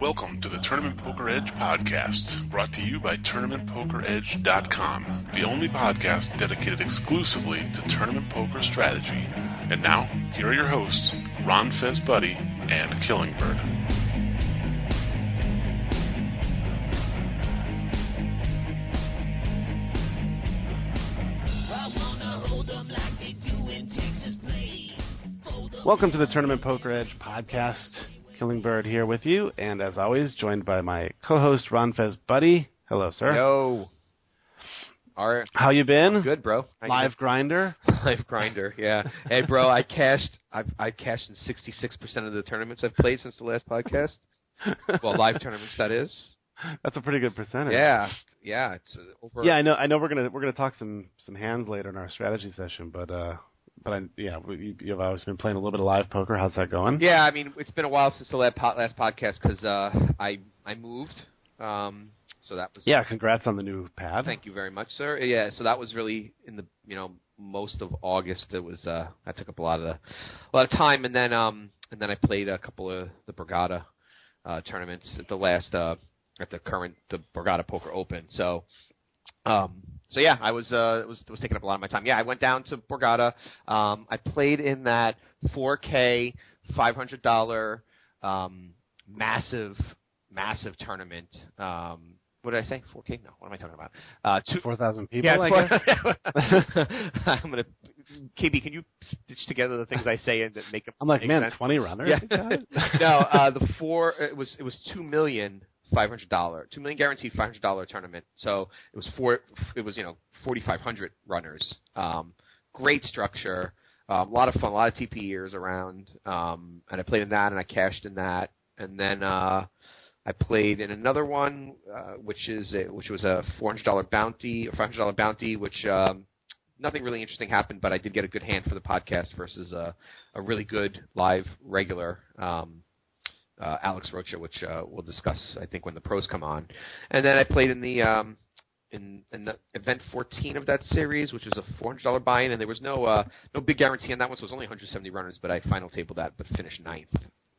Welcome to the Tournament Poker Edge podcast, brought to you by TournamentPokerEdge.com, the only podcast dedicated exclusively to tournament poker strategy. And now, here are your hosts, Ron Fez Buddy and Killingbird. Welcome to the Tournament Poker Edge podcast. Killing Bird here with you, and as always, joined by my co-host Ron Fez Buddy. Hello, sir. Yo. All right. How you been? Good, bro. How you Live grinder. Live grinder. Yeah. Hey, bro. I cashed. I've I cashed in sixty six percent of the tournaments I've played since the last podcast. well, live tournaments that is. That's a pretty good percentage. Yeah. Yeah. It's uh, over. Yeah, I know. I know. We're gonna we're gonna talk some some hands later in our strategy session, but uh, but I, yeah, you, you've always been playing a little bit of live poker. How's that going? Yeah. I mean, it's been a while since the last, last podcast because uh, I I moved. Um, so that was Yeah. Congrats on the new pad. Thank you very much, sir. Yeah, so that was really in the you know most of August. It was uh, that took up a lot of the a lot of time, and then um and then I played a couple of the Borgata uh, tournaments at the last uh, at the current the Borgata Poker Open. So um so yeah, I was uh it was was taking up a lot of my time. Yeah, I went down to Borgata. Um, I played in that 4K five hundred dollar um massive massive tournament. Um, what did I say? 4K? No. What am I talking about? Uh, two, Four thousand people. yeah, I four- guess. I'm gonna. KB, can you stitch together the things I say and that make them? I'm like, make man, sense? twenty runners. Yeah. no, uh, the four. It was it was two million five hundred dollar, two million guaranteed five hundred dollar tournament. So it was four. It was you know forty five hundred runners. Um, great structure. Um, a lot of fun. A lot of TPers around. Um, and I played in that, and I cashed in that, and then. uh I played in another one, uh, which is a, which was a four hundred dollar bounty, or five hundred dollar bounty, which um, nothing really interesting happened, but I did get a good hand for the podcast versus a, a really good live regular um, uh, Alex Rocha, which uh, we'll discuss I think when the pros come on. And then I played in the um, in, in the event 14 of that series, which was a $400 buy-in, and there was no uh, no big guarantee on that one, so it was only 170 runners, but I final tabled that, but finished ninth.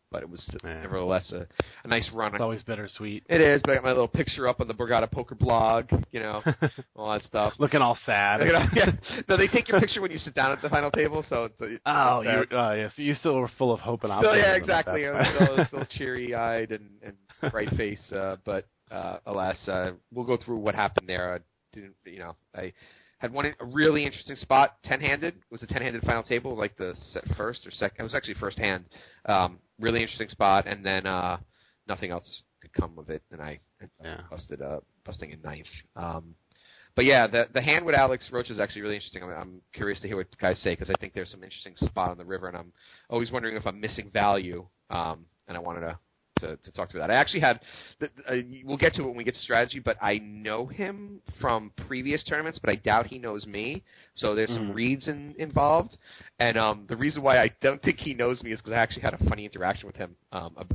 But it was Man. nevertheless a, a nice run. It's always bittersweet. It is, but I got my little picture up on the Borgata Poker blog, you know, all that stuff. Looking all sad. Know, yeah. No, they take your picture when you sit down at the final table, so it's. it's Oh, you, uh, yeah. So you still were full of hope and Still, optimism. yeah, exactly. that I was still, still cheery-eyed and, and bright face, uh, but uh, alas, uh, we'll go through what happened there. I didn't, you know, I had one a really interesting spot, ten-handed. It was a ten-handed final table, like the set first or second. It was actually first hand. Um, really interesting spot, and then uh, nothing else could come of it, and I up Yeah. busted, uh, busting in ninth. Um, but yeah, the the hand with Alex Rocha is actually really interesting. I'm, I'm curious to hear what guys say because I think there's some interesting spot on the river, and I'm always wondering if I'm missing value. Um, and I wanted to, to to talk through that. I actually had, uh, we'll get to it when we get to strategy, but I know him from previous tournaments, but I doubt he knows me. So there's some Mhm. reads in, involved, and um, the reason why I don't think he knows me is because I actually had a funny interaction with him um, a,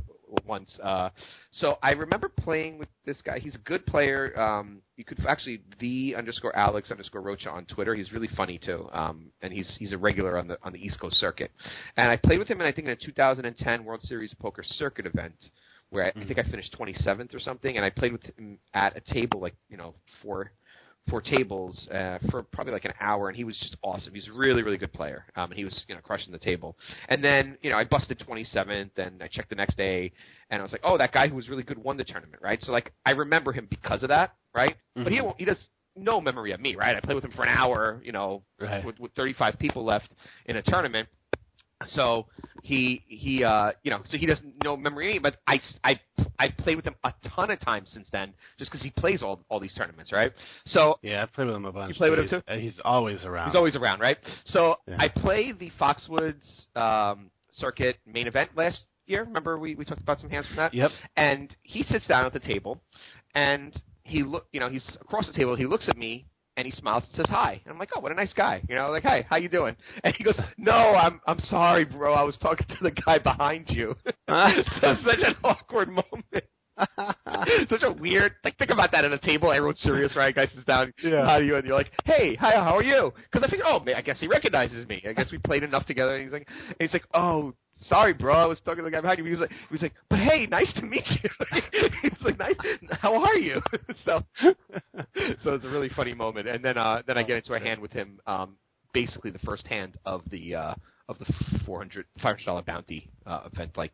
once. Uh, so I remember playing with this guy. He's a good player. Um, you could actually the underscore Alex underscore Rocha on Twitter. He's really funny too, um, and he's he's a regular on the on the East Coast circuit. And I played with him, and I think in a 2010 World Series Poker Circuit event, where I, I think I finished 27th or something, and I played with him at a table like you know four four tables uh, for probably like an hour, and he was just awesome. He's a really, really good player, um, and he was you know crushing the table. And then you know I busted 27th, and I checked the next day, and I was like, oh, that guy who was really good won the tournament, right? So like I remember him because of that, right? But he Mhm. won't- he does no memory of me, right? I played with him for an hour, you know, Right. with, with 35 people left in a tournament. So he he uh you know so he doesn't know memory but I I I played with him a ton of times since then, just because he plays all all these tournaments, right? So Yeah, I played with him a bunch. You play with him too? He's always around. He's always around, right? So Yeah. I played the Foxwoods um, circuit main event last year. Remember we, we talked about some hands from that? Yep. And he sits down at the table, and he look, you know, he's across the table. He looks at me and he smiles and says hi. And I'm like, oh, what a nice guy, you know, like, hey, how you doing? And he goes, no, I'm I'm sorry, bro. I was talking to the guy behind you. so such an awkward moment. Such a weird. Like, think about that at a table. Everyone's serious, right? Guy sits down. Yeah. How are you? And you're like, hey, hi, how are you? Because I figured, oh, man, I guess he recognizes me. I guess we played enough together. And he's like, and he's like, oh, sorry, bro. I was talking to the guy behind you. He was like, he was like, but hey, nice to meet you. he was like, nice. How are you? so, so it's a really funny moment. And then, uh, then I get into a hand with him. Um, basically the first hand of the uh, of the 400 dollar bounty uh, event, like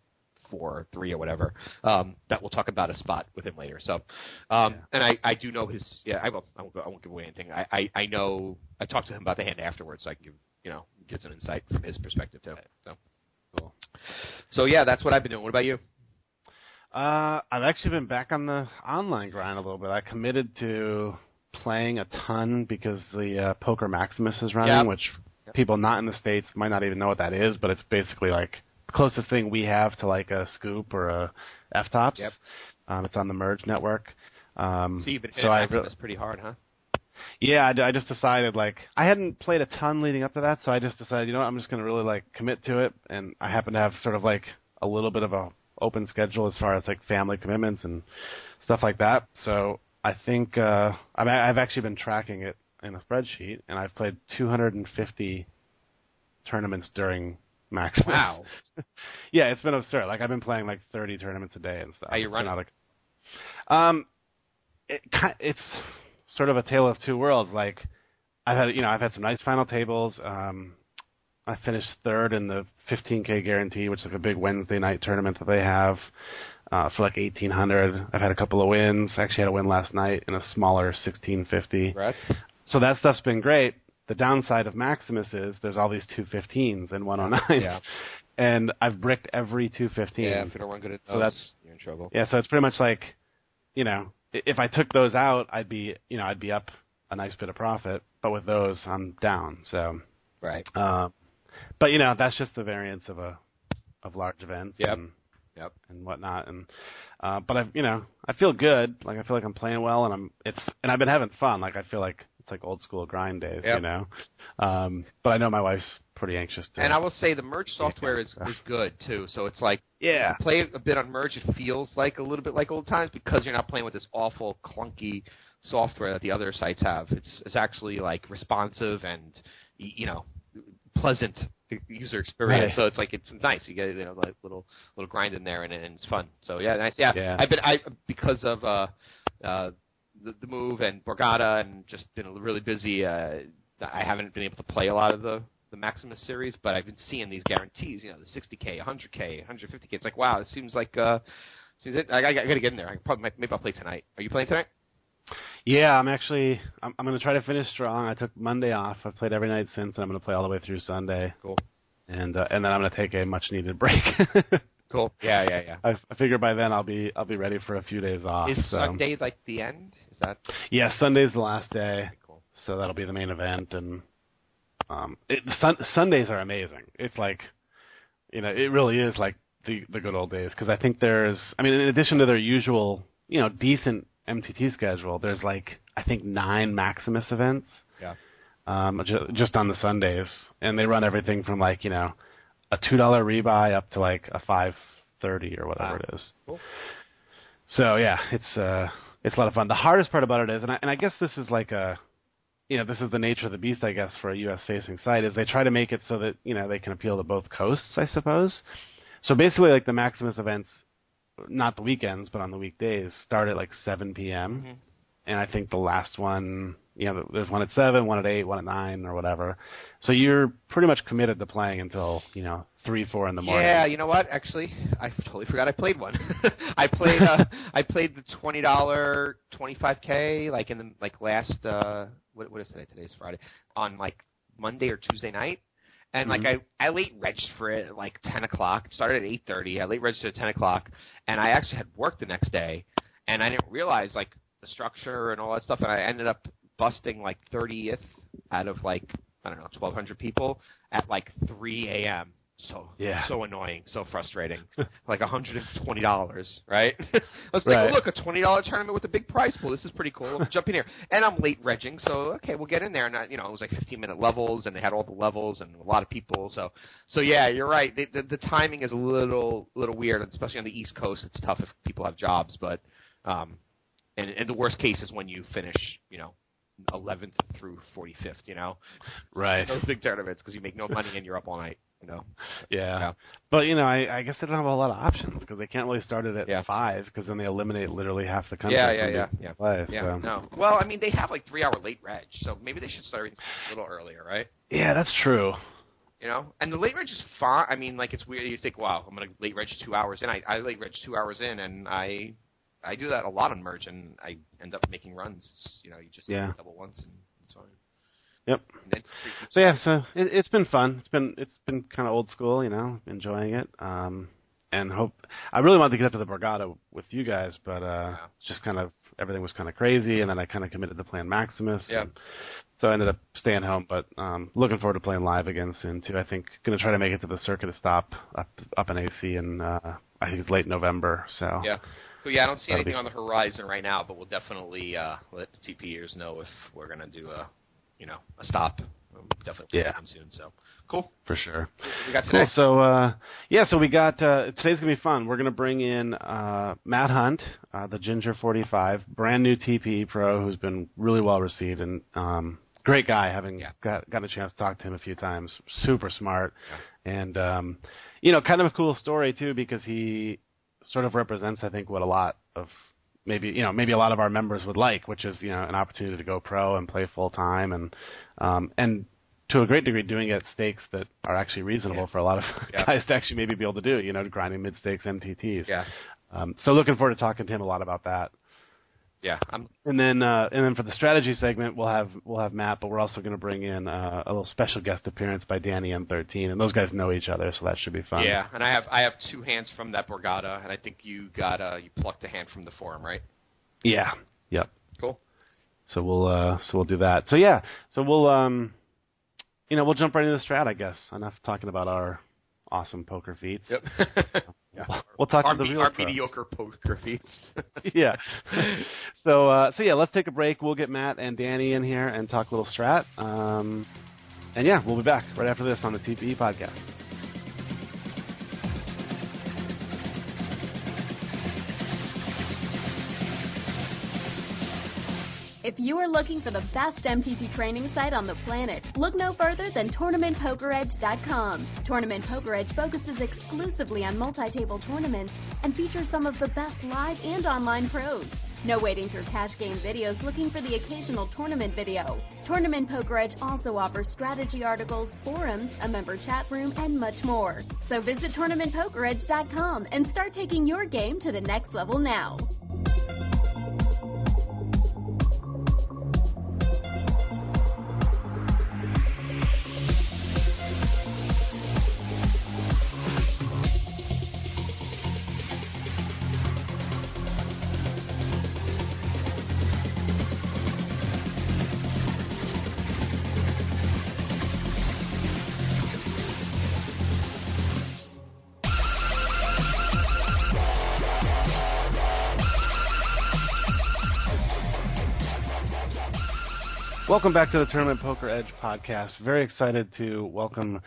four or three or whatever. Um, that we'll talk about a spot with him later. So, um, yeah. and I, I do know his. Yeah, I won't. I won't, I won't give away anything. I, I, I know. I talked to him about the hand afterwards, so I can give you know get some insight from his perspective too. So, cool. So yeah, that's what I've been doing. What about you? Uh, I've actually been back on the online grind a little bit. I committed to playing a ton because the uh, Poker Maximus is running, yep. which yep. people not in the states might not even know what that is, but it's basically like the closest thing we have to like a Scoop or a FTOPS. Yep. Um, it's on the Merge network. Um, so you've been so I re- pretty hard, huh? Yeah, I, I just decided like I hadn't played a ton leading up to that, so I just decided, you know, what, I'm just going to really like commit to it, and I happen to have sort of like a little bit of a open schedule as far as like family commitments and stuff like that. So I think uh, I mean, I've actually been tracking it in a spreadsheet, and I've played 250 tournaments during Maximus. Wow. yeah, it's been absurd. Like I've been playing like 30 tournaments a day and stuff. How you running? Like, um, it, it's sort of a tale of two worlds. Like I've had, you know, I've had some nice final tables. Um, I finished third in the 15k guarantee, which is like a big Wednesday night tournament that they have uh, for like 1800. I've had a couple of wins. I actually had a win last night in a smaller 1650. Right. So that stuff's been great. The downside of Maximus is there's all these 215s and 109s. Yeah. And I've bricked every 215. Yeah, if you don't run good at those, so that's, you're in trouble. Yeah, so it's pretty much like, you know, if I took those out, I'd be, you know, I'd be up a nice bit of profit. But with those, I'm down. So. Right. Um, but you know, that's just the variance of a of large events. Yep. And, yep. and whatnot. And uh, but I, you know, I feel good. Like I feel like I'm playing well, and I'm it's and I've been having fun. Like I feel like it's like old school grind days, yep. you know. Um, but I know my wife's pretty anxious to. And I will say the merge software is is good too. So it's like yeah, play a bit on merge. It feels like a little bit like old times because you're not playing with this awful clunky software that the other sites have. It's it's actually like responsive and you know pleasant user experience. Right. So it's like it's nice. You get you know like little little grind in there and, and it's fun. So yeah, nice. Yeah, yeah. I've been I because of uh uh the, the move and Borgata and just been really busy. Uh, I haven't been able to play a lot of the the Maximus series, but I've been seeing these guarantees. You know, the 60k, 100k, 150k. It's like wow, it seems like uh seems it. I, I, I got to get in there. I probably maybe I'll play tonight. Are you playing tonight? Yeah, I'm actually I'm, I'm going to try to finish strong. I took Monday off. I've played every night since, and I'm going to play all the way through Sunday. Cool. And uh, and then I'm going to take a much needed break. cool. Yeah, yeah, yeah. I, I figure by then I'll be I'll be ready for a few days off. Is so. Sunday like the end? Is that? Yeah, Sunday's the last day. Cool. So that'll be the main event, and um, it, sun, Sundays are amazing. It's like, you know, it really is like the the good old days because I think there's, I mean, in addition to their usual, you know, decent MTT schedule, there's like I think nine Maximus events. Yeah. Um, ju- just on the Sundays, and they run everything from like you know, a two dollar rebuy up to like a five thirty or whatever Wow. it is. Cool. So yeah, it's uh, it's a lot of fun. The hardest part about it is, and I, and I guess this is like a, you know, this is the nature of the beast, I guess, for a U.S. facing site, is they try to make it so that you know they can appeal to both coasts, I suppose. So basically, like the Maximus events, not the weekends, but on the weekdays, start at like 7 p.m. Mhm. And I think the last one, you know, there's one at seven, one at eight, one at nine, or whatever. So you're pretty much committed to playing until you know three, four in the morning. Yeah, you know what? Actually, I totally forgot I played one. I played uh, I played the twenty dollar twenty five k like in the like last uh what what is today? Today's Friday on like Monday or Tuesday night. And like Mhm. I, I late registered for it at like ten o'clock. It started at eight thirty. I late registered at ten o'clock, and I actually had work the next day, and I didn't realize like the structure and all that stuff. And I ended up busting like thirtieth out of like I don't know twelve hundred people at like three a.m. So Yeah. so annoying, so frustrating. like hundred and twenty dollars, right? I was like, Right. oh, look, a twenty dollar tournament with a big prize pool. This is pretty cool. Jump in here, and I'm late regging, so okay, we'll get in there. And I, you know, it was like fifteen minute levels, and they had all the levels and a lot of people. So, so yeah, you're right. The, the, the timing is a little little weird, especially on the East Coast. It's tough if people have jobs, but um, and and the worst case is when you finish, you know. 11th through 45th, you know, Right. those big tournaments because you make no money and you're up all night. You know. Yeah. Yeah. But you know, I, I guess they don't have a lot of options because they can't really start it at Yeah. five because then they eliminate literally half the country. Yeah, yeah, yeah, yeah. Play, Yeah. so. No. Well, I mean, they have like three hour late reg, so maybe they should start a little earlier, right? Yeah, that's true. You know, and the late reg is fine. I mean, like it's weird. You think, wow, I'm gonna late reg two hours in. I, I late reg two hours in, and I I do that a lot on merge, and I end up making runs. You know, you just Yeah. double once, and it's fine. Yep. It's. So yeah, so it, it's been fun. It's been it's been kind of old school, you know, enjoying it. Um, and hope I really wanted to get up to the Borgata with you guys, but uh, Yeah. just kind of everything was kind of crazy, and then I kind of committed to playing Maximus. Yeah. and So I ended up staying home, but um, looking forward to playing live again soon too. I think going to try to make it to the circuit to stop up up in AC, and uh, I think it's late November. So Yeah. So yeah, I don't see That'll anything be on the horizon right now, but we'll definitely uh, let the TPers know if we're gonna do a, you know, a stop. Definitely Yeah. yeah. soon. So cool. for sure. We got Cool. So uh, yeah, so we got uh, today's gonna be fun. We're gonna bring in uh, Matt Hunt, uh, the Ginger 45, brand new TPE pro who's been really well received and um, great guy. Having Yeah. got gotten a chance to talk to him a few times, super smart, and um, you know, kind of a cool story too because he sort of represents, I think, what a lot of maybe you know maybe a lot of our members would like, which is you know an opportunity to go pro and play full time and um, and to a great degree doing it at stakes that are actually reasonable for a lot of Yeah. guys to actually maybe be able to do. You know, grinding mid stakes MTTs. Yeah. Um, so looking forward to talking to him a lot about that. Yeah. I'm And then uh, and then for the strategy segment, we'll have we'll have Matt, but we're also going to bring in uh, a little special guest appearance by Danny N13, and those guys know each other, so that should be fun. Yeah, and I have I have two hands from that Borgata, and I think you got uh you plucked a hand from the forum, right? Yeah. Yep. Cool. So we'll uh, so we'll do that. So yeah. So we'll um, you know, we'll jump right into the strat, I guess. Enough talking about our awesome poker feats. Yep. Yeah. We'll talk our to the real our pros. mediocre poker feats. yeah. So uh, so yeah, let's take a break. We'll get Matt and Danny in here and talk a little strat. Um, and yeah, we'll be back right after this on the TPE podcast. If you are looking for the best MTT training site on the planet, look no further than TournamentPokerEdge.com. Tournament Poker Edge focuses exclusively on multi-table tournaments and features some of the best live and online pros. No waiting through cash game videos looking for the occasional tournament video. Tournament Poker Edge also offers strategy articles, forums, a member chat room, and much more. So visit TournamentPokerEdge.com and start taking your game to the next level now. Welcome back to the Tournament Poker Edge podcast. Very excited to welcome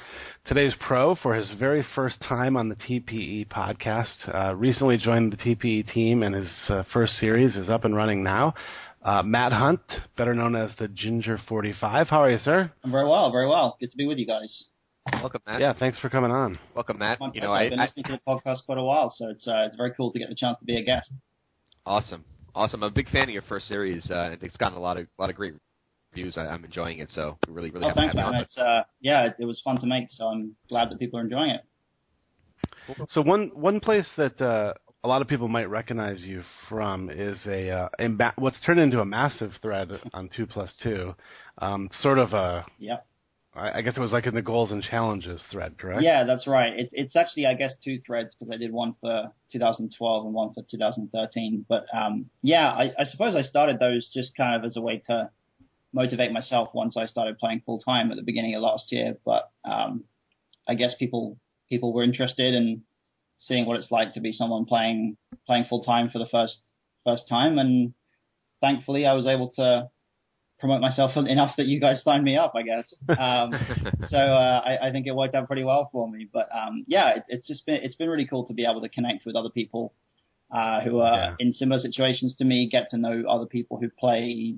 today's pro for his very first time on the TPE podcast. Uh, recently joined the TPE team, and his uh, first series is up and running now. Uh, Matt Hunt, better known as the Ginger 45. How are you, sir? I'm very well, very well. Good to be with you guys. Welcome, Matt. Yeah, thanks for coming on. Welcome, Matt. My You know. I, I've been I listening to the podcast quite a while, so it's uh, it's very cool to get the chance to be a guest. awesome, awesome. I'm a big fan of your first series. Uh, it's gotten a lot of lot of great reviews. I, I'm enjoying it, so we really, really Oh, thanks, to have you man. It's uh, yeah, it, it was fun to make, so I'm glad that people are enjoying it. So one one place that uh, a lot of people might recognize you from is a, uh, a ma- what's turned into a massive thread on Two Plus Two, um, sort of a Yeah, I I guess it was like in the goals and challenges thread, correct? yeah, that's right. It, it's actually, I guess, two threads because I did one for 2012 and one for 2013. But um, yeah, I, I suppose I started those just kind of as a way to motivate myself once I started playing full time at the beginning of last year. But um, I guess people people were interested in seeing what it's like to be someone playing playing full time for the first first time, and thankfully I was able to promote myself enough that you guys signed me up. I guess. Um, so uh, I, I think it worked out pretty well for me. But um, yeah, it, it's just been it's been really cool to be able to connect with other people uh, who are Yeah. in similar situations to me, get to know other people who play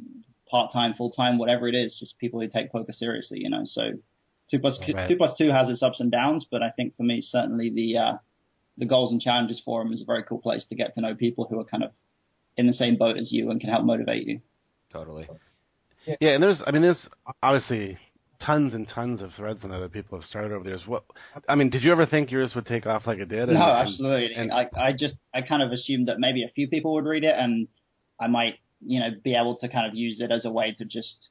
part time, full time, whatever it is, just people who take poker seriously, you know. So Two plus Right. two plus two has its ups and downs, but I think for me certainly the uh, the goals and challenges forum is a very cool place to get to know people who are kind of in the same boat as you and can help motivate you. Totally. Yeah, and there's, I mean, there's obviously tons and tons of threads on there that people have started over the years. What, I mean, did you ever think yours would take off like it did? And- No, and- absolutely. and- I, I just, I kind of assumed that maybe a few people would read it and I might, you know, be able to kind of use it as a way to just,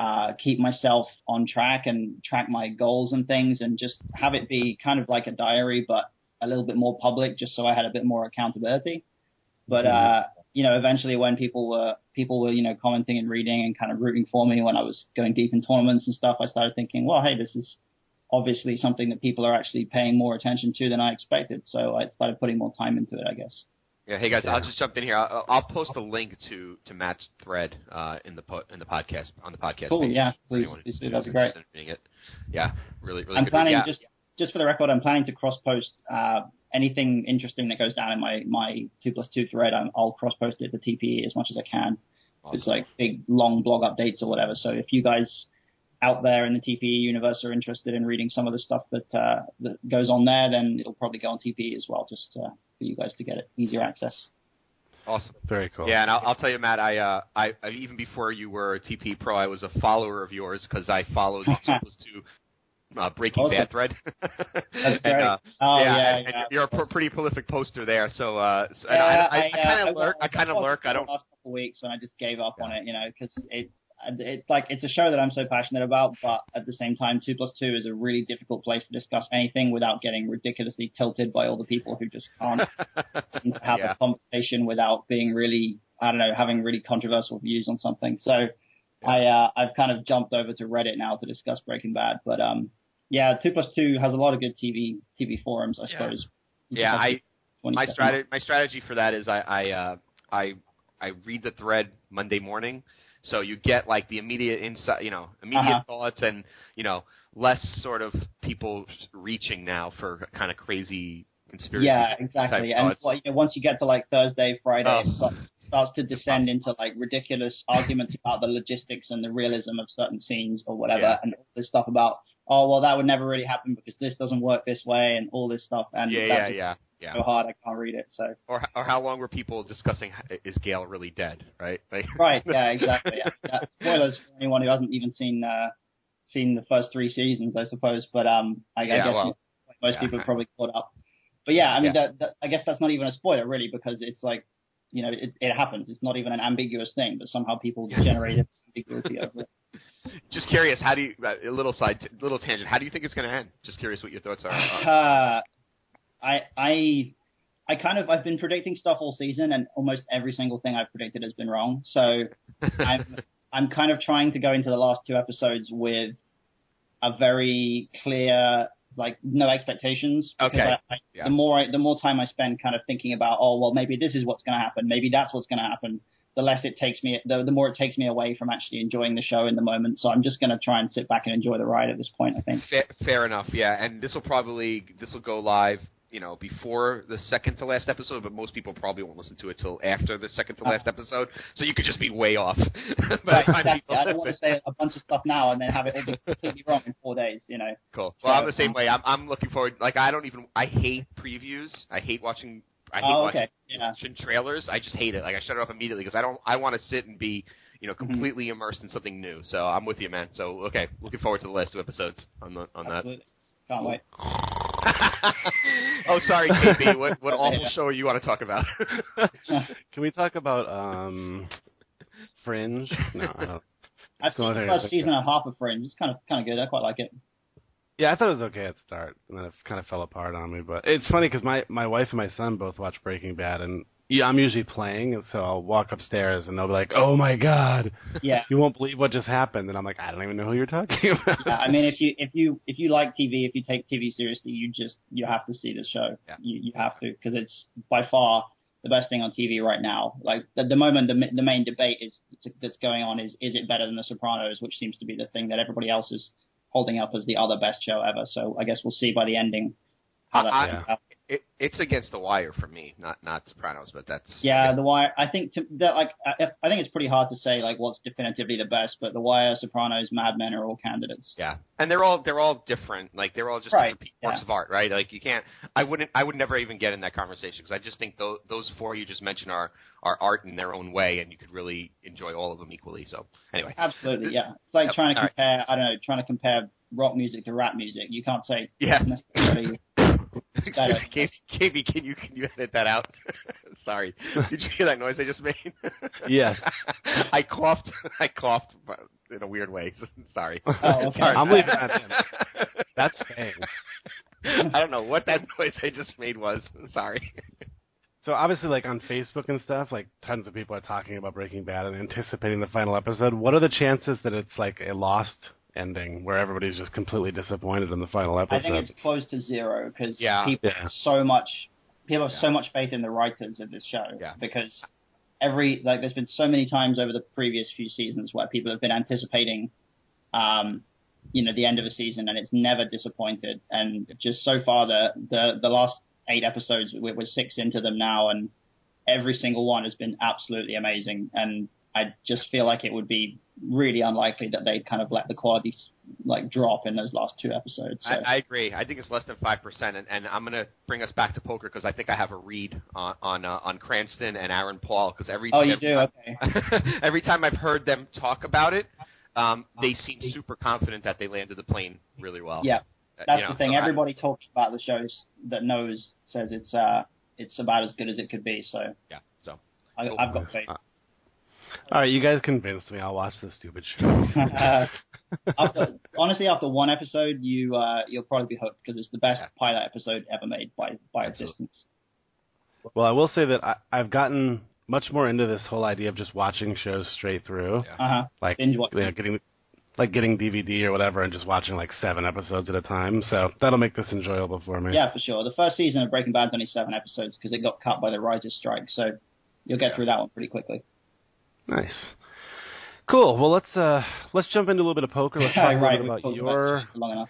uh, keep myself on track and track my goals and things and just have it be kind of like a diary, but a little bit more public just so I had a bit more accountability. But, uh, you know, eventually when people were, people were, you know, commenting and reading and kind of rooting for me when I was going deep in tournaments and stuff, I started thinking, well, hey, this is, obviously something that people are actually paying more attention to than I expected. So I started putting more time into it, I guess. Yeah. Hey guys, Yeah. I'll just jump in here. I'll, I'll post a link to to Matt's thread uh, in the po- in the podcast on the podcast. Cool, page yeah, please- please do, that'd be great. interested in reading it. Yeah, really, really I'm planning yeah. just just for the record, I'm planning to cross post uh, anything interesting that goes down in my my two plus two thread. I'm, I'll cross post it to TPE as much as I can. Awesome. It's like big long blog updates or whatever. So if you guys out there in the TPE universe are interested in reading some of the stuff that uh, that goes on there, then it'll probably go on TPE as well, just uh, for you guys to get it easier access. awesome. Very cool. Yeah, and I'll, I'll tell you, Matt. I, uh, I, I even before you were a TP Pro, I was a follower of yours because I followed the two plus two uh, Breaking Awesome. Bad thread. That's and, uh, oh yeah, yeah, and, and yeah. you're a pr- pretty prolific poster there. So, uh, so and Yeah, I, I, I, kind of well, lurk. I kind of lurk. I don't. The last couple of weeks, when I just gave up on it, you know, because it, it's like it's a show that I'm so passionate about, but at the same time, two plus two is a really difficult place to discuss anything without getting ridiculously tilted by all the people who just can't have yeah. a conversation without being really, I don't know, having really controversial views on something. So. I uh, I've kind of jumped over to Reddit now to discuss Breaking Bad, but um yeah, two plus two has a lot of good TV TV forums, I Yeah. suppose. Yeah, I to- when you my set them up. strategy my strategy for that is I I uh, I I read the thread Monday morning, so you get like the immediate insight, you know, immediate Uh-huh. thoughts, and you know less sort of people reaching now for kind of crazy conspiracy. Yeah, exactly. And like, you know, once you get to like Thursday, Friday, Oh. it starts, to descend into like ridiculous arguments about the logistics and the realism of certain scenes or whatever, Yeah. and all this stuff about oh well that would never really happen because this doesn't work this way and all this stuff. And yeah, yeah, yeah, yeah. so hard I can't read it. So Or or how long were people discussing is Gale really dead? Right. Like, right, yeah, exactly. Yeah. Yeah, Spoilers for anyone who hasn't even seen uh, seen the first three seasons, I suppose. But um, I, I guess well, most yeah. people have probably caught up. But yeah, I mean, Yeah. That, that, I guess that's not even a spoiler really because it's like, you know, it, it happens. It's not even an ambiguous thing, but somehow people generated ambiguity over it. Just curious, how do you uh, a little side little tangent? How do you think it's going to end? Just curious what your thoughts are. Uh, Uh, I I I kind of I've been predicting stuff all season, and almost every single thing I've predicted has been wrong. So I'm I'm kind of trying to go into the last two episodes with a very clear like no expectations. Okay. I, I, Yeah. The more I, the more time I spend kind of thinking about oh well maybe this is what's going to happen maybe that's what's going to happen. The less it takes me, the, the more it takes me away from actually enjoying the show in the moment. So I'm just going to try and sit back and enjoy the ride at this point. I think. Fair, fair enough, yeah. And this will probably this will go live, you know, before the second to last episode, but most people probably won't listen to it till after the second to last episode. So you could just be way off. by the Right, time exactly. I don't want to say a bunch of stuff now and then have it all be completely wrong in four days. You know. Cool. Well, I'm the same um, way. I'm I'm looking forward. Like I don't even. I hate previews. I hate watching. I hate Oh, watching. Yeah. trailers. I just hate it. Like I shut it off immediately because I don't. I want to sit and be, you Mm-hmm. know, completely immersed in something new. So I'm with you, man. So okay, looking forward to the last two episodes on the on that. Can't wait. oh, sorry, KB. What what awful Yeah. show you want to talk about? Can we talk about um, Fringe? No, I don't. I've Go seen on the ahead, first season and a half of Fringe. It's kind of kind of good. I quite like it. Yeah, I thought it was okay at the start, and then it kind of fell apart on me. But it's funny because my my wife and my son both watch Breaking Bad, and yeah, I'm usually playing, and so I'll walk upstairs, and they'll be like, "Oh my god, Yeah. you won't believe what just happened," and I'm like, "I don't even know who you're talking about." Yeah, I mean, if you if you if you like TV, if you take TV seriously, you just you have to see this show. Yeah. You you have to because it's by far the best thing on TV right now. Like at the moment, the the main debate is that's going on is is it better than The Sopranos, which seems to be the thing that everybody else is holding up as the other best show ever. So I guess we'll see by the ending how that I-. It, it's against the wire for me, not not Sopranos, but that's Yeah, The Wire. I think to, that like I, I think it's pretty hard to say like what's definitively the best, but The Wire, Sopranos, Mad Men are all candidates. Yeah, and they're all they're all different. Like they're all just Right, different works of art, right? Like you can't. I wouldn't. I would never even get in that conversation because I just think those those four you just mentioned are are art in their own way, and you could really enjoy all of them equally. So anyway, Absolutely, yeah. It's like Yep, trying to all right. compare. I don't know, trying to compare rock music to rap music. You can't say yeah. necessarily. KB, uh, KB, can you can you edit that out? Sorry, did you hear that noise I just made? Yes. I coughed. I coughed in a weird way. Sorry. Oh, okay. Sorry. I'm leaving that in. That's staying. I don't know what that noise I just made was. Sorry. So obviously, like on Facebook and stuff, like tons of people are talking about Breaking Bad and anticipating the final episode. What are the chances that it's like a lost ending where everybody's just completely disappointed in the final episode. I think it's close to zero because Yeah. people Yeah. have so much people have Yeah. so much faith in the writers of this show Yeah. because every like there's been so many times over the previous few seasons where people have been anticipating um you know the end of a season and it's never disappointed and just so far the the the last eight episodes we're, we're six into them now and every single one has been absolutely amazing and I just feel like it would be really unlikely that they'd kind of let the quality like drop in those last two episodes. So. I, I agree. I think it's less than five percent, and, and I'm going to bring us back to poker because I think I have a read on on, uh, on Cranston and Aaron Paul because every oh, you every do? time- Okay. every time I've heard them talk about it, um, they seem super confident that they landed the plane really well. Yeah, Uh, That's you know, the thing. so I- Everybody talks about the shows that knows says it's uh it's about as good as it could be. So yeah. So I, I've got faith. All right, you guys convinced me. I'll watch this stupid show. uh, after, honestly, after one episode, you uh, you'll probably be hooked because it's the best Yeah. pilot episode ever made by by a Absolutely. distance. well, I will say that I, I've gotten much more into this whole idea of just watching shows straight through, Yeah. Uh huh. like Binge watching. you know, getting like getting DVD or whatever, and just watching like seven episodes at a time. So that'll make this enjoyable for me. Yeah, for sure. The first season of Breaking Bad's only seven episodes because it got cut by the writers' strike. So you'll get Yeah. through that one pretty quickly. Nice. Cool. Well, let's uh let's jump into a little bit of poker. Let's talk a little right. bit about your about it for long enough.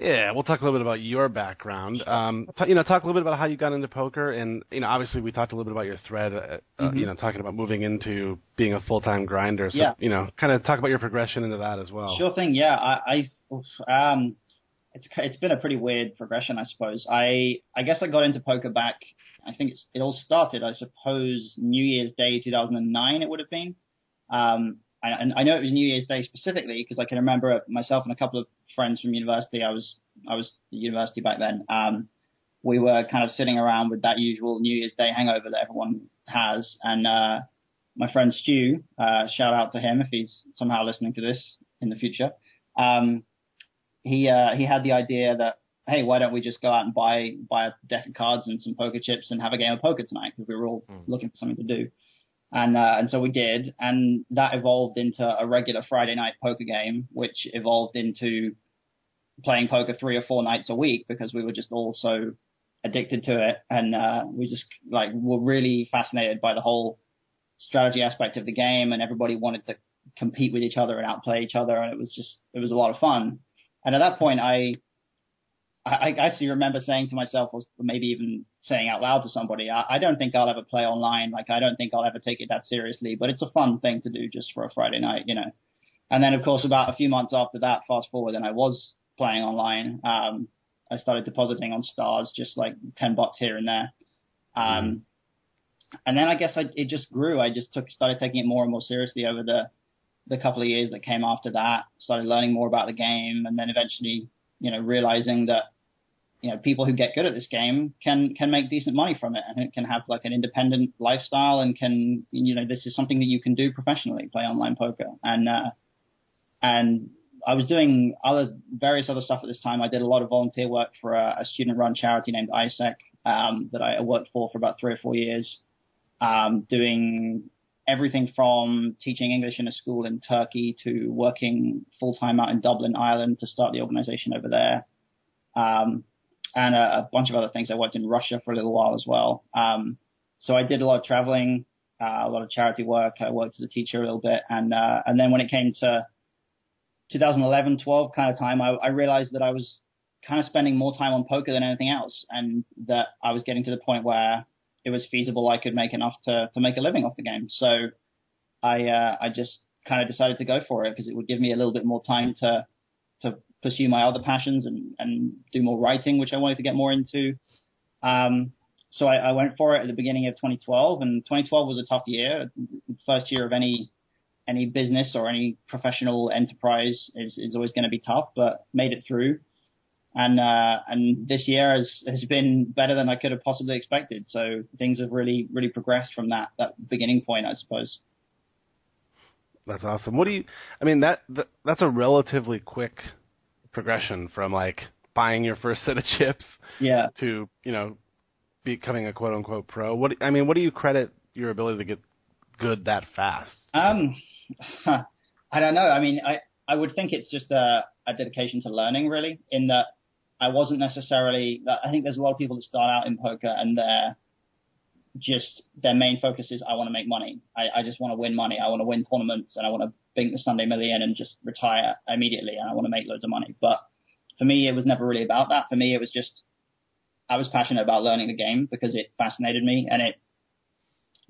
yeah. We'll talk a little bit about your background. Um, t- you know, talk a little bit about how you got into poker, and you know, obviously we talked a little bit about your thread. Uh, uh, Mhm. you know, talking about moving into being a full time grinder. So Yeah. you know, kind of talk about your progression into that as well. Sure thing. Yeah, I, I um, it's it's been a pretty weird progression, I suppose. I I guess I got into poker back. I think it all started, I suppose, New Year's Day 2009. It would have been. Um, and I know it was New Year's Day specifically because I can remember myself and a couple of friends from university. I was I was at university back then. Um, we were kind of sitting around with that usual New Year's Day hangover that everyone has, and uh, my friend Stu, uh, shout out to him if he's somehow listening to this in the future. Um, he uh, he had the idea that hey, why don't we just go out and buy buy a deck of cards and some poker chips and have a game of poker tonight because we were all Mm. looking for something to do. And uh, and so we did, and that evolved into a regular Friday night poker game, which evolved into playing poker three or four nights a week because we were just all so addicted to it, and uh, we just like were really fascinated by the whole strategy aspect of the game, and everybody wanted to compete with each other and outplay each other, and it was just it was a lot of fun. And at that point, I I, I actually remember saying to myself, or maybe even saying out loud to somebody, I, I don't think I'll ever play online. Like, I don't think I'll ever take it that seriously, but it's a fun thing to do just for a Friday night, you know. And then, of course, about a few months after that, fast forward, and I was playing online. Um, I started depositing on stars, just like 10 bucks here and there. Um, and then I guess I, it just grew. I just took, started taking it more and more seriously over the, the couple of years that came after that, started learning more about the game, and then eventually, you know, realizing that, you know, people who get good at this game can can make decent money from it, and it can have like an independent lifestyle, and can, you know, this is something that you can do professionally, play online poker, and uh, and I was doing other various other stuff at this time. I did a lot of volunteer work for a, a student-run charity named AIESEC um, that I worked for for about three or four years, um, doing everything from teaching English in a school in Turkey to working full time out in Dublin, Ireland to start the organization over there. Um, and a, a bunch of other things. I worked in Russia for a little while as well. Um, so I did a lot of traveling, uh, a lot of charity work. I worked as a teacher a little bit. And, uh, and then when it came to 2011, 12 kind of time, I, I realized that I was kind of spending more time on poker than anything else, and that I was getting to the point where it was feasible I could make enough to to make a living off the game. So I uh, I just kind of decided to go for it because it would give me a little bit more time to to pursue my other passions and and do more writing, which I wanted to get more into. Um, so I, I went for it at the beginning of 2012, and 2012 was a tough year, first year of any any business or any professional enterprise is, is always going to be tough, but made it through. And, uh, and this year has, has been better than I could have possibly expected. So things have really, really progressed from that, that beginning point, I suppose. That's awesome. What do you, I mean, that, that that's a relatively quick progression from like buying your first set of chips yeah. to, you know, becoming a quote unquote pro. What, I mean, what do you credit your ability to get good that fast? Um, I don't know. I mean, I, I would think it's just a, a dedication to learning, really, in that I wasn't necessarily. I think there's a lot of people that start out in poker and they're just their main focus is I want to make money. I, I just want to win money. I want to win tournaments and I want to bink the Sunday Million and just retire immediately and I want to make loads of money. But for me, it was never really about that. For me, it was just I was passionate about learning the game because it fascinated me and it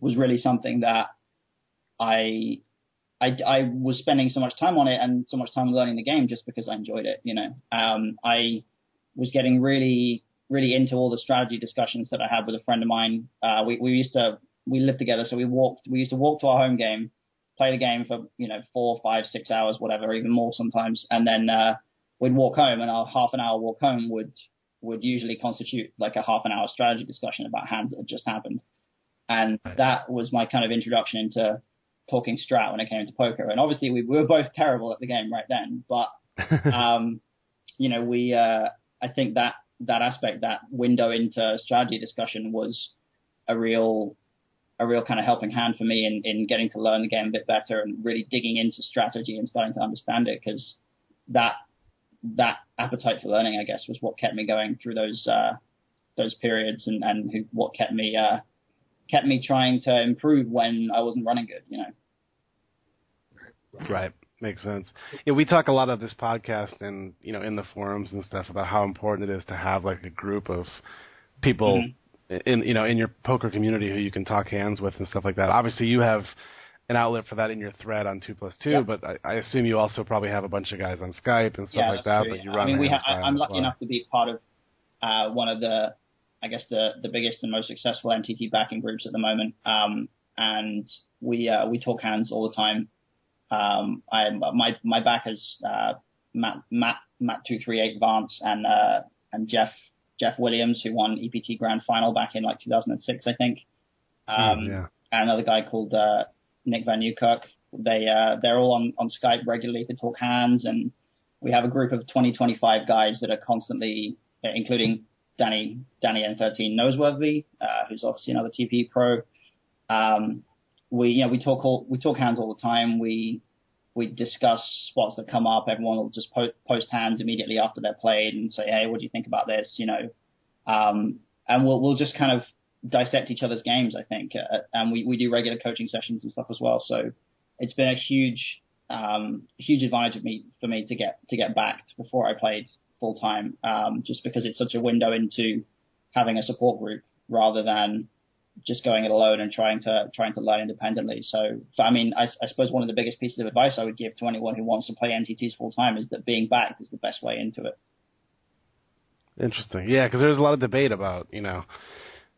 was really something that I I, I was spending so much time on it and so much time learning the game just because I enjoyed it. You know, um, I was getting really, really into all the strategy discussions that I had with a friend of mine. Uh, we, we used to, we lived together, so we walked, we used to walk to our home game, play the game for, you know, four, five, six hours, whatever, even more sometimes. And then, uh, we'd walk home and our half an hour walk home would, would usually constitute like a half an hour strategy discussion about hands that had just happened. And that was my kind of introduction into talking strat when it came to poker. And obviously we, we were both terrible at the game right then, but, um, you know, we, uh, I think that, that aspect, that window into strategy discussion was a real, a real kind of helping hand for me in, in getting to learn the game a bit better and really digging into strategy and starting to understand it because that, that appetite for learning, I guess, was what kept me going through those, uh, those periods and, and who, what kept me, uh, kept me trying to improve when I wasn't running good, you know. Right. Makes sense. Yeah, we talk a lot of this podcast and you know in the forums and stuff about how important it is to have like a group of people mm-hmm. in you know in your poker community who you can talk hands with and stuff like that. Obviously, you have an outlet for that in your thread on two plus two, but I, I, assume you also probably have a bunch of guys on Skype and stuff yeah, like that. True, you run. I mean, we ha- I'm lucky well. enough to be part of uh, one of the I guess the the biggest and most successful MTT backing groups at the moment. Um, and we uh, we talk hands all the time. Um, I my my backers uh, Matt Matt Matt two three eight Vance and uh, and Jeff Jeff Williams who won EPT Grand Final back in like 2006 I think. Um, mm, yeah. And another guy called uh, Nick Van Newkirk. They uh, they're all on on Skype regularly to talk hands and we have a group of 20 25 guys that are constantly including Danny Danny N13 Noseworthy, uh, who's obviously another TP pro. Um, we you know we talk all we talk hands all the time. We we discuss spots that come up. Everyone will just po- post hands immediately after they're played and say, hey, what do you think about this? You know, um, and we'll we'll just kind of dissect each other's games. I think, uh, and we we do regular coaching sessions and stuff as well. So it's been a huge um, huge advantage of me for me to get to get backed before I played full time, um, just because it's such a window into having a support group rather than just going it alone and trying to trying to learn independently. So, I mean, I, I, suppose one of the biggest pieces of advice I would give to anyone who wants to play MTTs full time is that being backed is the best way into it. Interesting, yeah, because there's a lot of debate about you know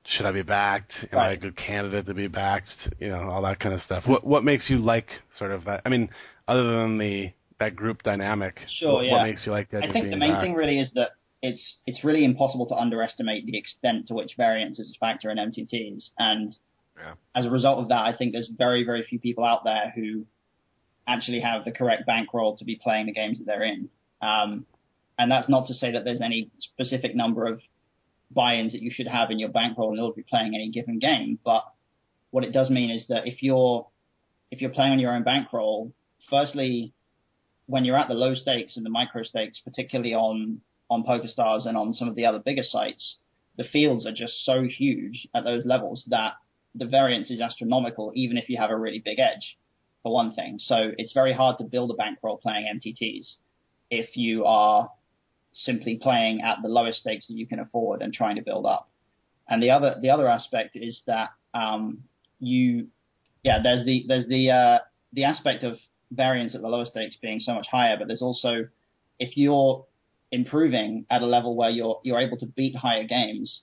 should I be backed? Am right. I a good candidate to be backed? You know, all that kind of stuff. What what makes you like sort of that? I mean, other than the that group dynamic, sure, what, yeah. what makes you like that? I think the main backed? thing really is that it's it's really impossible to underestimate the extent to which variance is a factor in MTTs, and yeah. as a result of that, I think there's very very few people out there who actually have the correct bankroll to be playing the games that they're in. Um, and that's not to say that there's any specific number of buy-ins that you should have in your bankroll in order to be playing any given game. But what it does mean is that if you're if you're playing on your own bankroll, firstly, when you're at the low stakes and the micro stakes, particularly on on PokerStars and on some of the other bigger sites, the fields are just so huge at those levels that the variance is astronomical, even if you have a really big edge, for one thing. So it's very hard to build a bankroll playing MTTs if you are simply playing at the lowest stakes that you can afford and trying to build up. And the other the other aspect is that um, you yeah there's the there's the uh, the aspect of variance at the lower stakes being so much higher, but there's also if you're improving at a level where you're you're able to beat higher games,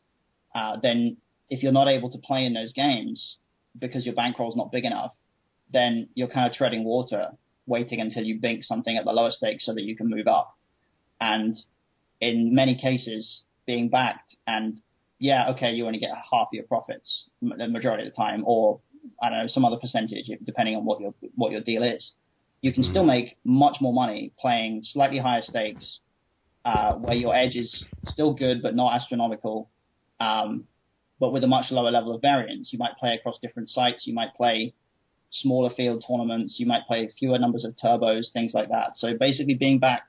uh, then if you're not able to play in those games because your bankroll's not big enough, then you're kind of treading water, waiting until you bink something at the lower stakes so that you can move up. And in many cases, being backed and yeah, okay, you only get half your profits the majority of the time, or I don't know some other percentage depending on what your what your deal is. You can still make much more money playing slightly higher stakes, uh, where your edge is still good but not astronomical, um, but with a much lower level of variance. You might play across different sites. You might play smaller field tournaments. You might play fewer numbers of turbos, things like that. So basically, being back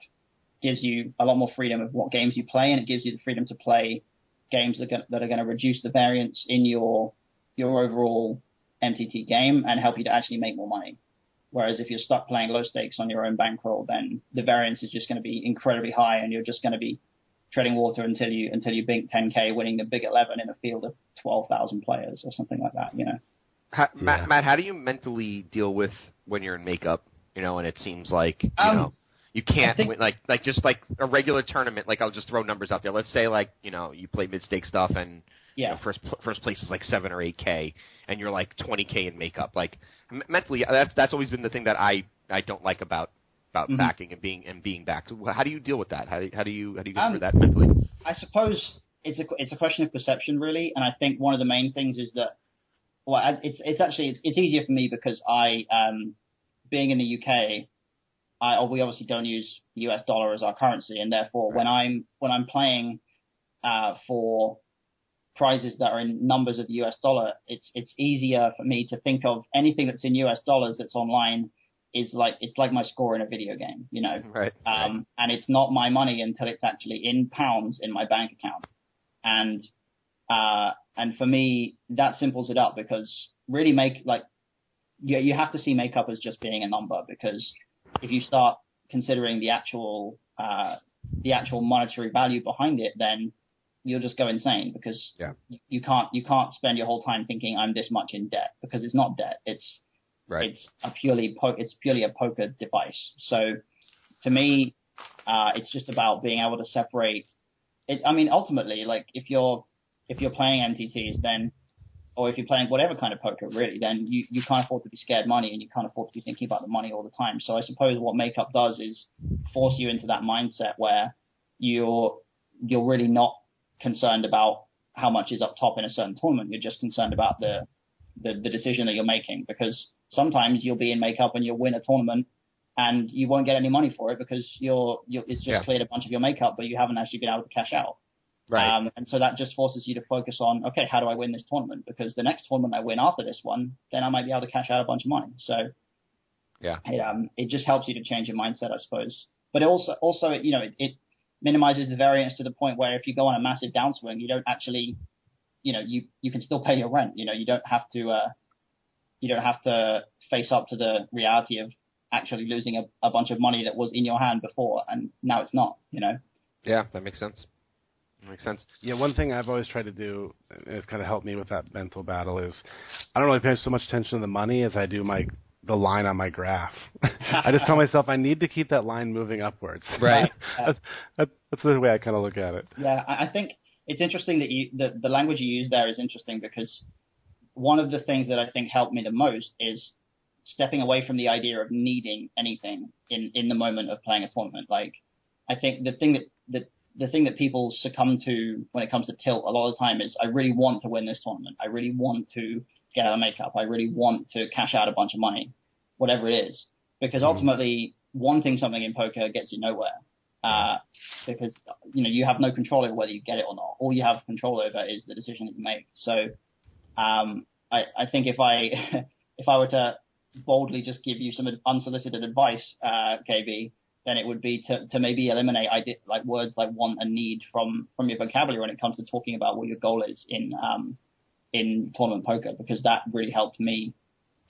gives you a lot more freedom of what games you play, and it gives you the freedom to play games that, that are going to reduce the variance in your your overall MTT game and help you to actually make more money. Whereas if you're stuck playing low stakes on your own bankroll, then the variance is just going to be incredibly high, and you're just going to be treading water until you until you bink 10k, winning the big 11 in a field of 12,000 players or something like that. You know. How, yeah. Matt, Matt, how do you mentally deal with when you're in makeup? You know, and it seems like you um, know you can't think, win, like like just like a regular tournament. Like I'll just throw numbers out there. Let's say like you know you play mid stake stuff and yeah. You know, first first place is like seven or eight k, and you're like twenty k in makeup. Like m- mentally, that's that's always been the thing that I I don't like about about mm-hmm. backing and being and being backed. How do you deal with that? How do, how do you how do you get um, that mentally? I suppose it's a it's a question of perception really, and I think one of the main things is that well, it's it's actually it's, it's easier for me because I um being in the UK I, we obviously don't use US dollar as our currency, and therefore right. when I'm when I'm playing uh, for prizes that are in numbers of the US dollar, it's it's easier for me to think of anything that's in US dollars that's online is like it's like my score in a video game, you know. Right. Um, right. and it's not my money until it's actually in pounds in my bank account, and uh, and for me that simples it up because really make like you you have to see makeup as just being a number because if you start considering the actual uh, the actual monetary value behind it, then you'll just go insane because yeah. you can't you can't spend your whole time thinking I'm this much in debt because it's not debt. It's right. it's a purely po- it's purely a poker device. So to me, uh, it's just about being able to separate. It, I mean, ultimately, like if you're if you're playing MTTs, then or if you're playing whatever kind of poker, really, then you, you can't afford to be scared money and you can't afford to be thinking about the money all the time. So I suppose what makeup does is force you into that mindset where you're you're really not concerned about how much is up top in a certain tournament. You're just concerned about the the, the decision that you're making because sometimes you'll be in makeup and you'll win a tournament and you won't get any money for it because you're, you're it's just yeah. cleared a bunch of your makeup, but you haven't actually been able to cash out. Right. Um, and so that just forces you to focus on, okay, how do I win this tournament? Because the next tournament I win after this one, then I might be able to cash out a bunch of money. So yeah, it, um, it just helps you to change your mindset, I suppose. But it also, also, you know, it, it minimizes the variance to the point where if you go on a massive downswing, you don't actually, you know, you, you can still pay your rent. You know, you don't have to, uh, you don't have to face up to the reality of actually losing a, a bunch of money that was in your hand before and now it's not, you know? Yeah, that makes sense. Makes sense. Yeah, one thing I've always tried to do, and it's kind of helped me with that mental battle, is I don't really pay so much attention to the money as I do my the line on my graph. I just tell myself I need to keep that line moving upwards. Right. that's, that's, that's the way I kind of look at it. Yeah, I think it's interesting that you the, the language you use there is interesting because one of the things that I think helped me the most is stepping away from the idea of needing anything in in the moment of playing a tournament. Like I think the thing that that the thing that people succumb to when it comes to tilt a lot of the time is I really want to win this tournament. I really want to get out of makeup. I really want to cash out a bunch of money, whatever it is. Because mm-hmm. ultimately, wanting something in poker gets you nowhere. Uh, because, you know, you have no control over whether you get it or not. All you have control over is the decision that you make. So, um, I, I think if I, if I were to boldly just give you some unsolicited advice, uh, KB, then it would be to, to maybe eliminate idea, like words like want and need from from your vocabulary when it comes to talking about what your goal is in um, in tournament poker because that really helped me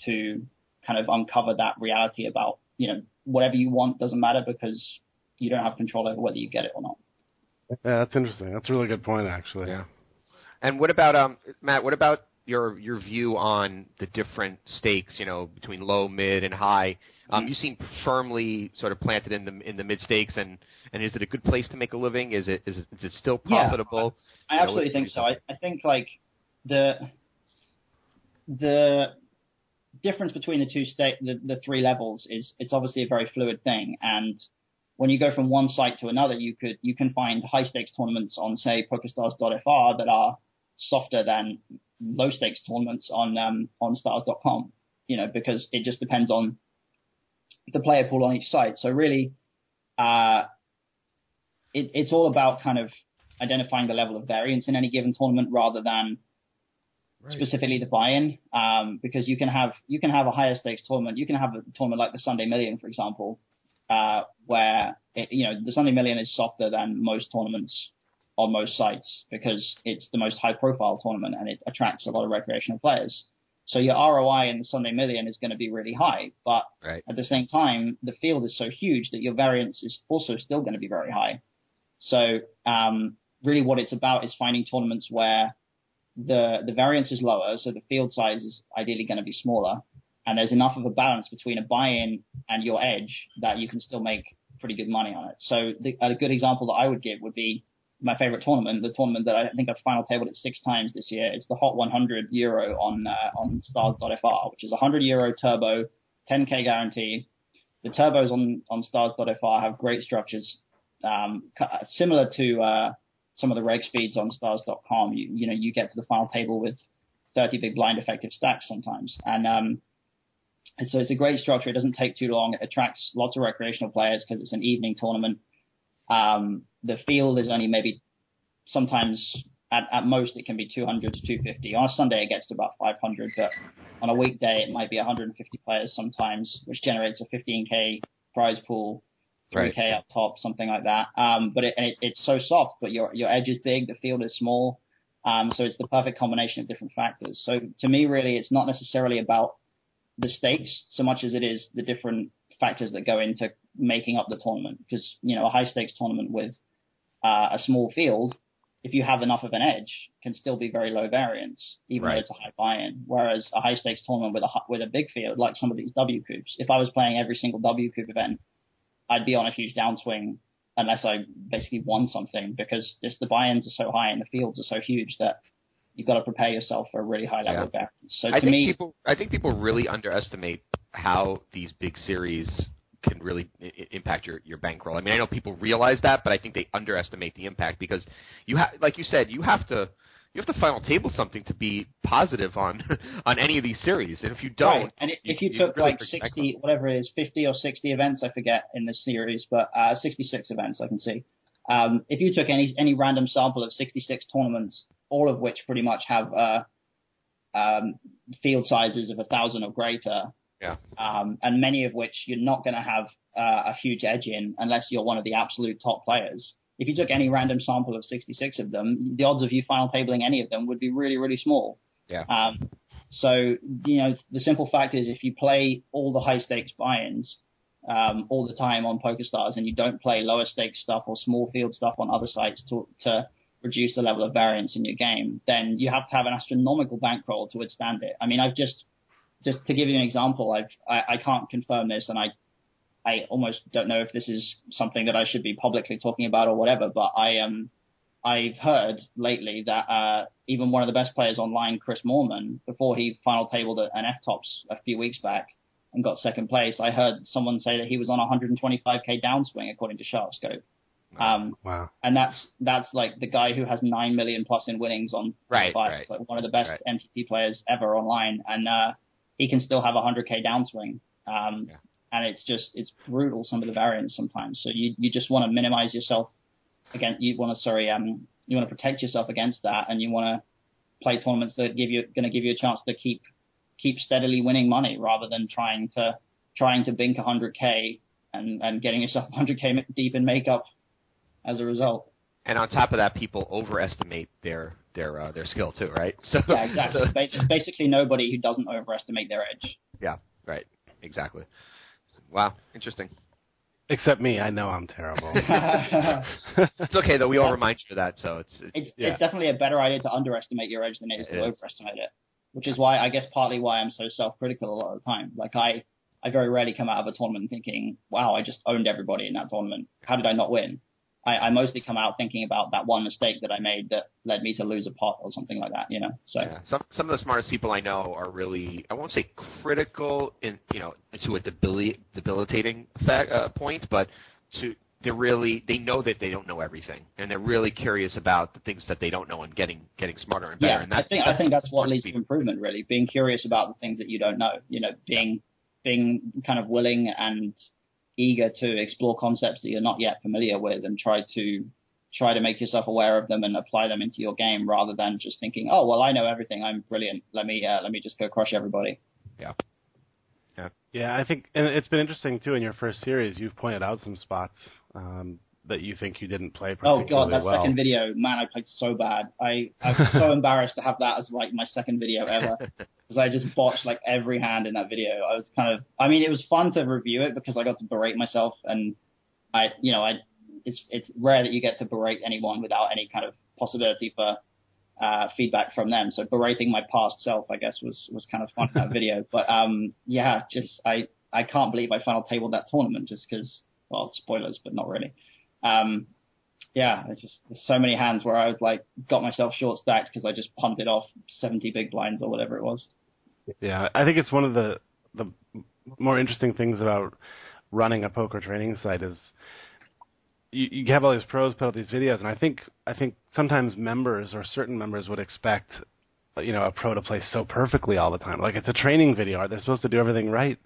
to kind of uncover that reality about you know whatever you want doesn't matter because you don't have control over whether you get it or not. Yeah, that's interesting. That's a really good point, actually. Yeah. And what about um Matt? What about your your view on the different stakes? You know, between low, mid, and high. Um, you seem firmly sort of planted in the in the mid stakes, and and is it a good place to make a living? Is it is it, is it still Yeah, profitable? I You know, absolutely think so. I, I think like the the difference between the two state the, the three levels is it's obviously a very fluid thing and when you go from one site to another you could you can find high stakes tournaments on say pokerstars.fr that are softer than low stakes tournaments on um, on stars.com you know because it just depends on the player pool on each site so really uh it, it's all about kind of identifying the level of variance in any given tournament rather than specifically the buy-in. Um, because you can have you can have a higher stakes tournament. You can have a tournament like the Sunday Million, for example, uh, where it, you know the Sunday Million is softer than most tournaments on most sites because it's the most high-profile tournament and it attracts a lot of recreational players. So your ROI in the Sunday Million is going to be really high, but Right. at the same time, the field is so huge that your variance is also still going to be very high. So um, really, what it's about is finding tournaments where the the variance is lower, so the field size is ideally going to be smaller, and there's enough of a balance between a buy-in and your edge that you can still make pretty good money on it. So the, a good example that I would give would be my favorite tournament, the tournament that I think I've final tabled it six times this year. It's the Hot 100 Euro on uh, on Stars.fr, which is a 100 Euro turbo, 10k guarantee. The turbos on on Stars.fr have great structures, um, similar to uh, some of the reg speeds on Stars.com. You you know you get to the final table with 30 big blind effective stacks sometimes, and um, and so it's a great structure. It doesn't take too long. It attracts lots of recreational players because it's an evening tournament. Um, the field is only maybe sometimes at, at most it can be 200 to 250. On a Sunday it gets to about 500, but on a weekday it might be 150 players sometimes, which generates a 15k prize pool, 3k Right. up top, something like that. Um, but it, and it, it's so soft, but your your edge is big, the field is small. Um, so it's the perfect combination of different factors. So to me, really, it's not necessarily about the stakes so much as it is the different factors that go into making up the tournament. Because you know, a high stakes tournament with uh, a small field, if you have enough of an edge, can still be very low variance, even Right. though it's a high buy-in. Whereas a high stakes tournament with a with a big field, like some of these WCOOPs, if I was playing every single WCOOP event, I'd be on a huge downswing unless I basically won something because just the buy-ins are so high and the fields are so huge that you've got to prepare yourself for a really high level Yeah. of variance. So I to think me, people I think people really underestimate how these big series can really I- impact your your bankroll. I mean, I know people realize that, but I think they underestimate the impact because you have, like you said, you have to you have to final table something to be positive on on any of these series, and if you don't, Right. And i- you- if you, took really like 60, whatever it is, 50 or 60 events, I forget in this series, but uh, 66 events I can see. Um, if you took any any random sample of 66 tournaments, all of which pretty much have uh, um, field sizes of a thousand or greater, Yeah. um, and many of which you're not going to have uh, a huge edge in unless you're one of the absolute top players. If you took any random sample of 66 of them, the odds of you final tabling any of them would be really, really small. Yeah. Um, so, you know, the simple fact is if you play all the high stakes buy-ins um, all the time on PokerStars and you don't play lower stakes stuff or small field stuff on other sites to, to reduce the level of variance in your game, then you have to have an astronomical bankroll to withstand it. I mean, I've just, just to give you an example, I've, I, I can't confirm this and I, I almost don't know if this is something that I should be publicly talking about or whatever, but I um I've heard lately that uh, even one of the best players online, Chris Moorman, before he final tabled at an FTOPS a few weeks back and got second place, I heard someone say that he was on 125k downswing according to SharkScope. Um, Wow. and that's that's like the guy who has nine million plus in winnings on Right, five. right. It's like one of the best Right. MTT players ever online, and uh, he can still have a 100k downswing. Um, Yeah. And it's just it's brutal some of the variants sometimes. So you you just want to minimize yourself against you want to sorry um you want to protect yourself against that, and you want to play tournaments that give you going to give you a chance to keep keep steadily winning money rather than trying to trying to bink 100k and and getting yourself 100k deep in makeup as a result. And on top of that, people overestimate their their uh, their skill too, right? So Yeah, exactly. so- There's basically nobody who doesn't overestimate their edge. yeah, right, exactly. Wow, interesting. Except me, I know I'm terrible. It's okay though. We all remind you of that, so it's, it's it's, Yeah. it's definitely a better idea to underestimate your edge than it is It to is. overestimate it. Which is why I guess partly why I'm so self-critical a lot of the time. Like I, I very rarely come out of a tournament thinking, "Wow, I just owned everybody in that tournament. How did I not win?" I, I mostly come out thinking about that one mistake that I made that led me to lose a pot or something like that. You know, so Yeah. Some some of the smartest people I know are really I won't say critical in you know to a debili- debilitating effect, uh, point, but to they're really they know that they don't know everything, and they're really curious about the things that they don't know and getting getting smarter and better. yeah, and I think I think that's what leads to improvement. Really, being curious about the things that you don't know. You know, being being kind of willing and eager to explore concepts that you're not yet familiar with and try to try to make yourself aware of them and apply them into your game rather than just thinking, oh well, I know everything, I'm brilliant. Let me uh, let me just go crush everybody. Yeah, Yeah, yeah. I think, and it's been interesting too. In your first series, you've pointed out some spots um, that you think you didn't play particularly well. Oh god, that well. second video, man, I played so bad. I I was so embarrassed to have that as like my second video ever because I just botched like every hand in that video. I was kind of, I mean, it was fun to review it because I got to berate myself and I, you know, I, it's it's rare that you get to berate anyone without any kind of possibility for uh, feedback from them. So berating my past self, I guess, was was kind of fun in that video. But um, yeah, just I I can't believe I final tabled that tournament just because, well, spoilers, but not really. Um, yeah, it's just so many hands where I was like got myself short stacked because I just punted off 70 big blinds or whatever it was. Yeah, I think it's one of the the more interesting things about running a poker training site is you, you have all these pros put out these videos, and I think I think sometimes members or certain members would expect you know a pro to play so perfectly all the time. Like it's a training video; they're supposed to do everything right.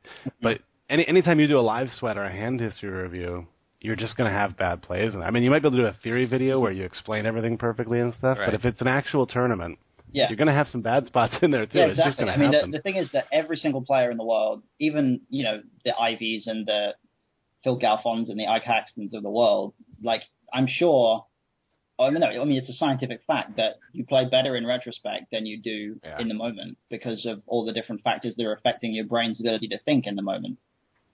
But any anytime you do a live sweat or a hand history review, you're just going to have bad plays. And I mean, you might be able to do a theory video where you explain everything perfectly and stuff. Right. But if it's an actual tournament, Yeah. you're going to have some bad spots in there too. Yeah, It's just exactly. going I mean, the, the thing is that every single player in the world, even you know the Ivies and the Phil Galfonds and the Ike Haxtons of the world, like I'm sure. Oh, I mean, no, I mean it's a scientific fact that you play better in retrospect than you do Yeah. in the moment because of all the different factors that are affecting your brain's ability to think in the moment.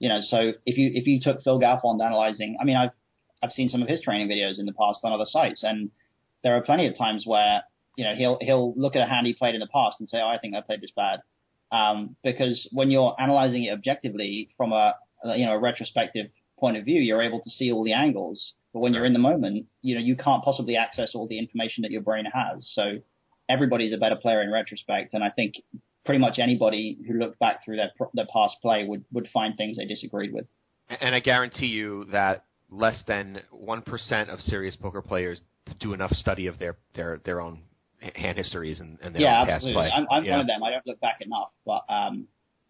You know, so if you if you took Phil Galfond analyzing, I mean, I've I've seen some of his training videos in the past on other sites, and there are plenty of times where you know he'll he'll look at a hand he played in the past and say, oh, I think I played this bad, um, because when you're analyzing it objectively from a you know a retrospective point of view, you're able to see all the angles. But when you're in the moment, you know you can't possibly access all the information that your brain has. So everybody's a better player in retrospect, and I think pretty much anybody who looked back through their their past play would would find things they disagreed with. And I guarantee you that less than one percent of serious poker players do enough study of their their their own hand histories and, and their yeah, own past absolutely. play. I'm, I'm yeah. one of them. I don't look back enough, but um,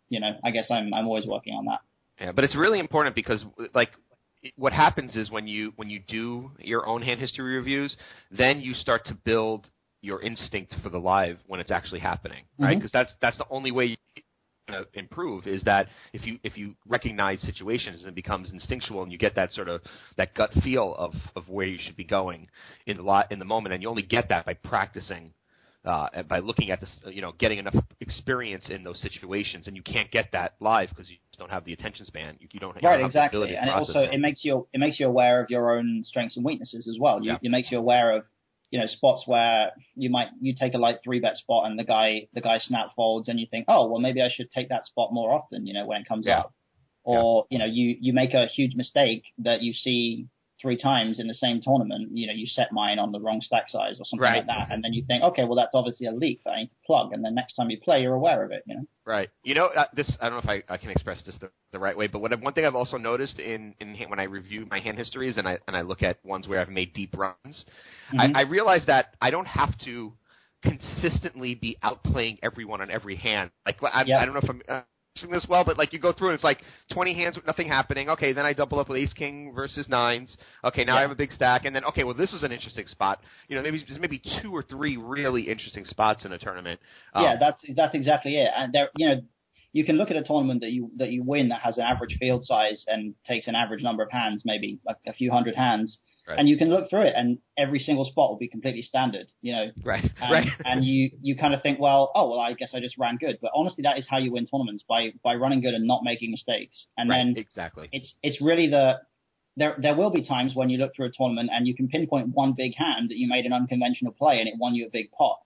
you know, I guess I'm I'm always working on that. Yeah, but it's really important because like what happens is when you when you do your own hand history reviews, then you start to build your instinct for the live when it's actually happening, right? Because that's that's the only way you uh, improve is that if you if you recognize situations and it becomes instinctual and you get that sort of that gut feel of of where you should be going in the lot in the moment and you only get that by practicing uh, by looking at this, you know, getting enough experience in those situations, and you can't get that live because you just don't have the attention span. You, you don't, you Right, don't have the exactly. And it also it makes you it makes you aware of your own strengths and weaknesses as well. You, Yeah. It makes you aware of you know spots where you might you take a like three bet spot and the guy the guy snap folds and you think oh well maybe I should take that spot more often you know when it comes Yeah. up or you know you you make a huge mistake that you see three times in the same tournament you know you set mine on the wrong stack size or something Right. like that and then you think okay well that's obviously a leak that I need to plug and then next time you play you're aware of it you know Right. You know, uh, this I don't know if I, I can express this the, the right way, but what, one thing I've also noticed in, in when I review my hand histories and I and I look at ones where I've made deep runs, Mhm. I, I realize that I don't have to consistently be outplaying everyone on every hand. Like I, Yeah. I don't know if I'm uh, this well, but like you go through and it's like 20 hands with nothing happening. Okay, then I double up with ace king versus nines. Okay, now I have a big stack, and then okay, well this was an interesting spot. You know, maybe there's maybe two or three really interesting spots in a tournament. Um, yeah, that's that's exactly it. And there, you know, you can look at a tournament that you that you win that has an average field size and takes an average number of hands, maybe like a few hundred hands, Right. and you can look through it, and every single spot will be completely standard. You know, right, and, right. and you you kind of think, well, oh well, I guess I just ran good. But honestly, that is how you win tournaments by by running good and not making mistakes. And right, then exactly. it's it's really the there there will be times when you look through a tournament and you can pinpoint one big hand that you made an unconventional play and it won you a big pot,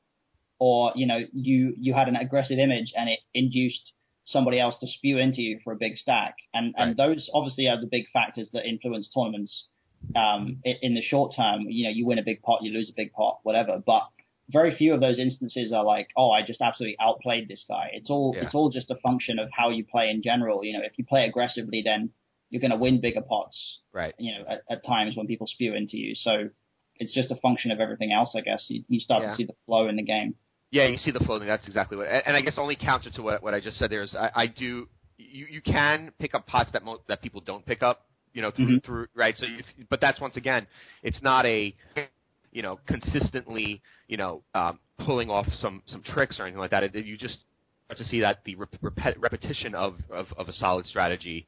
or you know you you had an aggressive image and it induced somebody else to spew into you for a big stack, and and Right. those obviously are the big factors that influence tournaments. Um, in, in the short term, you know, you win a big pot, you lose a big pot, whatever. But very few of those instances are like, oh, I just absolutely outplayed this guy. It's all Yeah. it's all just a function of how you play in general. You know, if you play aggressively, then you're going to win bigger pots. Right. You know, at, at times when people spew into you. So it's just a function of everything else, I guess. You, you start Yeah. to see the flow in the game. Yeah, you see the floating. That's exactly what. And, and I guess only counter to what what I just said there is I, I do. You you can pick up pots that mo- that people don't pick up. You know, through Mhm. through right. So, if, but that's once again, it's not a you know consistently you know um, pulling off some some tricks or anything like that. It, you just start to see that the rep- repet- repetition of, of of a solid strategy,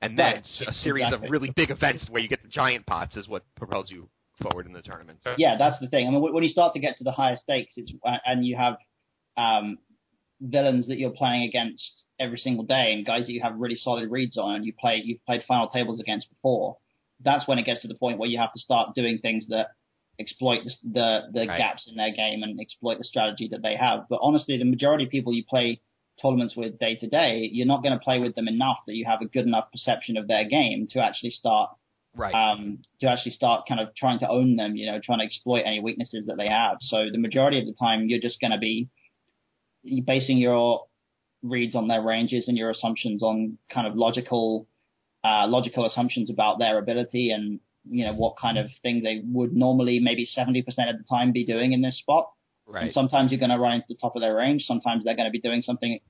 and then Right. a series Exactly. of really big events where you get the giant pots is what propels you forward in the tournament. Yeah, that's the thing. I mean, when you start to get to the higher stakes, it's and you have um, villains that you're playing against every single day, and guys that you have really solid reads on, and you play you've played final tables against before. That's when it gets to the point where you have to start doing things that exploit the the, the Right. gaps in their game and exploit the strategy that they have. But honestly, the majority of people you play tournaments with day to day, you're not going to play with them enough that you have a good enough perception of their game to actually start right. um, to actually start kind of trying to own them, you know, trying to exploit any weaknesses that they have. So the majority of the time, you're just going to be basing your reads on their ranges and your assumptions on kind of logical, uh, logical assumptions about their ability and you know what kind of thing they would normally maybe 70% of the time be doing in this spot. And right. sometimes you're going to run into the top of their range. Sometimes they're going to be doing something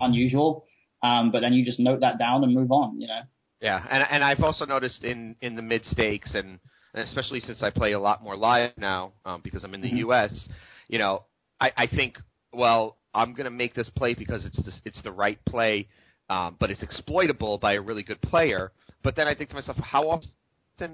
unusual. Um, but then you just note that down and move on, you know. Yeah, and and I've also noticed in in the mid stakes and, and especially since I play a lot more live now um, because I'm in the Mhm. U.S. You know, I I think well I'm gonna make this play because it's the, it's the right play, um, but it's exploitable by a really good player. But then I think to myself, how often?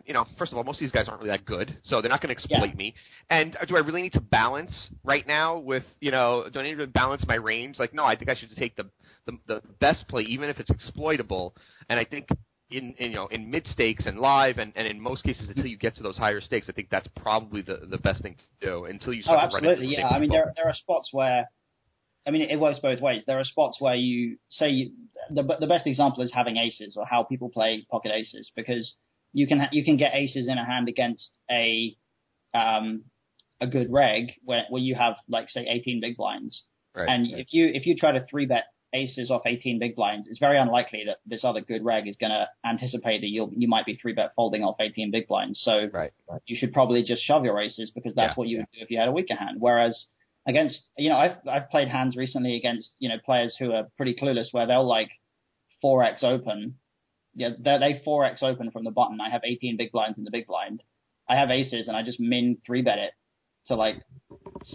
You know, first of all, most of these guys aren't really that good, so they're not going to exploit Yeah. me. And do I really need to balance right now with, you know, do I need to balance my range? Like, no, I think I should take the the, the best play, even if it's exploitable. And I think in, in you know in mid stakes and live and, and in most cases until you get to those higher stakes, I think that's probably the, the best thing to do until you Oh, start to run into absolutely. Yeah. I mean, there there are spots where, I mean, it works both ways. There are spots where you say you, the the best example is having aces or how people play pocket aces because you can ha- you can get aces in a hand against a um a good reg where where you have like say 18 big blinds right. and if you if you try to three bet aces off 18 big blinds, it's very unlikely that this other good reg is going to anticipate that you'll you might be three bet folding off 18 big blinds. So right. you should probably just shove your aces because that's Yeah, what you would do if you had a weaker hand. Whereas against, you know, I've I've played hands recently against you know players who are pretty clueless where they'll like 4x open, yeah, they they 4x open from the button. I have 18 big blinds in the big blind. I have aces and I just min three bet it to like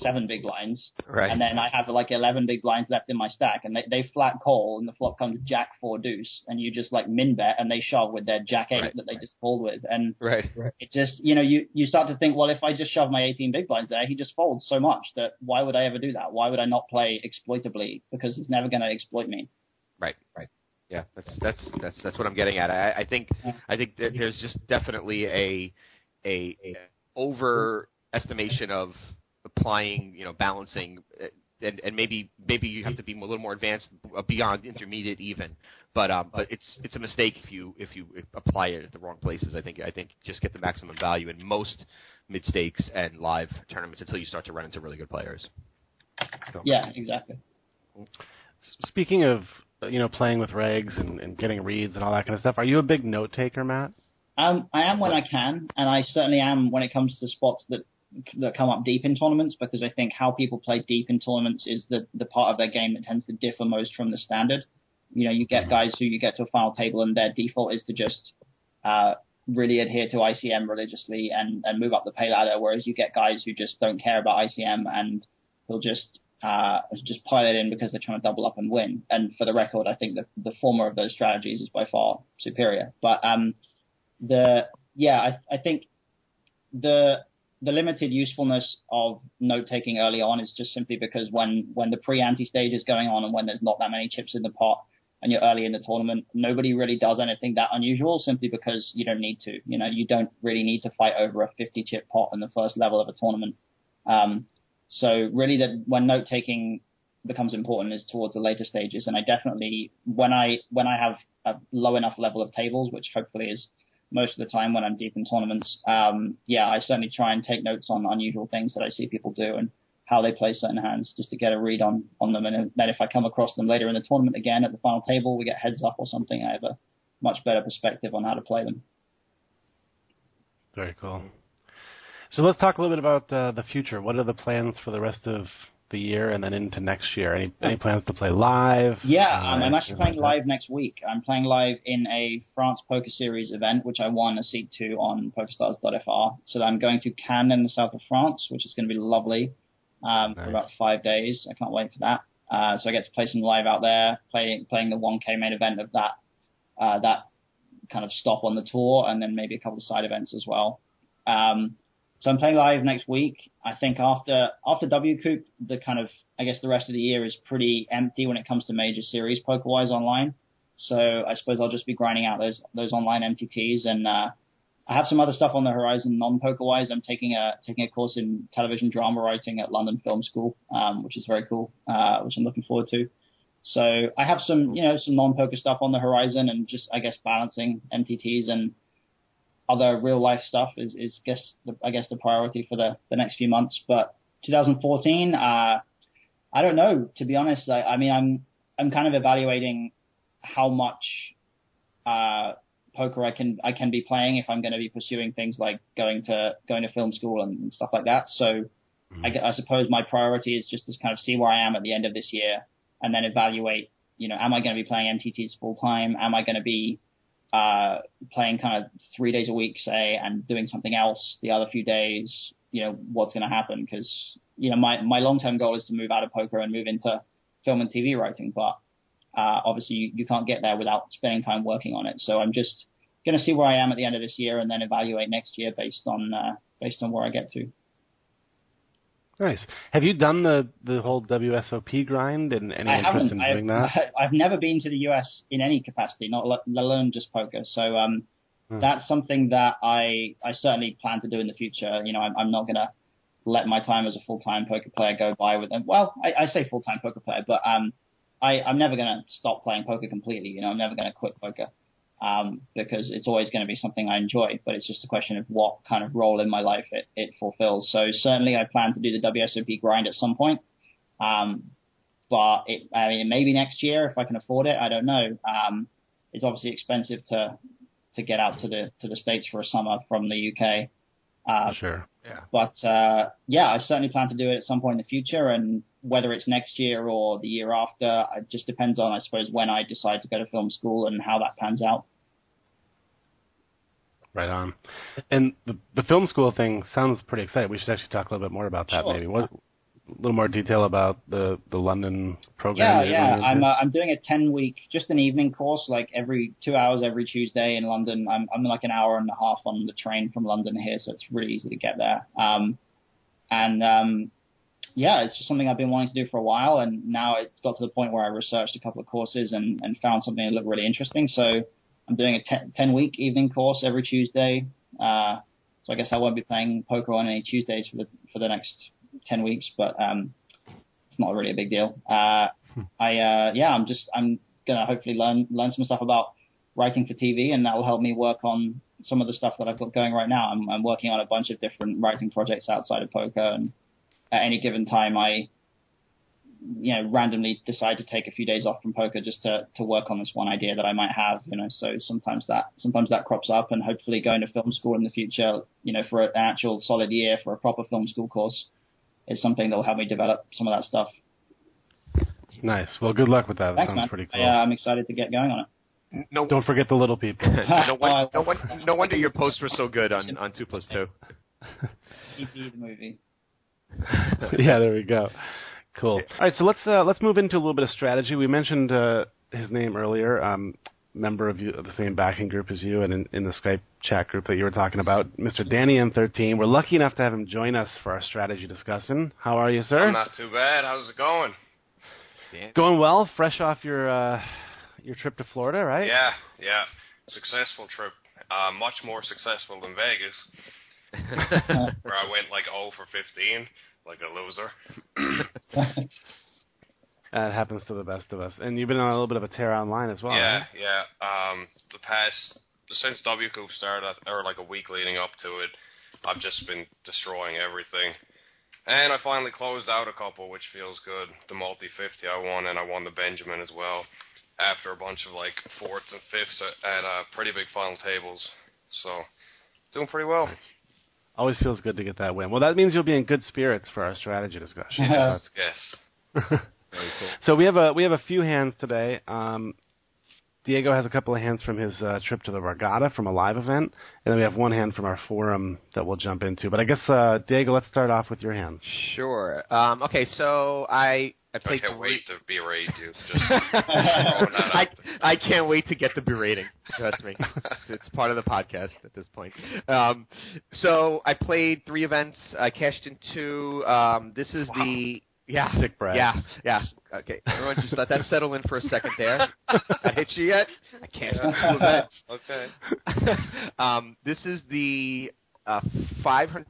seven big blinds, Right. and then I have like 11 big blinds left in my stack, and they, they flat call, and the flop comes Jack four deuce, and you just like min bet, and they shove with their Jack eight Right, that they just called with, and right. Right. it just you know you you start to think, well, if I just shove my 18 big blinds there, he just folds so much that why would I ever do that? Why would I not play exploitably? Because he's never going to exploit me. Right, right. Yeah, that's that's that's that's what I'm getting at. I, I think I think that there's just definitely a a, a overestimation of applying, you know, balancing, uh, and and maybe maybe you have to be a little more advanced uh, beyond intermediate even. But um, but it's it's a mistake if you if you apply it at the wrong places. I think I think just get the maximum value in most mid stakes and live tournaments until you start to run into really good players. So, Yeah, exactly. Speaking of you know playing with regs and, and getting reads and all that kind of stuff, are you a big note taker, Matt? Um, I am when I can, and I certainly am when it comes to spots that that come up deep in tournaments because I think how people play deep in tournaments is the the part of their game that tends to differ most from the standard. You know, you get guys who you get to a final table and their default is to just uh, really adhere to ICM religiously and and move up the pay ladder, whereas you get guys who just don't care about ICM and they'll just uh, just pile it in because they're trying to double up and win. And for the record, I think the the former of those strategies is by far superior. But um, the yeah, I, I think the the limited usefulness of note taking early on is just simply because when when the pre ante stage is going on and when there's not that many chips in the pot, and you're early in the tournament, nobody really does anything that unusual simply because you don't need to. You know, you don't really need to fight over a 50 chip pot in the first level of a tournament. Um, so really that when note taking becomes important is towards the later stages. And I definitely, when I, when I have a low enough level of tables, which hopefully is most of the time when I'm deep in tournaments, um, yeah, I certainly try and take notes on unusual things that I see people do and how they play certain hands just to get a read on, on them. And then if I come across them later in the tournament again at the final table, we get heads up or something, I have a much better perspective on how to play them. Very cool. So let's talk a little bit about uh, the future. What are the plans for the rest of the year and then into next year? Any any plans to play live? Yeah, um, I'm actually playing live next week. I'm playing live in a France Poker Series event, which I won a seat to on PokerStars.fr. So I'm going to Cannes in the south of France, which is going to be lovely um, nice. for about five days. I can't wait for that. Uh, so I get to play some live out there, playing playing the 1K main event of that uh, that kind of stop on the tour, and then maybe a couple of side events as well. Um, so I'm playing live next week. I think after after WCOOP, the kind of I guess the rest of the year is pretty empty when it comes to major series poker wise online. So I suppose I'll just be grinding out those those online MTTs and uh, I have some other stuff on the horizon non poker wise. I'm taking a taking a course in television drama writing at London Film School, um, which is very cool, uh, which I'm looking forward to. So I have some you know some non poker stuff on the horizon and just I guess balancing MTTs and other real life stuff is, is guess the, I guess the priority for the, the next few months. But 2014, uh, I don't know to be honest. I, I mean, I'm I'm kind of evaluating how much uh, poker I can I can be playing if I'm going to be pursuing things like going to going to film school and, and stuff like that. So mm-hmm. I, I suppose my priority is just to kind of see where I am at the end of this year and then evaluate. You know, am I going to be playing MTTs full time? Am I going to be uh, playing kind of three days a week, say, and doing something else the other few days, you know, what's going to happen? Because, you know, my, my long-term goal is to move out of poker and move into film and TV writing, but, uh, obviously you, you can't get there without spending time working on it. So I'm just going to see where I am at the end of this year and then evaluate next year based on, uh, based on where I get to. Nice. Have you done the the whole WSOP grind and any I interest in doing I've, that? I've never been to the US in any capacity, not let alone just poker. So um, hmm. that's something that I I certainly plan to do in the future. You know, I'm, I'm not gonna let my time as a full time poker player go by with them. Well, I, I say full time poker player, but um, I I'm never gonna stop playing poker completely. You know, I'm never gonna quit poker um, because it's always going to be something I enjoy, but it's just a question of what kind of role in my life it, it fulfills. So certainly I plan to do the WSOP grind at some point. Um, but it, I mean, maybe next year if I can afford it, I don't know. Um, it's obviously expensive to, to get out to the, to the States for a summer from the UK. Uh, sure. Yeah. But, uh, yeah, I certainly plan to do it at some point in the future and whether it's next year or the year after, it just depends on, I suppose, when I decide to go to film school and how that pans out. Right on. And the, the film school thing sounds pretty exciting. We should actually talk a little bit more about that, sure. maybe. What a little more detail about the the London program. Yeah, yeah. I'm uh, I'm doing a ten week, just an evening course, like every two hours every Tuesday in London. I'm I'm like an hour and a half on the train from London here, so it's really easy to get there. Um, and um, yeah, it's just something I've been wanting to do for a while, and now it's got to the point where I researched a couple of courses and, and found something that looked really interesting. So I'm doing a ten, 10 week evening course every Tuesday. Uh, so I guess I won't be playing poker on any Tuesdays for the for the next ten weeks, but um, it's not really a big deal. Uh, hmm. I uh, yeah, I'm just I'm gonna hopefully learn learn some stuff about writing for TV, and that will help me work on some of the stuff that I've got going right now. I'm, I'm working on a bunch of different writing projects outside of poker, and at any given time, I you know randomly decide to take a few days off from poker just to to work on this one idea that I might have. You know, so sometimes that sometimes that crops up, and hopefully going to film school in the future, you know, for an actual solid year for a proper film school course is something that will help me develop some of that stuff. Nice. Well, good luck with that. Thanks, sounds man. pretty cool. Yeah, I'm excited to get going on it. No, don't forget the little people. no, one, no, one, no wonder your posts were so good on on two plus two. EP the movie. yeah, there we go. Cool. All right, so let's uh, let's move into a little bit of strategy. We mentioned uh, his name earlier. Um, member of, you, of the same backing group as you, and in, in, the Skype chat group that you were talking about, Mr. Danny N13. We're lucky enough to have him join us for our strategy discussion. How are you, sir? I'm not too bad. How's it going? Going well. Fresh off your uh, your trip to Florida, right? Yeah, yeah. Successful trip. Uh, much more successful than Vegas, where I went like 0 for 15, like a loser. That happens to the best of us. And you've been on a little bit of a tear online as well. yeah, right? yeah. Um, the past since WCOOP started, or like a week leading up to it, I've just been destroying everything. And I finally closed out a couple, which feels good. The multi fifty I won, and I won the Benjamin as well. After a bunch of like fourths and fifths at, at uh, pretty big final tables, so doing pretty well. Always feels good to get that win. Well, that means you'll be in good spirits for our strategy discussion. Yes, yes. Very cool. So we have a we have a few hands today. Um, Diego has a couple of hands from his uh, trip to the Borgata from a live event, and then we have one hand from our forum that we'll jump into. But I guess uh, Diego, let's start off with your hands. Sure. Um, okay, so I I I can't three- wait to berate you. Just I. I can't wait to get the berating. Trust me, it's, it's part of the podcast at this point. Um, so I played three events. I cashed in two. Um, this is the yeah Sick Brad. yeah yeah. Okay, everyone, just let that settle in for a second there. I hit you yet? I cashed in two events. Okay. um, this is the uh, five hundred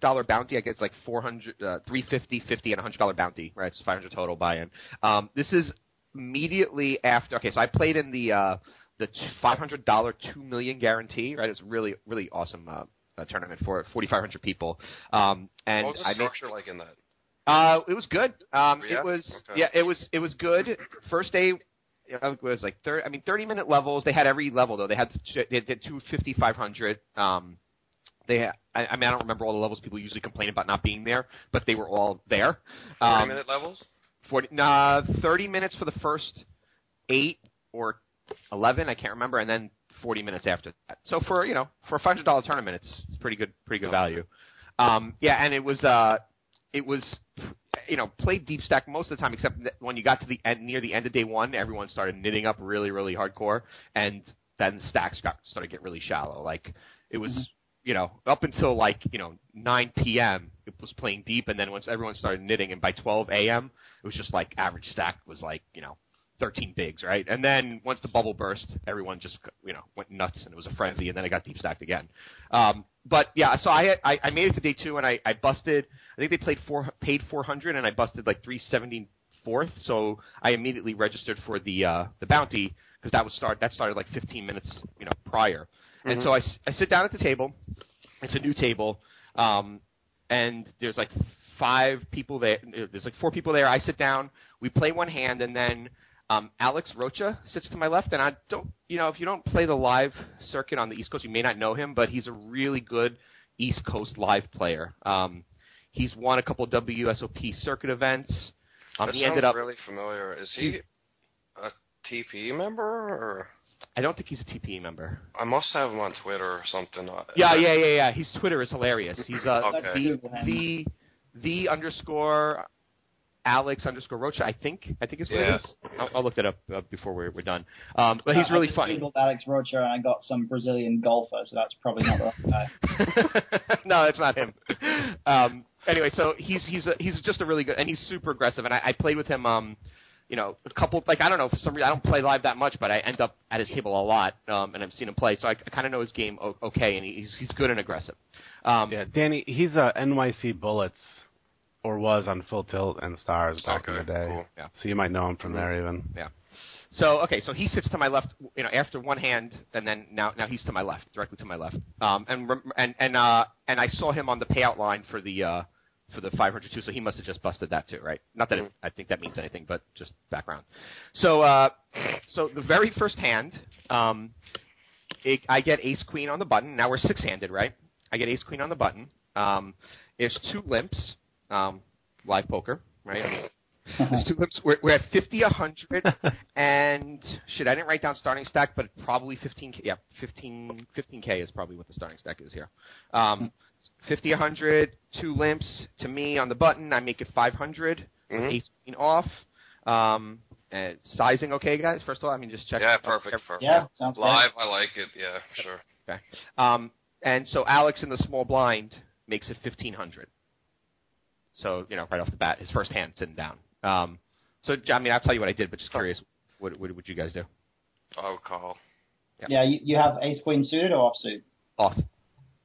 dollar bounty. I guess like four hundred, uh, three fifty, fifty, and a hundred dollar bounty. Right, it's five hundred total buy-in. Um, this is immediately after. Okay, so I played in the uh, the five hundred dollar two million guarantee. Right, it's really really awesome. Uh, uh, tournament for 4,500 people, um, and what was the I made, structure like in that? uh, it was good. Um, Yeah? It was Okay. yeah, it was it was good. First day it was like thirty. I mean, thirty minute levels. They had every level though. They had they did two fifty five hundred. Um, they had, I, I mean I don't remember all the levels. People usually complain about not being there, but they were all there. Forty Um, minute levels. 40, nah, 30 minutes for the first eight or 11, I can't remember, and then 40 minutes after that. So for, you know, for a $500 tournament, it's, it's pretty good, pretty good value. Um, yeah, and it was, uh, it was, you know, played deep stack most of the time, except when you got to the end, near the end of day one, everyone started nitting up really, really hardcore, and then stacks got started to get really shallow. Like it was, you know, up until like you know 9 p.m. it was playing deep, and then once everyone started nitting, and by 12 a.m. it was just like average stack was like you know 13 bigs, right? And then once the bubble burst, everyone just you know went nuts, and it was a frenzy, and then it got deep stacked again. Um, but yeah, so I, I I made it to day two, and I I busted. I think they played four paid 400, and I busted like 374th. So I immediately registered for the uh, the bounty because that was start that started like 15 minutes you know prior. And so I, s- I sit down at the table. It's a new table, um, and there's like five people there. There's like four people there. I sit down. We play one hand, and then um, Alex Rocha sits to my left. And I don't, you know, if you don't play the live circuit on the East Coast, you may not know him, but he's a really good East Coast live player. Um, he's won a couple of WSOP circuit events. Um, that he sounds ended up. really familiar. Is he a TP member or? I don't think he's a TPE member. I must have him on Twitter or something. Yeah, yeah, yeah, yeah. His Twitter is hilarious. He's uh, Okay. the the the underscore Alex underscore Rocha. I think I think is what Yeah. it is. I'll, I'll look that up uh, before we're, we're done. Um, but he's Uh, I really just funny. Googled Alex Rocha and I got some Brazilian golfer, so that's probably not the right guy. no, it's not him. Um, anyway, so he's he's a, he's just a really good, and he's super aggressive. And I, I played with him. Um, you know, a couple like I don't know for some reason I don't play live that much, but I end up at his table a lot, um, and I've seen him play, so I, I kind of know his game o- okay, and he's he's good and aggressive. Um, Yeah, Danny, he's a NYC Bullets, or was on Full Tilt and Stars back in the day. cool. Yeah. So you might know him from there even. Yeah. So okay, so he sits to my left, you know, after one hand, and then now now he's to my left, directly to my left. Um, and rem- and and uh, and I saw him on the payout line for the uh, for the 500 too, so he must have just busted that too, right? Not that it, I think that means anything, but just background. So uh, so the very first hand, um, it, I get Ace Queen on the button. Now we're six handed, right? I get Ace Queen on the button. Um, there's two limps, um, live poker, right? There's two limps. We're, we're at 50, 100, and shit, I didn't write down starting stack, but probably 15k. Yeah, 15, 15k is probably what the starting stack is here. Um, 50, 100, two limps to me on the button. I make it 500. with Mhm. Ace queen off. Um, and sizing okay, guys. First of all, I mean just check. Yeah, perfect. perfect. Yeah, sounds great. Live, I like it. Yeah, sure. Um, and so Alex in the small blind makes it 1500. So you know, right off the bat, his first hand sitting down. Um, so I mean, I'll tell you what I did, but just curious, what what would you guys do? I would call. Yep. Yeah, you, you have ace queen suited or offsuit? Off.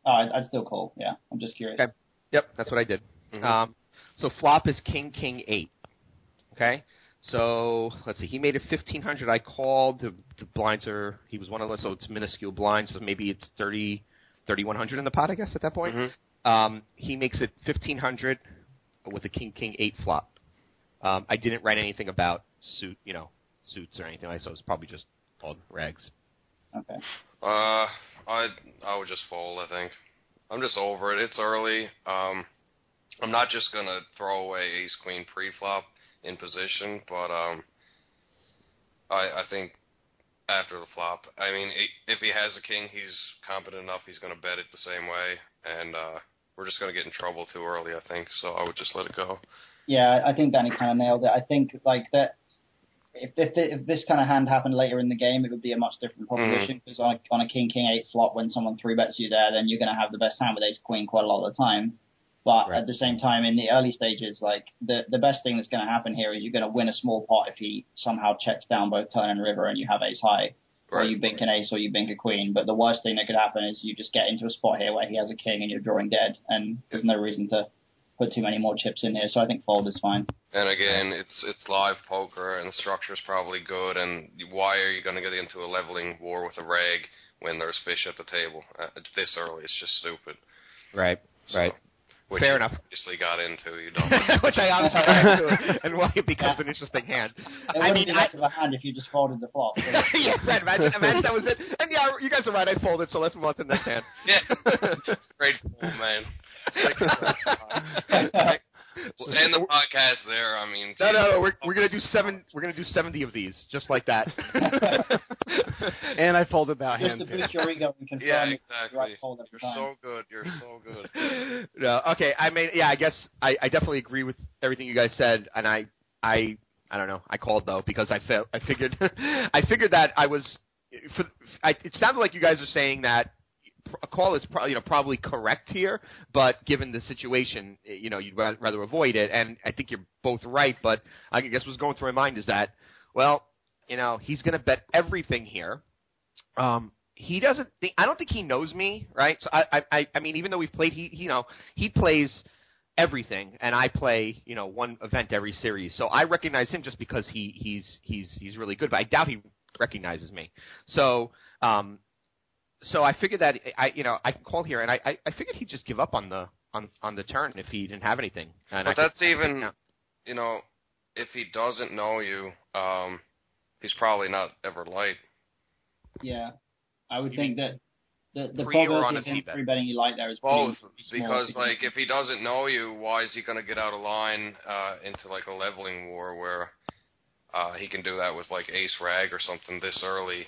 Oh, I'd, I'd still call. Yeah, I'm just curious. Okay. Yep, that's what I did. Mhm. Um, so flop is king king eight. Okay. So let's see. He made it fifteen hundred. I called. The, the blinds are. He was one of us, so it's minuscule blinds. So maybe it's thirty, thirty one hundred in the pot. I guess at that point. Mhm. Um, he makes it fifteen hundred with a king king eight flop. Um, I didn't write anything about suit, you know, suits or anything like that. so. It's probably just all rags. Okay. Uh, I I would just fold. I think I'm just over it. It's early. Um, I'm not just gonna throw away ace queen pre-flop in position, but um, I I think after the flop, I mean, if he has a king, he's competent enough. He's gonna bet it the same way, and uh, we're just gonna get in trouble too early. I think so. I would just let it go. Yeah, I think Danny kind of nailed it. I think like that. If if, if this kind of hand happened later in the game, it would be a much different mm. proposition because on a, on a king king eight flop, when someone three bets you there, then you're going to have the best hand with ace queen quite a lot of the time. But Right. at the same time, in the early stages, like the the best thing that's going to happen here is you're going to win a small pot if he somehow checks down both turn and river and you have ace high, or you bink an ace or you bink a queen. But the worst thing that could happen is you just get into a spot here where he has a king and you're drawing dead, and there's no reason to put too many more chips in here. So I think fold is fine. And again, it's it's live poker, and the structure's probably good. And why are you going to get into a leveling war with a reg when there's fish at the table uh, this early? It's just stupid. Right. So, Right. Which Fair you enough. Obviously got into. You don't. Which I obviously got into, and why it becomes an interesting hand. It I mean, be I, of a hand if you just folded the flop. yeah, right. Imagine, imagine that was it. And yeah, you guys are right. I folded, so let's move on to the next hand. yeah. Great fool, man. End the podcast there. I mean, No, no, no. We're we're gonna do seven. We're gonna do seventy of these, just like that. And I folded that just hand to too. boost your ego and confirm Yeah, it's the exactly. fold every You're time. so good. You're so good. no, okay. I mean, yeah. I guess I, I definitely agree with everything you guys said, and I I I don't know. I called though because I felt I figured I figured that I was. For, I, it sounded like you guys are saying that a call is pro- you know probably correct here, but given the situation, you know you'd rather avoid it, and I think you're both right. But I guess what's going through my mind is that, well, you know, he's going to bet everything here. Um, he doesn't think. I don't think he knows me, right? So I, I- I, mean, even though we've played, he, you know, he plays everything, and I play, you know, one event every series. So I recognize him just because he, he's, he's, he's really good. But I doubt he recognizes me. So, um, so I figured that I, you know, I can call here, and I, I, I figured he'd just give up on the, on, on the turn if he didn't have anything. And I But could- that's even, you know, if he doesn't know you, um, he's probably not ever light. Yeah, I would think that the the Pre or on probability of him C-bet? betting you like there is Both, pretty small because like if he doesn't know you, why is he going to get out of line uh, into like a leveling war where uh, he can do that with like ace rag or something this early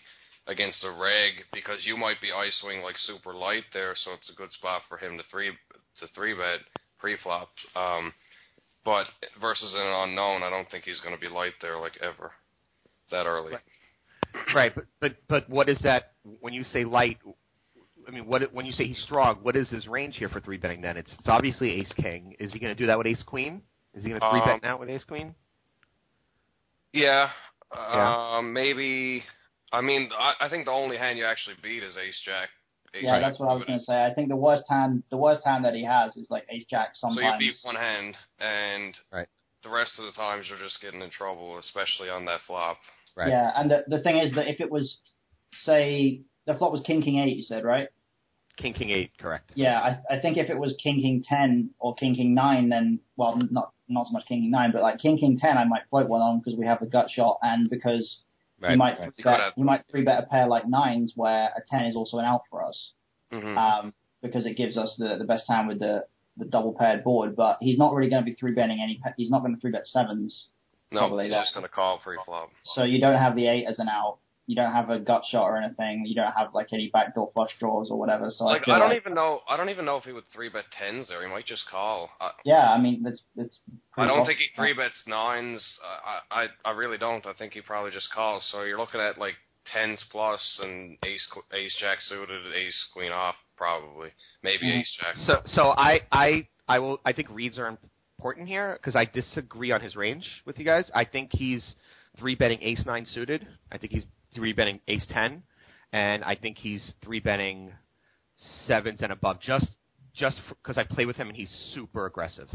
against a reg because you might be ice swing like super light there, so it's a good spot for him to three to three bet pre-flop. Um, but versus an unknown, I don't think he's going to be light there like ever that early. Right, but but but what is that when you say light? I mean, what when you say he's strong, what is his range here for three betting? Then it's, it's obviously ace king. Is he going to do that with ace queen? Is he going to three Um, bet now with ace queen? Yeah, Yeah. Um, maybe. I mean, I, I think the only hand you actually beat is ace jack. Ace Yeah, jack that's what I was going to say. I think the worst hand, the worst hand that he has is like ace jack So sometimes. you beat one hand, and Right. the rest of the times you're just getting in trouble, especially on that flop. Right. Yeah, and the the thing is that if it was, say, the flop was king king eight, you said right? King king eight, correct? Yeah, I I think if it was king king ten or king king nine, then well, not not so much king king nine, but like king king ten, I might float one on because we have the gut shot, and because Right. you might right. You bet, could you might three bet a pair like nines where a ten is also an out for us. hmm um, because it gives us the, the best hand with the, the double paired board. But he's not really going to be three betting any. pe- He's not going to three bet sevens. no, probably he's just going to call pre-flop. So you don't have the eight as an out. You don't have a gut shot or anything. You don't have like any backdoor flush draws or whatever. So Like I, I don't like, even know. I don't even know if he would three bet tens there. He might just call. I, Yeah, I mean that's that's. I don't possible. think he three bets nines. I, I I really don't. I think he probably just calls. So you're looking at like tens plus and ace ace jack suited, ace queen off probably, maybe Mhm. ace jack. So so I I I will I think reads are important here because I disagree on his range with you guys. I think he's three betting ace nine suited. I think he's three betting ace ten, and I think he's three betting sevens and above. Just just because I play with him and he's super aggressive.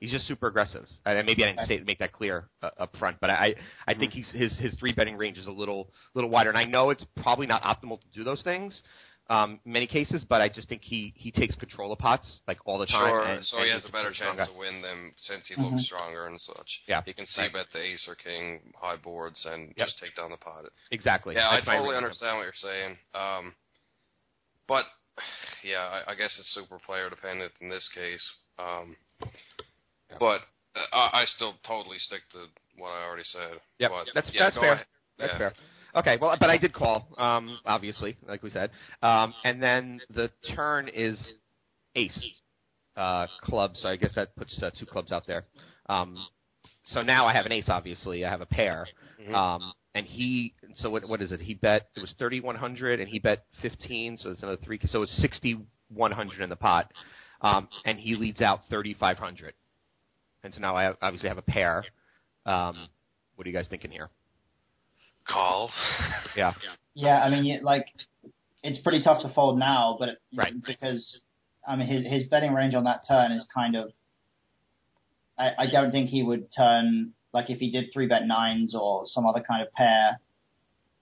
He's just super aggressive. And maybe I didn't say make that clear uh, up front, but I I think he's his his three betting range is a little little wider. And I know it's probably not optimal to do those things. Um, many cases, but I just think he he takes control of pots like all the time. Sure, and, so and he has a better chance guy. to win them since he Mhm. looks stronger and such. Yeah, He can see right. bet the ace or king high boards and Yep. just take down the pot. Exactly. Yeah, That's I totally understand what you're saying. Um, but yeah, I, I guess it's super player dependent in this case. Um, But uh, I, I still totally stick to what I already said. Yep, But, that's yeah, that's fair. ahead. That's Yeah. fair. Okay, well, but I did call, um, obviously, like we said, um, and then the turn is ace uh, club. So I guess that puts uh, two clubs out there. Um, so now I have an ace. Obviously, I have a pair. Mhm. Um, and he, so what, what is it? He bet it was thirty one hundred, and he bet fifteen. So it's another three. So it's sixty one hundred in the pot, um, and he leads out thirty five hundred. And so now I obviously have a pair. Um, what are you guys thinking here? Call. Yeah. Yeah, I mean, like it's pretty tough to fold now, but it, Right. because I mean his his betting range on that turn is kind of. I, I don't think he would turn like if he did three bet nines or some other kind of pair.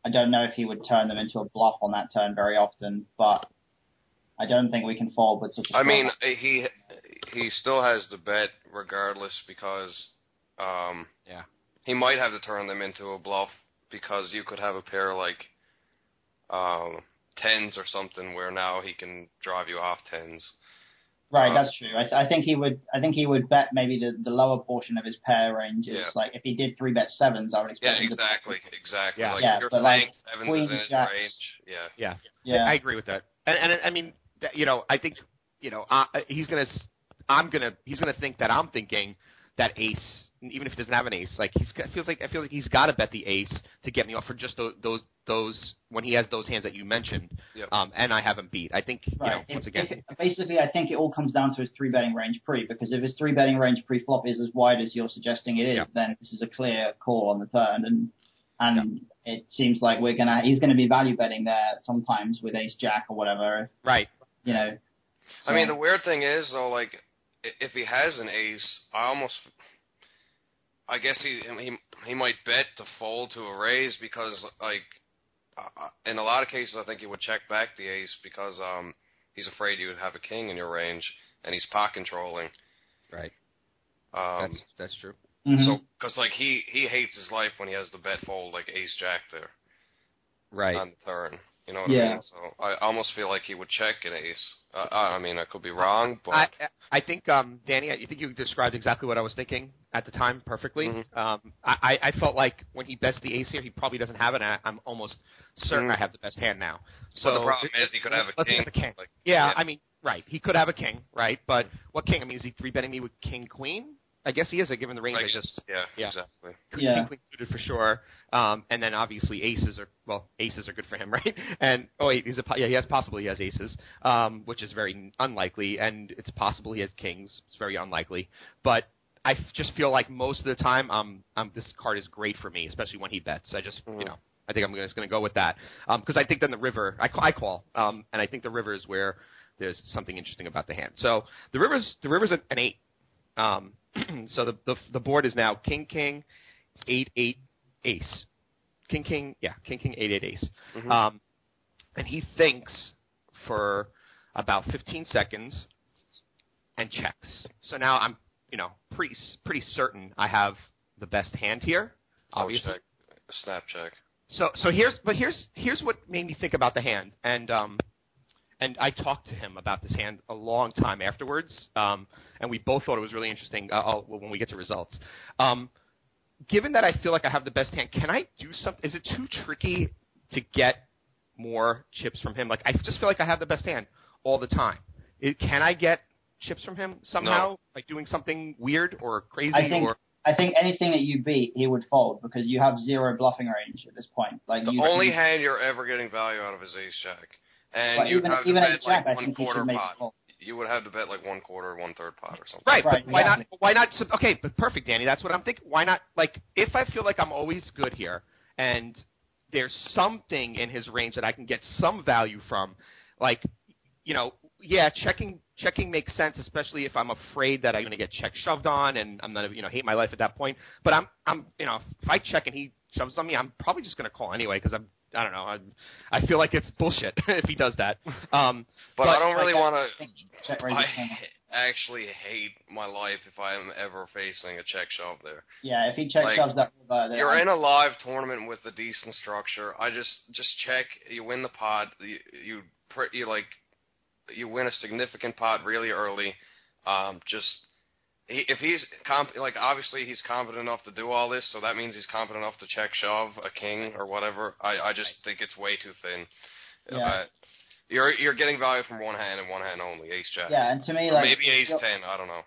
I don't know if he would turn them into a bluff on that turn very often, but I don't think we can fold with such a. I mean, he he still has the bet regardless because um, Yeah. he might have to turn them into a bluff because you could have a pair like um, tens or something where now he can drive you off tens. Right, Uh, that's true. I, th- I think he would. I think he would bet maybe the, the lower portion of his pair range is Yeah. like if he did three bet sevens, I would Yeah, expect to exactly, exactly. Yeah. Like Yeah, you're but, saying like, sevens queens, is in his jacks- range. Yeah. Yeah. Yeah, I agree with that. And, and I mean, you know, I think, you know, uh, he's gonna, s- I'm gonna, he's gonna think that I'm thinking that ace, even if he doesn't have an ace, like he's, it feels like, I feel like he's got to bet the ace to get me off for just those, those, those when he has those hands that you mentioned. Yep. Um, and I have him beat. I think, you know, right. once If- again, if- basically, I think it all comes down to his three betting range pre. Because if his three betting range pre flop is as wide as you're suggesting it is, Yeah. then this is a clear call on the turn, and and it seems like we're gonna he's gonna be value betting there sometimes with ace jack or whatever. right. You know. I mean, the weird thing is, though, like, if he has an ace, I almost, I guess he he he might bet to fold to a raise because, like, uh, in a lot of cases, I think he would check back the ace because um he's afraid you would have a king in your range and he's pot controlling. Right. Um, That's, that's true. Mhm. so because like he he hates his life when he has the bet fold like ace jack there Right. on the turn. You know what Yeah. I mean? So I almost feel like he would check an ace. Uh, I I mean, I could be wrong, but I I think um, Danny, I think you described exactly what I was thinking at the time perfectly. Mhm. Um, I, I I felt like when he bets the ace here, he probably doesn't have it. and I, I'm almost certain Mhm. I have the best hand now. So But the problem is he could have a let's king. get the king. Like, Yeah, yeah. I mean, right. He could have a king, right? But what king? I mean, is he three betting me with king queen? I guess he is. uh, Given the range, I just yeah, Yeah. exactly. Yeah. king queen suited for sure. Um, and then obviously aces are well, aces are good for him, right? And oh wait, he's a yeah, he has possibly he has aces, um, which is very unlikely, and it's possible he has kings. It's very unlikely, but I f- just feel like most of the time, um, um, this card is great for me, especially when he bets. I just you Mhm. know. I think I'm just going to go with that Um because I think then the river I, I call um, and I think the river is where there's something interesting about the hand. So the river's the river's an an eight. Um, so the, the the board is now king king eight eight ace. King king yeah king king eight eight ace. Mhm. Um, and he thinks for about 15 seconds and checks. So now I'm you know pretty pretty certain I have the best hand here. Oh, Obviously. check. Snap check. So so here's but here's here's what made me think about the hand and um and I talked to him about this hand a long time afterwards um and we both thought it was really interesting uh, when we get to results. Um given that I feel like I have the best hand, can I do something is it too tricky to get more chips from him? Like I just feel like I have the best hand all the time. It, can I get chips from him somehow like doing something weird or crazy I think or I think anything that you beat, he would fold because you have zero bluffing range at this point. Like The you, only you, hand you're ever getting value out of is ace jack, and but you even have to even bet like I one quarter pot. You would have to bet like one quarter, one third pot or something. Right, Right, but why yeah. not? Why not? sub- Okay, but perfect, Danny. That's what I'm thinking. Why not? Like, if I feel like I'm always good here, and there's something in his range that I can get some value from, like, you know, yeah, checking checking makes sense, especially if I'm afraid that I'm going to get check shoved on and I'm going to you know hate my life at that point. But I'm I'm you know if I check and he shoves on me, I'm probably just going to call anyway because I'm I don't know I I feel like it's bullshit if he does that. Um, But, I don't really like, want I think check to. I is kind of- actually hate my life if I am ever facing a check shove there. Yeah, if he check Like, shoves that river, then You're I- in a live tournament with a decent structure. I just just check. You win the pot. You you, pr- you like you win a significant pot really early. Um, just he, if he's comp- like obviously he's confident enough to do all this, so that means he's confident enough to check shove a king or whatever. I I just think it's way too thin. Yeah. Uh, you're you're getting value from one hand and one hand only, ace jack. yeah, and to me, Or like maybe ace ten. I don't know.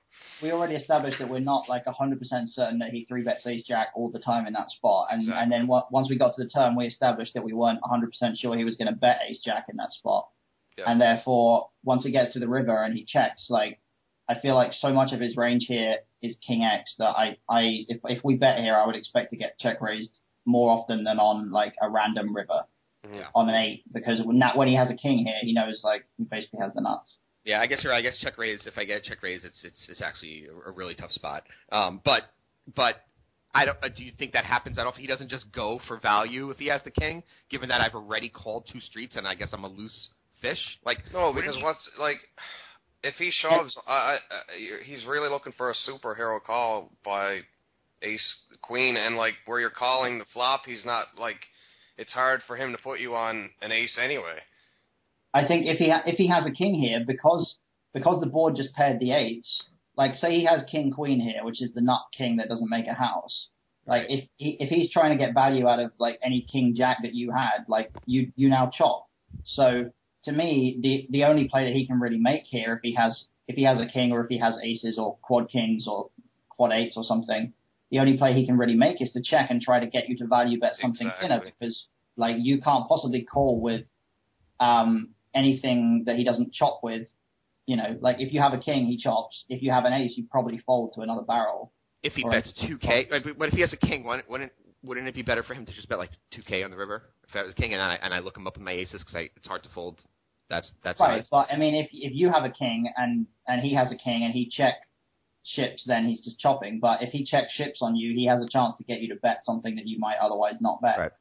we already established that we're not like 100% certain that he three bets ace jack all the time in that spot, and Exactly. and then wa- once we got to the turn, we established that we weren't 100% sure he was going to bet ace jack in that spot, Yeah. and therefore once it gets to the river and he checks, like I feel like so much of his range here is king x that I I if if we bet here, I would expect to get check raised more often than on like a random river Yeah. on an eight because when that when he has a king here, he knows like he basically has the nuts. Yeah, I guess you're. right. I guess check raise. If I get check raise, it's it's it's actually a, a really tough spot. Um, but but I don't. Uh, do you think that happens that often? He doesn't just go for value if he has the king, given that I've already called two streets and I guess I'm a loose fish. Like No, because you- what's like, if he shoves, I, I, he's really looking for a superhero call by ace queen, and like where you're calling the flop, he's not like. It's hard for him to put you on an ace anyway. I think if he ha- if he has a king here, because because the board just paired the eights, like say he has king queen here, which is the nut king that doesn't make a house. Like Right. if he, if he's trying to get value out of like any king jack that you had, like you you now chop. So to me, the the only play that he can really make here, if he has if he has a king or if he has aces or quad kings or quad eights or something, the only play he can really make is to check and try to get you to value bet something thinner Exactly. because like you can't possibly call with um anything that he doesn't chop with. You know, like if you have a king, he chops. If you have an ace, you probably fold to another barrel. if he bets two k, but if he has a king, wouldn't wouldn't wouldn't it be better for him to just bet like two k on the river? If I was king and I and I look him up in my aces because it's hard to fold. That's that's Right, nice. but I mean, if if you have a king and and he has a king and he check ships, then he's just chopping. But if he checks ships on you, he has a chance to get you to bet something that you might otherwise not bet. Right.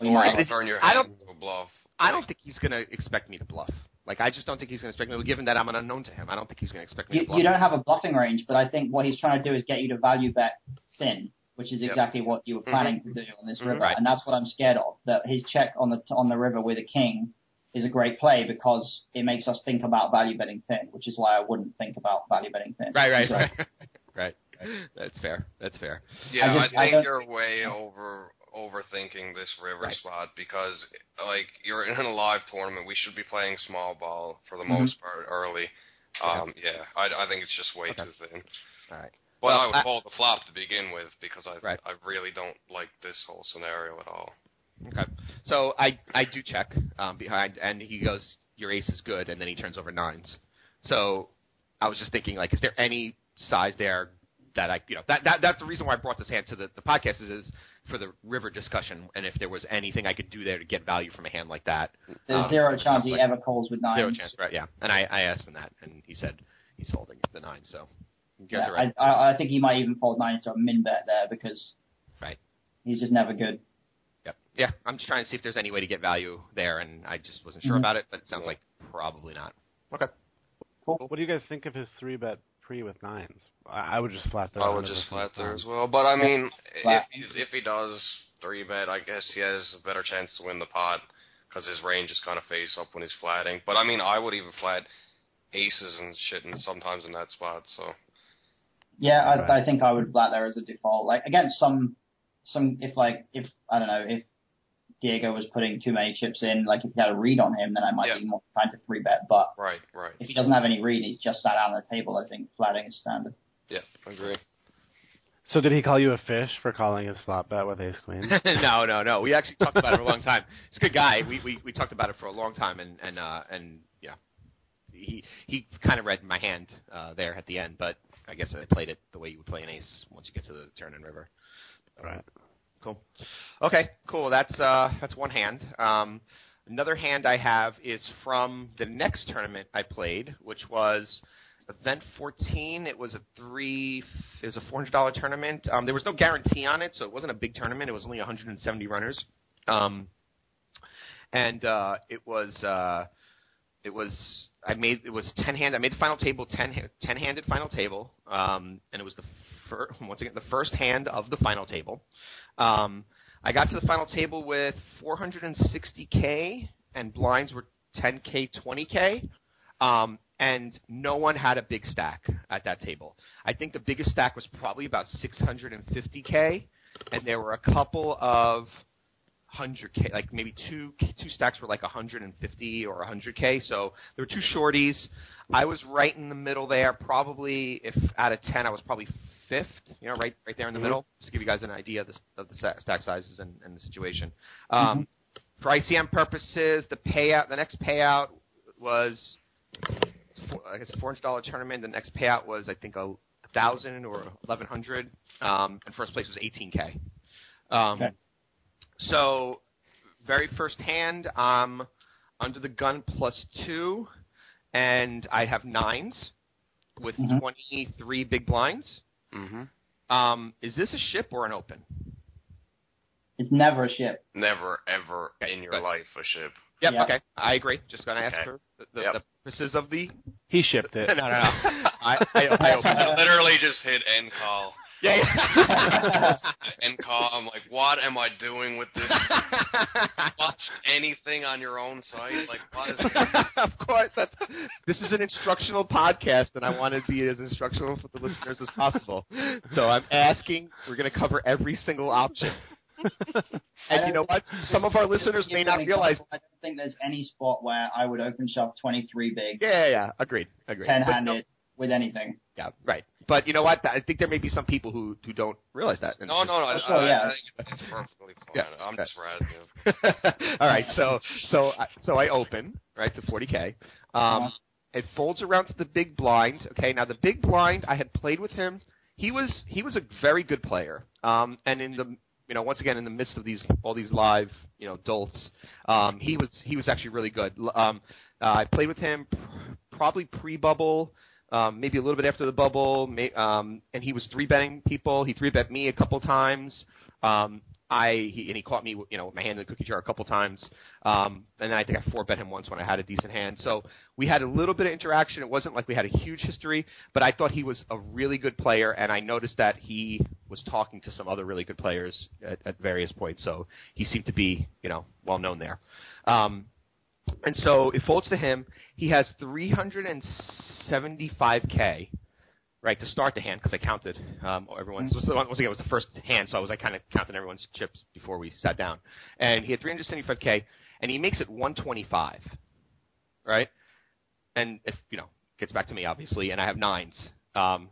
Or you Or might he'll turn your I don't- into a bluff. I don't think he's going to expect me to bluff. Like I just don't think he's going to expect me. Given that I'm an unknown to him, I don't think he's going to expect me you, to bluff. you don't have a bluffing range, but I think what he's trying to do is get you to value bet thin, which is Yep. exactly what you were planning to do on this river, Right. and that's what I'm scared of. That his check on the on the river with a king is a great play because it makes us think about value betting thin, which is why I wouldn't think about value betting thin. Right, right, So- right, right. That's fair. That's fair. Yeah, I I, just- I think don't- you're way over overthinking this river Right. spot because like you're in a live tournament. We should be playing small ball for the Mhm. most part early. Um, yeah, I, I think it's just way Okay. too thin. All right. But Well, I would I- call the flop to begin with because I Right. I really don't like this whole scenario at all. Okay. So I I do check um, behind, and he goes, "Your ace is good," and then he turns over nines. So I was just thinking, like, is there any size there that I, you know, that, that that's the reason why I brought this hand to the, the podcast is, is for the river discussion, and if there was anything I could do there to get value from a hand like that. There's Um, zero chance he like- ever calls with nines. Zero chance, right? Yeah. And I, I asked him that, and he said he's holding the nine. So you guys Yeah, right. I, I, I think he might even fold nine to a min bet there because Right. he's just never good. Yep. Yeah, I'm just trying to see if there's any way to get value there, and I just wasn't sure Mhm. about it, but it sounds like probably not. Okay. Cool. What do you guys think of his three bet pre with nines? I, I would just flat that. I would just flat there as well. But I mean, if he, if he does three bet, I guess he has a better chance to win the pot because his range is kind of face up when he's flatting. But I mean, I would even flat aces and shit, and sometimes in that spot. So Yeah, I, Right. I think I would flat there as a default. Like against some, some if like if I don't know if Diego was putting too many chips in, like if he had a read on him, then I might Yeah. be more inclined to three bet. But right, right, if he doesn't have any read, he's just sat out on the table. I think flatting is standard. yeah, I agree. So did he call you a fish for calling his flop bet with ace queen? no, no, no. We actually talked about it for a long time. He's a good guy. We we, we talked about it for a long time, and and uh, and yeah, he he kind of read my hand uh, there at the end, but I guess I played it the way you would play an ace once you get to the turn and river. right. Cool. Okay, cool. That's uh, that's one hand. Um, another hand I have is from the next tournament I played, which was event 14. It was a three. It was a $400 tournament. Um, there was no guarantee on it, so it wasn't a big tournament. It was only 170 runners. Um, and uh, it was uh, it was I made it was 10 hand. I made the final table 10 10 handed final table, um, and it was the fir- once again the first hand of the final table. Um, I got to the final table with 460k, and blinds were 10k, 20k. Um, and no one had a big stack at that table. I think the biggest stack was probably about 650k, and there were a couple of 100k, like maybe two two stacks were like 150 or 100k. So there were two shorties. I was right in the middle there. Probably, if out of 10, I was probably fifth. You know, right right there in the Mhm. middle. Just to give you guys an idea of the, of the stack sizes and, and the situation. Um, For ICM purposes, the payout, the next payout was four, I guess a four hundred dollar tournament. The next payout was I think a thousand or eleven hundred, um, and first place was eighteen k. Um, Okay. So, very first hand, I'm under the gun plus two, and I have nines with Mhm. twenty three big blinds. hmm Um, is this a ship or an open? It's never a ship. Never ever Okay, in your good. life a ship. Yep. Yeah. Okay. I agree. Just gonna ask Okay. for the, the, Yep. the purposes of the. He shipped it. no, no, no. I, I, I opened I it. literally just hit end call. Yeah. yeah. End call. I'm like, what am I doing with this? Watch anything on your own site? Like, what is of course, that's this is an instructional podcast, and I want to be as instructional for the listeners as possible. So I'm asking. We're going to cover every single option. And you know what? Some of our listeners may not realize. I don't think there's any spot where I would open shove 23 big, Yeah, yeah, yeah. Agreed. Agreed. 10 But handed no- with anything. yeah, right. But you know what? I think there may be some people who who don't realize that. And No, no, no. I, Oh, sure, yeah. I think it's perfectly fine. Yeah. I'm Okay. just razzing. All right, so so I- so I open right to 40k. Um, Uh-huh. It folds around to the big blind. Okay, now the big blind, I had played with him. He was he was a very good player. Um, and in the you know once again in the midst of these all these live you know dolts, um, he was he was actually really good. Um, uh, I played with him pr- probably pre bubble. Um, maybe a little bit after the bubble, may, um, and he was three betting people. He three bet me a couple times. Um, I he, and he caught me, you know, with my hand in the cookie jar a couple times. Um, and then I think I four bet him once when I had a decent hand. So we had a little bit of interaction. It wasn't like we had a huge history, but I thought he was a really good player, and I noticed that he was talking to some other really good players at, at various points. So he seemed to be, you know, well known there. Um, and so it folds to him. He has 375k right to start the hand because I counted um, everyone's. Was the, once again, it was the first hand, so I was like kind of counting everyone's chips before we sat down. And he had 375k, and he makes it 125, right? And if you know, gets back to me obviously, and I have nines. Um,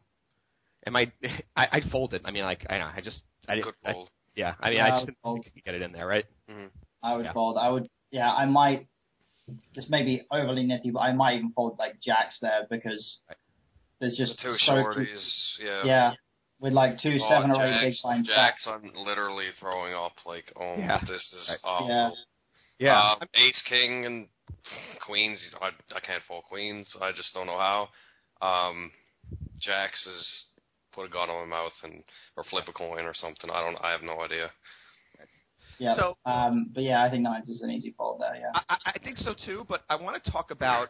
and my I, I folded. I mean, like I know, I just I didn't. I- fold. yeah, I mean, Yeah, I I just would didn't fold. think you could get it in there, right? I would Yeah. fold. I would, yeah, I might. This may be overly nitty, but I might even fold like jacks there because Right. there's The just two so shorties. Yeah. yeah, with like two Oh, seven or eight big Jacks, blind stacks. Jacks, I'm literally throwing up like, oh, Yeah. this is Right. awful. Yeah. Uh, Ace King and Queens. I, I can't fold Queens. I just don't know how. Um, Jacks is put a gun on my mouth and or flip a coin or something. I don't. I have no idea. Yeah. So- um, but yeah, I think nines is an easy fold there. Yeah. I, I I think so too, but I want to talk about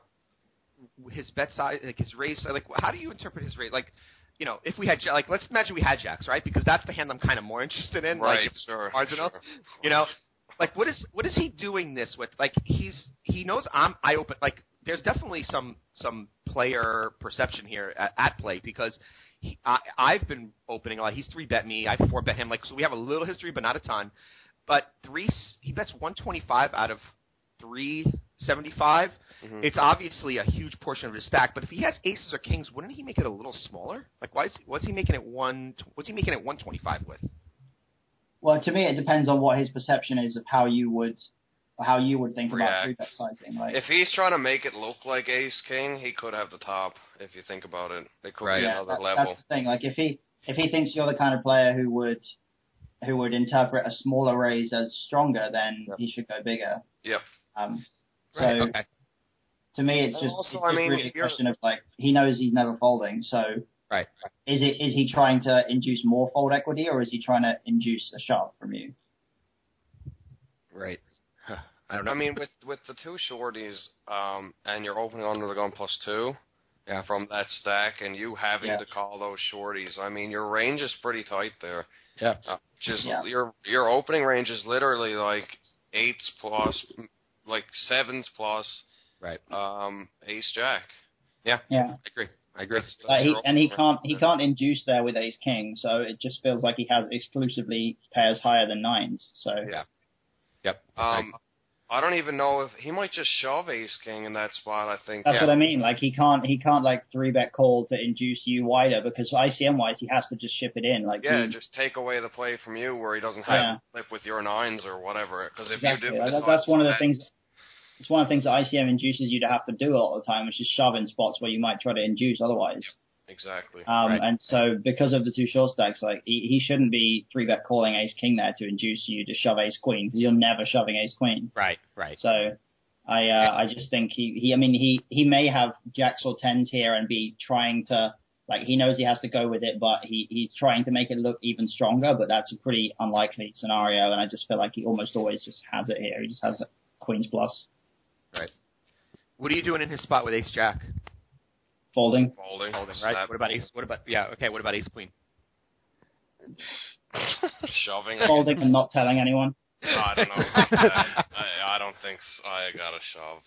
his bet size, like his race. Like, how do you interpret his rate? Like, you know, if we had like, let's imagine we had jacks, right? Because that's the hand I'm kind of more interested in. right. Like, sure. cards enough, sure. you know, like what is what is he doing this with? Like, he's he knows I'm I open. Like, there's definitely some some player perception here at, at play because. He, I, I've been opening a lot. He's three bet me. I four bet him. Like so, we have a little history, but not a ton. But three, he bets 125 out of 375. Mhm. It's obviously a huge portion of his stack. But if he has aces or kings, wouldn't he make it a little smaller? Like, why is what's he making it one? What's he making it 125 with? Well, to me, it depends on what his perception is of how you would, how you would think about three bet sizing. Like, If he's trying to make it look like Ace King, he could have the top. If you think about it, it could Right. be yeah, another that- level. that's the thing. Like, if he if he thinks you're the kind of player who would who would interpret a smaller raise as stronger, then Yep. he should go bigger. Yep. Um, so Right. Okay. to me, it's just, also, it's I just mean, really a question of like he knows he's never folding. So Right. is it is he trying to induce more fold equity or is he trying to induce a shove from you? Right. I don't know. I mean, with with the two shorties, um, and you're opening under the gun plus two, Yeah. from that stack, and you having Yeah. to call those shorties. I mean, your range is pretty tight there. Yeah. Uh, just Yeah. your your opening range is literally like eights plus, like sevens plus, Right. um, ace jack. Yeah. Yeah, I agree. I agree. That's, that's Like he, and he can't he can't induce there with ace king, so it just feels like he has exclusively pairs higher than nines. So Yeah. Yep. Um, I don't even know if he might just shove ace king in that spot. I think. that's Yeah. what I mean. Like he can't he can't like three bet call to induce you wider because ICM wise he has to just ship it in. Like Yeah, he- just take away the play from you where he doesn't have Yeah. to flip with your nines or whatever. Because if exactly. you do, That- decide that's one of the to things. It's one of the things that ICM induces you to have to do a lot of the time, which is shove in spots where you might try to induce otherwise. Exactly. Um, Right. And so because of the two short stacks, like he, he shouldn't be three bet calling ace king there to induce you to shove ace queen because you're never shoving ace queen. Right. Right. So I uh, I just think he, he I mean he he may have jacks or tens here and be trying to like he knows he has to go with it, but he he's trying to make it look even stronger. But that's a pretty unlikely scenario, and I just feel like he almost always just has it here. He just has a queens plus Right. What are you doing in his spot with Ace Jack? Folding. Folding. Holding, right? Snap. What about Ace? What about yeah? Okay. What about Ace Queen? Shoving. Folding and not telling anyone. I don't know. about. I, I don't think so. I got a shove.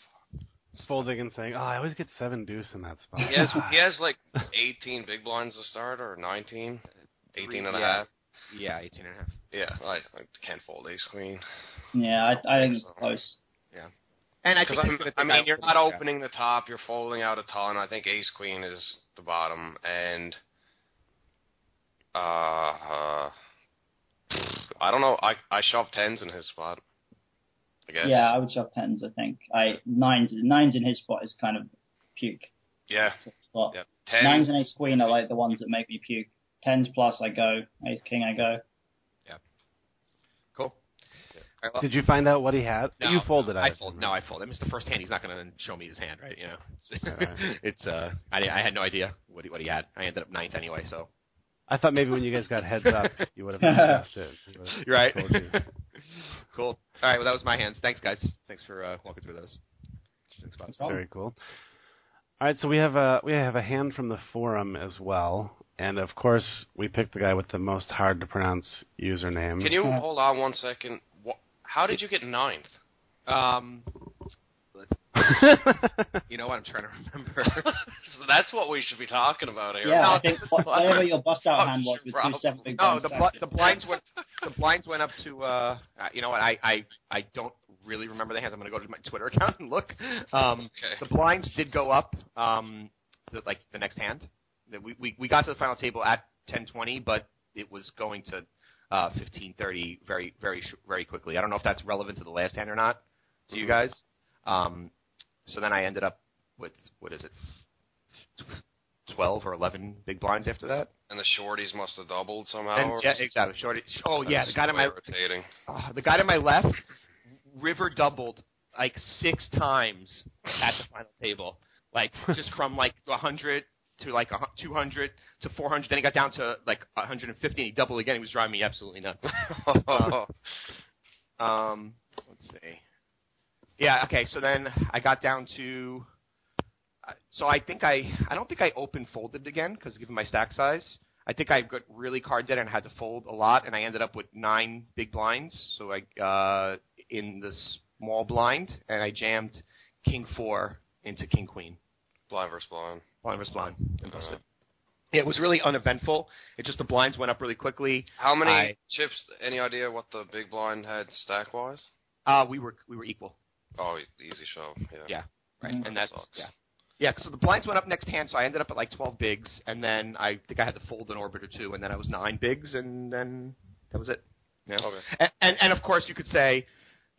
Folding and saying, "Oh, I always get seven deuce in that spot." He has he has like 18 big blinds to start or 19, 18 and a Yeah. half. Yeah, eighteen and a half. Yeah, I, I can't fold ace queen. Yeah, I, I think it's So- close. And I Because think I mean, you're not opening the top. You're folding out a ton. I think ace queen is the bottom, and uh, uh I don't know. I I shove tens in his spot. I guess. Yeah, I would shove tens. I think I nines nines in his spot is kind of puke Yeah. spot. Yeah. Tens. Nines and ace queen are like the ones that make me puke. Tens plus I go. Ace king I go. Cool. Well, Did you find out what he had? No, you folded. I I fold. assume, No. I folded. I missed the first hand. He's not going to show me his hand, right? You know, Alright. it's uh, I, I had no idea what he, what he had. I ended up ninth anyway, so I thought maybe when you guys got heads up, you would have discussed it. You're right. you. cool. All right. Well, that was my hands. Thanks, guys. Thanks for uh, walking through those. Interesting spots. problem. Very cool. All right, so we have a we have a hand from the forum as well, and of course we picked the guy with the most hard to pronounce username. Can you hold on one second? Wha How did you get ninth? Um, let's, you know what? I'm trying to remember. so that's what we should be talking about here. Yeah, No, I think wha- whatever your bust out hand was with your two seven big no, the bl- the blinds went the blinds went up to. Uh, uh, you know what? I, I I don't really remember the hands. I'm going to go to my Twitter account and look. Um, Okay. the blinds did go up. Um, the, like the next hand. We, we we got to the final table at 10:20, but it was going to uh, 15:30 very very sh- very quickly. I don't know if that's relevant to the last hand or not to you guys. Um, so then I ended up with what is it, 12 or 11 big blinds after that. And the shorties must have doubled somehow. And, yeah, exactly. Shorty. Oh yeah, the guy to my rotating. uh, the guy to my left, river doubled like six times at the final table, like just from like 100 to like a 200 to 400. Then he got down to like 150, and he doubled again. He was driving me absolutely nuts. Um, let's see. Yeah. Okay. So then I got down to. uh, So I think I I don't think I open folded again because given my stack size, I think I got really card dead and had to fold a lot, and I ended up with nine big blinds. So I uh, in the small blind, and I jammed king four into king queen, blind versus blind. blind versus blind, and busted. Uh, Yeah, it was really uneventful. It just the blinds went up really quickly. How many I- chips? Any idea what the big blind had stack wise? Uh, we were we were equal. Oh, easy shove. Yeah. Yeah. Right, Mhm. and that's Sucks. yeah. Yeah, so the blinds went up next hand, so I ended up at like 12 bigs, and then I think I had to fold an orbit or two, and then I was nine bigs, and then that was it. Yeah. Okay. And, and and of course you could say,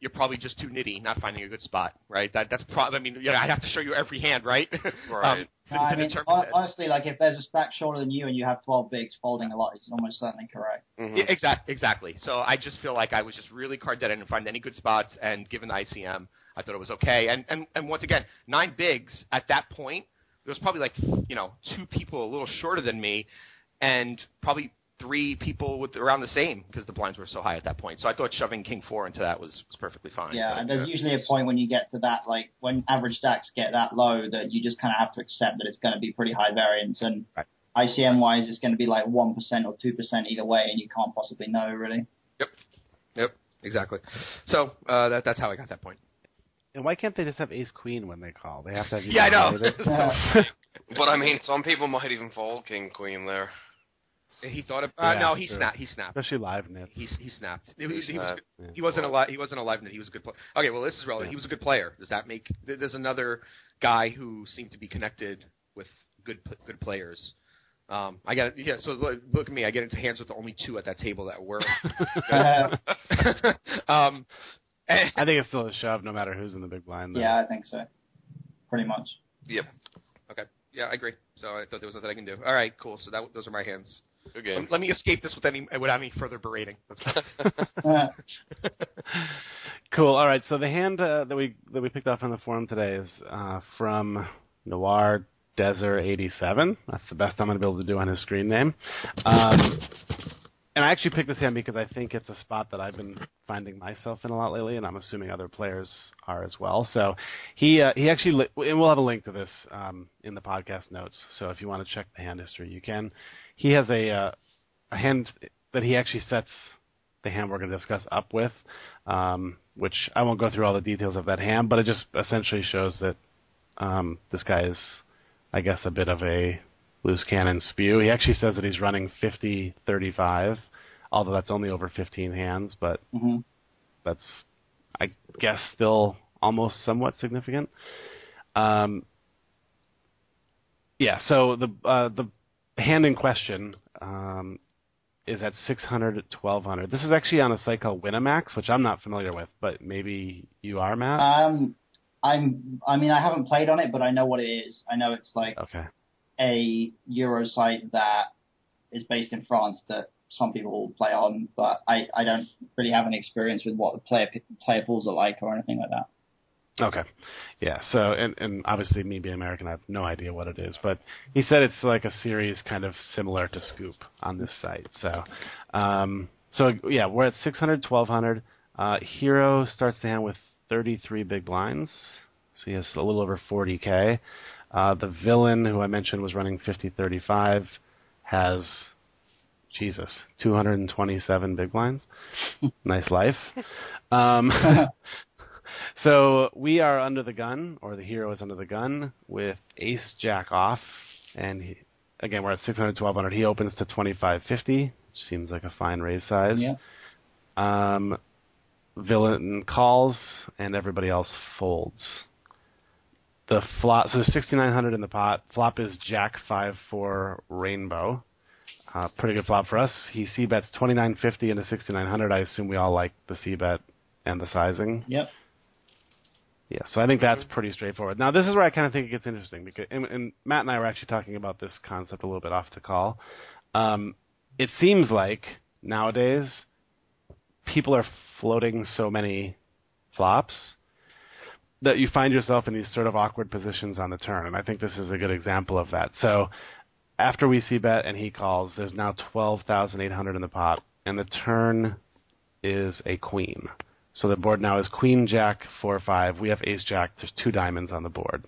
you're probably just too nitty, not finding a good spot, right? That that's probably. I mean, yeah, I'd have to show you every hand, right? Right. um, to, I to mean, determine hon- that. honestly, like if there's a stack shorter than you and you have 12 bigs folding a lot, it's almost certainly correct. Mhm. Yeah, exact, exactly. So I just feel like I was just really card dead. I didn't find any good spots, and given the ICM, I thought it was okay. And and and once again, nine bigs at that point, there was probably like you know two people a little shorter than me, and probably three people with around the same because the blinds were so high at that point. So I thought shoving king four into that was, was perfectly fine. Yeah, But, and there's uh, usually a point when you get to that, like when average stacks get that low, that you just kind of have to accept that it's going to be pretty high variance. And Right. ICM wise, it's going to be like one percent or two percent either way, and you can't possibly know really. Yep, Yep. exactly. So uh, that that's how I got that point. And why can't they just have ace queen when they call? They have to have. Yeah, I know. nominated. But I mean, some people might even fold king queen there. He thought of uh, Yeah, no, he sure. snapped. He snapped. Especially live nits. He he snapped. He, was- he was snapped. Yeah. He wasn't a li- he wasn't a live nit. He was a good player. Okay, well this is relevant. He was a good player. Does that make th- there's another guy who seemed to be connected with good pl- good players. Um, I got yeah. So look, look at me. I get into hands with the only two at that table that were. um, and- I think it's still a shove, no matter who's in the big blind. though. yeah, I think so. Pretty much. Yep. okay, yeah, I agree. So I thought there was nothing I can do. All right, cool. So that those are my hands. Good game. Let, let me escape this with any without any further berating. That's fine. Cool. All right. So the hand uh, that we that we picked up on the forum today is uh, from Noir Desert 87. That's the best I'm going to be able to do on his screen name. Um, and I actually picked this hand because I think it's a spot that I've been finding myself in a lot lately, and I'm assuming other players are as well. So he uh, he actually li- and we'll have a link to this um, in the podcast notes. So if you want to check the hand history, you can. He has a uh, a hand that he actually sets the hand we're going to discuss up with, um, which I won't go through all the details of that hand, but it just essentially shows that um, this guy is, I guess, a bit of a loose cannon spew. He actually says that he's running 50-35, although that's only over 15 hands, but hmm that's, I guess, still almost somewhat significant. Um, yeah, so the uh, the hand in question um, is at 600 1200. This is actually on a site called Winamax, which I'm not familiar with, but maybe you are, Matt. Um, I'm. I mean, I haven't played on it, but I know what it is. I know it's like okay. a Euro site that is based in France that some people play on, but I, I don't really have any experience with what the player player pools are like or anything like that. Okay. Yeah. So, and, and obviously, me being American, I have no idea what it is. But he said it's like a series kind of similar to SCOOP on this site. So, um, so yeah, we're at 600, 1200. Uh, Hero starts the hand with 33 big blinds. So he has a little over 40k. Uh, the villain, who I mentioned was running 50, 35, has Jesus, 227 big blinds. nice life. Um, so we are under the gun, or the hero is under the gun, with Ace Jack off, and he, again we're at 600, 1200. He opens to 2550, which seems like a fine raise size. Yeah. Um, villain calls, and everybody else folds. The flop, so 6900 in the pot. Flop is Jack five four Rainbow. Uh, pretty good flop for us. He c bets 2950 into 6900. I assume we all like the c bet and the sizing. Yep. Yeah, so I think that's pretty straightforward. Now, this is where I kind of think it gets interesting because, and, and Matt and I were actually talking about this concept a little bit off the call. Um, it seems like nowadays people are floating so many flops that you find yourself in these sort of awkward positions on the turn, and I think this is a good example of that. So, after we c bet and he calls, there's now twelve thousand eight hundred in the pot, and the turn is a queen. So the board now is Queen Jack four five. We have Ace Jack. There's two diamonds on the board.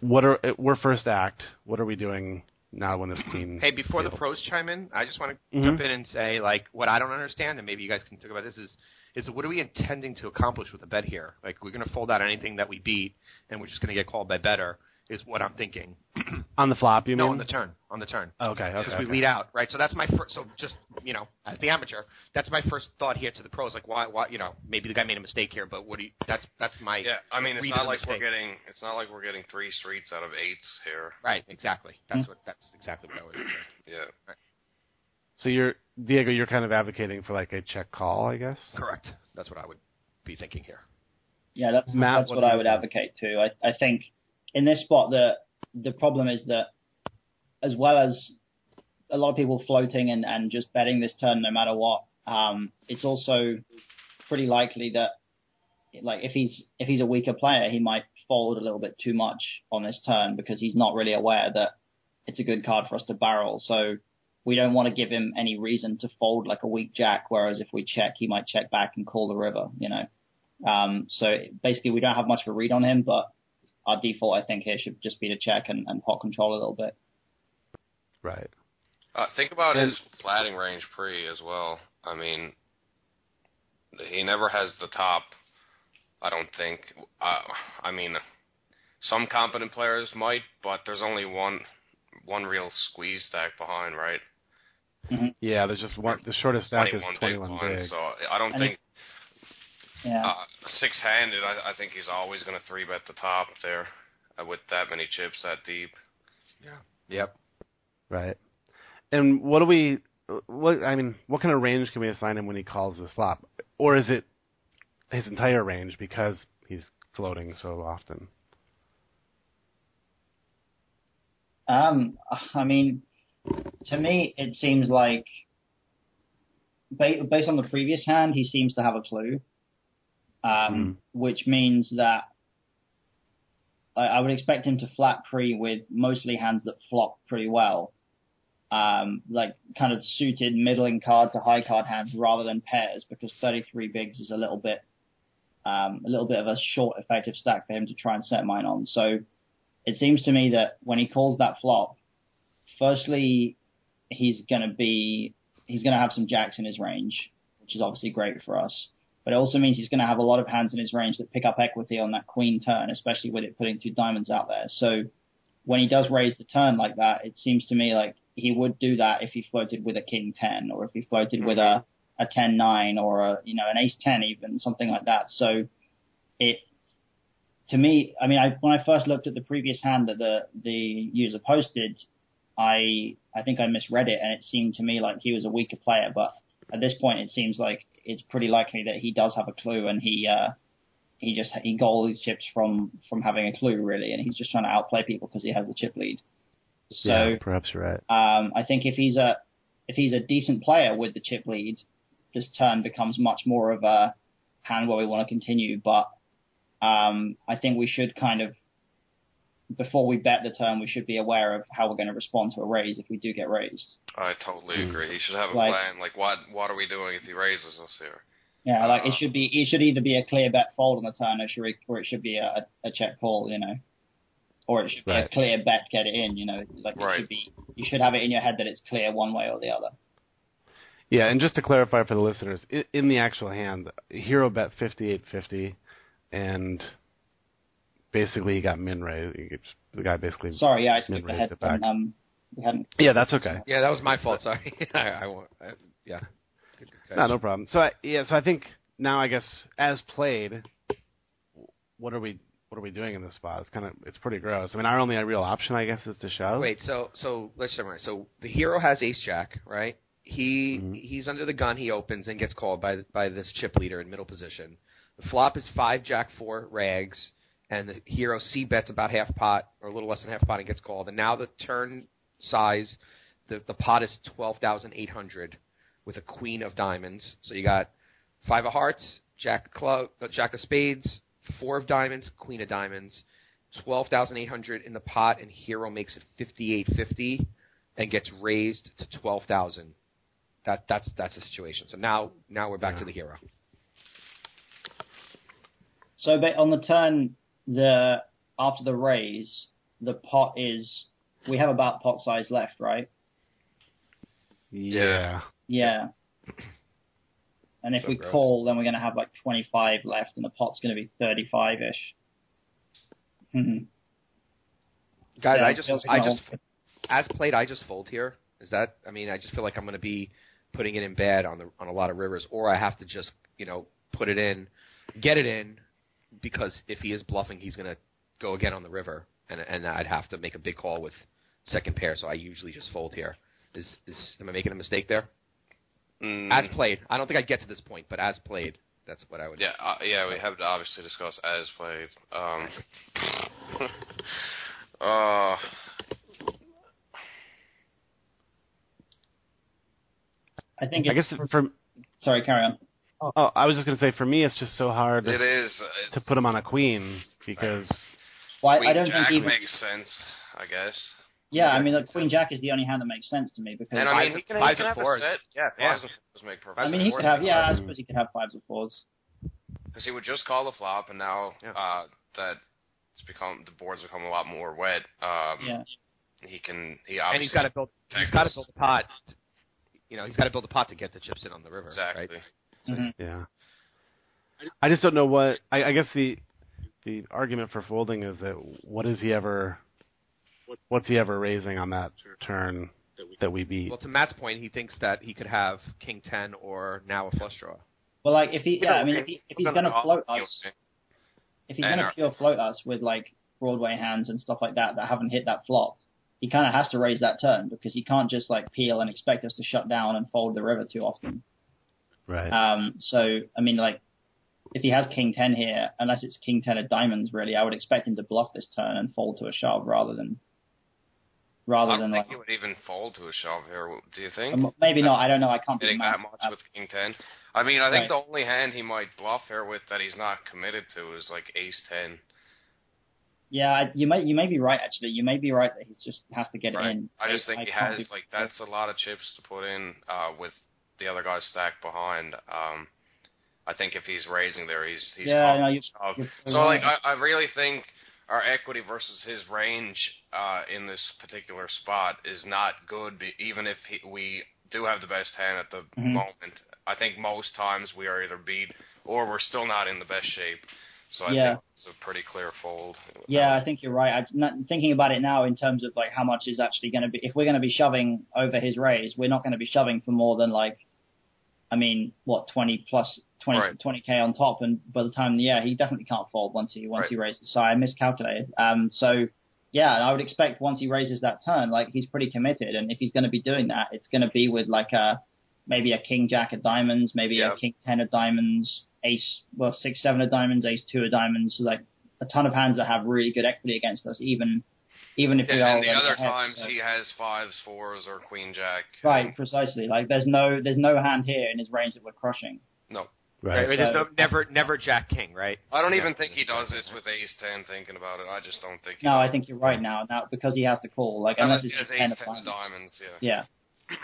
What are we're first act? What are we doing now when this queen? Hey, before the pros chime in, I just want to Mhm. jump in and say, like, what I don't understand, and maybe you guys can talk about this, is is what are we intending to accomplish with a bet here? Like, we're going to fold out anything that we beat, and we're just going to get called by better, is what I'm thinking. on the flop, you no, mean? on the turn, on the turn. Oh, okay, okay. Because we okay. lead out, right? So that's my first. So just you know, as the amateur, that's my first thought here to the pros. Like, why, why, you know, maybe the guy made a mistake here, but what do you? That's that's my Yeah, I mean, it's not of the like we're getting it's not like we're getting three streets out of eights here. right. Exactly. That's hmm. what. That's exactly what I was. Yeah. So you're Diego. You're kind of advocating for like a check call, I guess. Correct. That's what I would. be thinking here. Yeah, that's Matt, that's what what, I would advocate too. I I think in this spot the the problem is that as well as a lot of people floating and, and just betting this turn no matter what, um, it's also pretty likely that like if he's if he's a weaker player, he might fold a little bit too much on this turn because he's not really aware that it's a good card for us to barrel. So we don't want to give him any reason to fold like a weak jack. Whereas if we check, he might check back and call the river. You know. Um, so basically, we don't have much of a read on him, but our default, I think, here should just be to check and, and pot control a little bit. Right. Uh, think about And- his flatting range pre as well. I mean, he never has the top. I don't think. Uh, I mean, some competent players might, but there's only one one real squeeze stack behind, right? Yeah, there's just one. The shortest stack is 21 21 big big. blinds. So I don't And think Yeah. uh, six handed. I, I think he's always going to three bet the top there uh, with that many chips that deep. Yeah. Yep. Right. And what do we? What I mean, what kind of range can we assign him when he calls this flop, or is it his entire range because he's floating so often? Um, I mean, to me, it seems like based on the previous hand, he seems to have a clue, um, which means that I, I would expect him to flat pre with mostly hands that flop pretty well, um, like kind of suited middling card to high card hands rather than pairs, because 33 bigs is a little bit, um, a little bit of a short effective stack for him to try and set mine on. So it seems to me that when he calls that flop, firstly, he's to be he's going to have some jacks in his range, which is obviously great for us. But it also means he's going to have a lot of hands in his range that pick up equity on that queen turn, especially with it putting two diamonds out there. So when he does raise the turn like that, it seems to me like he would do that if he floated with a king 10 or if he floated with a, a 10 9 or a, you know, an ace 10 even, something like that. So it, to me, I mean, I, when I first looked at the previous hand that the, the user posted, I, I think I misread it and it seemed to me like he was a weaker player, but at this point it seems like it's pretty likely that he does have a clue and he, uh, he just, he got all these chips from, from having a clue really and he's just trying to outplay people because he has the chip lead. So, yeah, perhaps you're right. um, I think if he's a if he's a decent player with the chip lead, this turn becomes much more of a hand where we want to continue. But um, I think we should kind of before we bet the turn, we should be aware of how we're going to respond to a raise if we do get raised. I totally Mm. agree. He should have a Like- plan. Like, what what are we doing if he raises us here? Yeah, like it Uh, should be it should either be a clear bet fold on the turn, or, should, or it should be a, a check call, you know, or it should be a clear bet get it in, you know, like it Right. should be. You should have it in your head that it's clear one way or the other. Yeah, and just to clarify for the listeners, in the actual hand, Hero bet 5850, and basically he got min raised. The guy basically. Sorry, yeah, I min skipped raised ahead. it back. And, um, we hadn't. Yeah, that's okay. Yeah, that was my fault. Sorry. I, I won't. I, yeah. Good, good catch. No, no problem. So I, yeah, so I think now I guess as played, what are we what are we doing in this spot? It's kind of it's pretty gross. I mean, our only real option, I guess, is to shove. Wait, so so let's summarize. So the hero has ace jack, right? He Mhm. he's under the gun. He opens and gets called by by this chip leader in middle position. The flop is five jack four rags, and the hero c bets about half pot or a little less than half pot and gets called. And now the turn size, the the pot is twelve thousand eight hundred with a queen of diamonds. So you got five of hearts, jack of club, uh, jack of spades, four of diamonds, queen of diamonds twelve thousand eight hundred in the pot, and Hero makes it fifty eight fifty, and gets raised to twelve thousand. That that's that's the situation. So now now we're back Yeah. to the Hero. So on the turn, the after the raise, the pot is we have about pot size left, right? Yeah. Yeah. And if So we gross. call, then we're going to have like 25 left, and the pot's going to be 35 ish. hmm Guys, Yeah, I just I like just as played, I just fold here. Is that? I mean, I just feel like I'm going to be putting it in bad on the on a lot of rivers, or I have to just you know put it in, get it in, because if he is bluffing, he's going to go again on the river, and and I'd have to make a big call with second pair. So I usually just fold here. Is is am I making a mistake there? Mm, As played, I don't think I get to this point, but as played, That's what I would. Yeah, uh, yeah, we have to obviously discuss as played. Um, uh, I think I guess for sorry, carry on. Oh, I was just gonna say for me it's just so hard it to, is. to put him on a queen because Well, I, Queen I don't Jack think even. makes sense, I guess. Yeah, I mean, look, makes Queen sense. Jack is the only hand that makes sense to me because And I mean, Fives he can, he can have fours. a set. Yeah, Yeah. fives and fours make perfect. I mean, he could have. Yeah, I suppose he could have fives or fours. because he would just call the flop, and now Yeah. uh, that it's become the board's become a lot more wet. Um, Yeah. he can. He obviously. and he's got to build. He's got to build a pot. You know, he's got to build a pot to get the chips in on the river. exactly. Right? Mhm. yeah. I just don't know what I, I guess the the argument for folding is that what is he ever what's he ever raising on that turn that we that we beat? Well, to Matt's point, he thinks that he could have King Ten or now a flush draw. Well, like if he, yeah, I mean, if, he, if he's Gonna going to call float us, know, if he's going to our- pure float us with like Broadway hands and stuff like that that haven't hit that flop, he kind of has to raise that turn because he can't just like peel and expect us to shut down and fold the river too often. Right. Um, so I mean, like if he has King Ten here, unless it's King Ten of diamonds, really, I would expect him to bluff this turn and fold to a shove rather than rather I than don't think like he would even fold to a shove here. Do you think? um, maybe not. I don't know. I can't be that mad. much with King Ten. I mean, I think Right. the only hand he might bluff here with that he's not committed to is like Ace Ten. Yeah, you may you may be right. Actually, you may be right that he just has to get Right. it in. I just think he can't has like that's a lot of chips to put in uh, with the other guys stacked behind. Um, I think if he's raising there, he's he's Yeah, no, you- So like. I, I really think our equity versus his range uh, in this particular spot is not good. Even if he, we do have the best hand at the Mhm. moment, I think most times we are either beat or we're still not in the best shape. So I Yeah. think it's a pretty clear fold. Yeah, I think you're right. I'm not thinking about it now in terms of like how much is actually going to be. If we're going to be shoving over his raise, we're not going to be shoving for more than like, I mean, what 20 plus 20 Right. 20k on top, and by the time yeah, he definitely can't fold once he once Right. he raises. So I miscalculated. Um, so yeah, and I would expect once he raises that turn, like he's pretty committed, and if he's going to be doing that, it's going to be with like a maybe a king jack of diamonds, maybe a king ten of diamonds, ace well six seven of diamonds, ace two of diamonds, so like a ton of hands that have really good equity against us, even even if we are and the other ahead, times so- he has fives, fours, or queen jack. right, precisely. Like there's no there's no hand here in his range that we're crushing. No, Right. right. There's no never never Jack King, right? I don't Yeah. even think he does this with ace ten. Thinking about it, I just don't think. He No, does. I think you're right now. Now because he has to call, like unless unless he it's has ace ten of diamonds. diamonds. Yeah.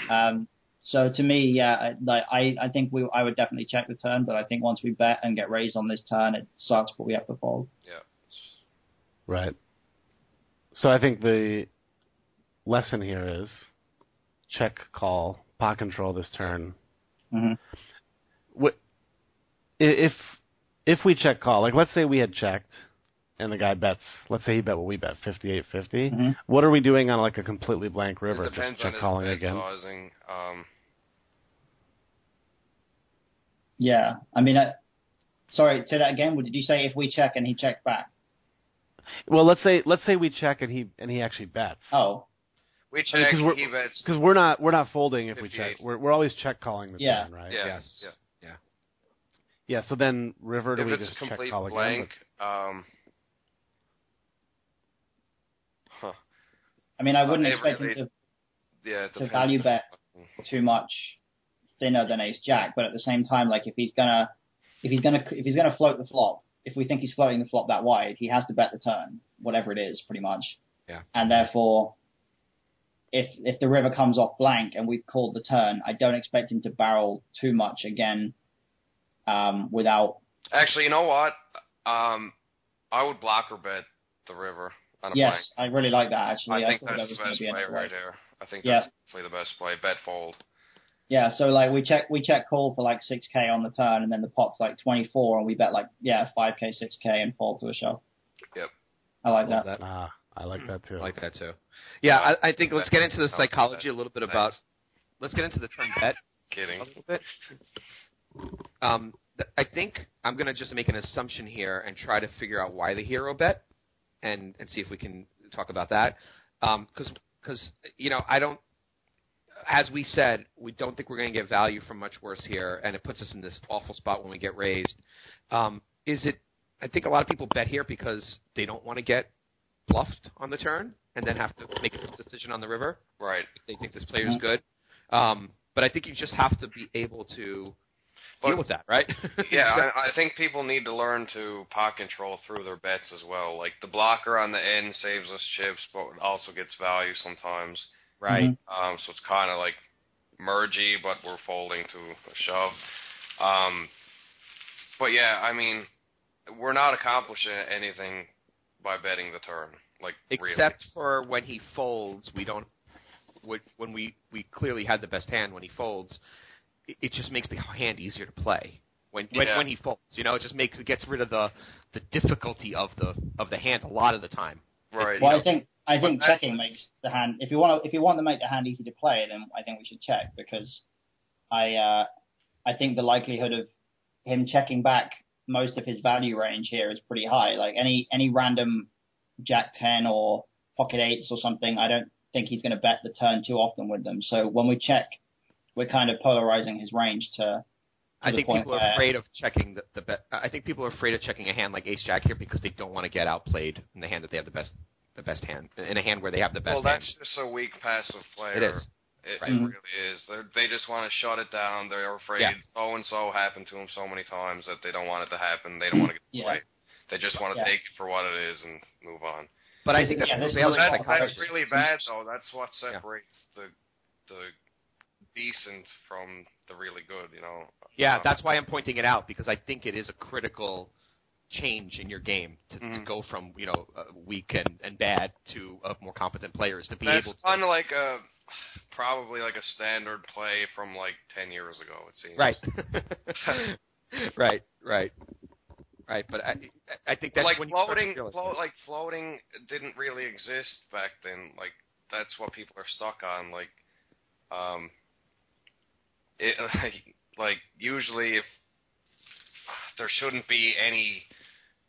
Yeah. Um, so to me, yeah, I- like I, I think we, I would definitely check the turn, but I think once we bet and get raised on this turn, it sucks, but we have to fold. Yeah. Right. So I think the lesson here is check call pot control this turn. Mhm. What if if we check call? Like let's say we had checked and the guy bets. Let's say he bet what we bet fifty eight fifty. Mhm. What are we doing on like a completely blank river? It depends Just on check his calling bet again. sizing. Um, Yeah, I mean, uh, sorry, say that again. What Did you say if we check and he checks back? Well, let's say let's say we check and he and he actually bets. Oh, we I mean, check. 'cause we're- he bets. Because we're not we're not folding if we check. We're we're always check calling the Yeah. turn, right? Yeah. Yes. Yeah. Yeah. So then river do If we just check complete call blank, again? um, huh. I mean, I wouldn't it expect really- him Yeah. To, to value bet too much thinner than Ace Jack, but at the same time, like if he's gonna if he's gonna if he's gonna float the flop, if we think he's floating the flop that wide, he has to bet the turn, whatever it is, pretty much. Yeah. And therefore, if if the river comes off blank and we've called the turn, I don't expect him to barrel too much again, um, without. Actually, you know what? Um, I would blocker bet the river on a Yes, blank. I really like that actually. I think thought that that's was the best play right there. I think Yeah. that's definitely the best play. Bet fold. Yeah, so like we check we check call for like six k on the turn, and then the pot's like twenty four, and we bet like yeah five k, six k, and fall to a shove. Yep. I like Love that. that. Ah, I like that too. I like that too. Yeah, I, I think let's get into the psychology a little bit Thanks. about. Let's get into the turn bet Kidding. a little bit. Um, th- I think I'm going to just make an assumption here and try to figure out why the hero bet, and and see if we can talk about that. Because because you know I don't. As we said, we don't think we're going to get value from much worse here, and it puts us in this awful spot when we get raised. Um, is it? I think a lot of people bet here because they don't want to get bluffed on the turn and then have to make a decision on the river. Right. They think this player is good. Um, but I think you just have to be able to But- deal with that, right? Yeah, So- I, I think people need to learn to pot control through their bets as well. Like the blocker on the end saves us chips, but also gets value sometimes. Right. Um, so it's kind of like mergy, but we're folding to a shove. Um, but yeah, I mean, we're not accomplishing anything by betting the turn. Like Except for when he folds, we don't. When when we we clearly had the best hand when he folds, it, it just makes the hand easier to play. When when, Yeah. when he folds, you know, it just makes it gets rid of the the difficulty of the of the hand a lot of the time. right? Well, I think I think But that- checking makes the hand. If you want to, if you want to make the hand easy to play, then I think we should check because I uh, I think the likelihood of him checking back most of his value range here is pretty high. Like any any random Jack ten or pocket eights or something, I don't think he's going to bet the turn too often with them. So when we check, we're kind of polarizing his range to. I think people are afraid of checking the, the bet. I think people are afraid of checking a hand like Ace Jack here because they don't want to get outplayed in the hand that they have the best the best hand in a hand where they have the best well, hand. that's just a weak passive player. It is. It, Right. it really is. They're, they just want to shut it down. They're afraid Yeah. so and so happened to them so many times that they don't want it to happen. They don't want to get Yeah. played. They just want to Yeah. take it for what it is and move on. But I think that's Yeah, this prevailing Well, That's, psychology. that's really bad, though. That's what separates the the decent from the really good. You know. Yeah, Um, that's why I'm pointing it out because I think it is a critical change in your game to, to Mhm. go from you know uh, weak and, and bad to uh, more competent players to be That's able to kind of like a probably like a standard play from like ten years ago. It seems. right, right, right, right. But I I think that's like when to floating, float, like floating didn't really exist back then. Like that's what people are stuck on. Like, um, it like, like usually if there shouldn't be any